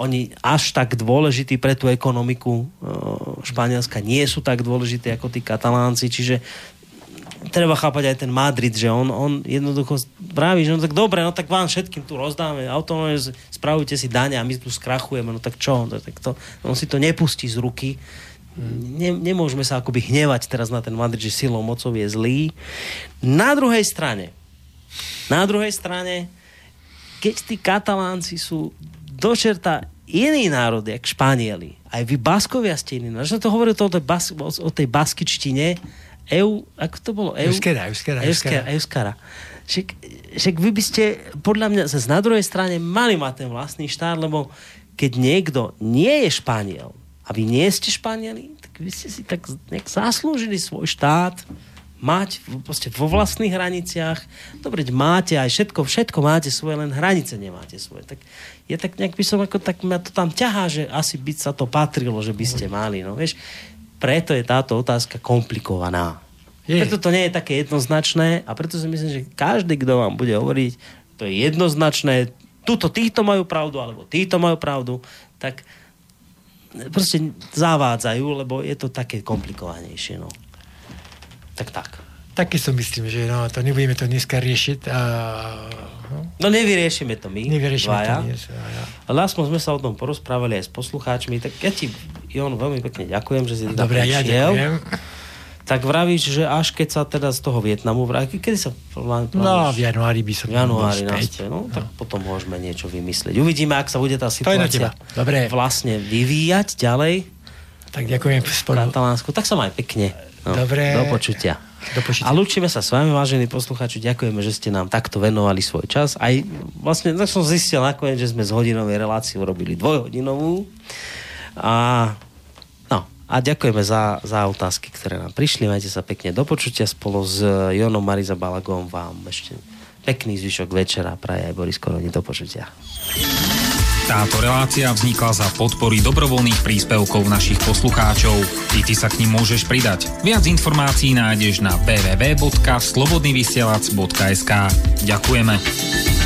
oni až tak dôležití pre tú ekonomiku e, Španielska nie sú tak dôležití ako tí katalánci, čiže treba chápať aj ten Madrid, že on, on jednoducho vraví, že no tak dobre, no tak vám všetkým tu rozdáme autonómne, spravujte si dane a my tu skrachujeme, no tak čo? No, tak to, on si to nepustí z ruky. Ne, nemôžeme sa akoby hnevať teraz na ten Madrid, že silou mocou je zlý. Na druhej strane, na druhej strane, keď tí katalánci sú dočerta iný národ, jak Španieli, aj vy Baskovia ste iní. Že to hovorí to o tej, bas, o tej baskičtine, EU, ako to bolo? EU? Euskera, Euskera, Euskera. Euskera. Však, však vy by ste, podľa mňa, sa na druhej strane mali mať ten vlastný štát, lebo keď niekto nie je Španiel a vy nie ste Španieli, tak vy ste si tak nejak zaslúžili svoj štát, mať proste vo vlastných hraniciach. Dobre, máte aj všetko, všetko máte svoje, len hranice nemáte svoje. Tak je tak nejak by som ako tak ma to tam ťahá, že asi by sa to patrilo, že by ste mali. No, vieš, preto je táto otázka komplikovaná. Je. Preto to nie je také jednoznačné a preto si myslím, že každý, kto vám bude hovoriť, to je jednoznačné, tuto títo majú pravdu, alebo títo majú pravdu, tak proste zavádzajú, lebo je to také komplikovanejšie. No. Tak tak. Taky som myslím, že no, to nebudeme to dneska riešiť. A, no. no nevyriešime to my. Nevyriešime dvaja. to. Ale aspoň sme sa o tom porozprávali aj s poslucháčmi, tak ja ti Jon, veľmi pekne ďakujem, že si tam Dobre, ja ďakujem. Tak vravíš, že až keď sa teda z toho Vietnamu vráti, kedy sa plánuješ? No, v januári by som v januári naspäť. No, tak no. potom môžeme niečo vymyslieť. Uvidíme, ak sa bude tá situácia Dobre. vlastne vyvíjať ďalej. Tak ďakujem spolu. Katalánsku. Tak sa maj pekne. No, Dobre. Do počutia. Do počutia. A lúčime sa s vami, vážení poslucháči. Ďakujeme, že ste nám takto venovali svoj čas. Aj vlastne, tak som zistil nakoniec, že sme z hodinovej relácie urobili dvojhodinovú. A a ďakujeme za, za otázky, ktoré nám prišli. Majte sa pekne do počutia spolu s eh, Jonom Mariza Balagom. Vám ešte pekný zvyšok večera. Praje aj Boris Koroni. Do počutia. Táto relácia vznikla za podpory dobrovoľných príspevkov našich poslucháčov. I ty sa k ním môžeš pridať. Viac informácií nájdeš na www.slobodnyvysielac.sk Ďakujeme.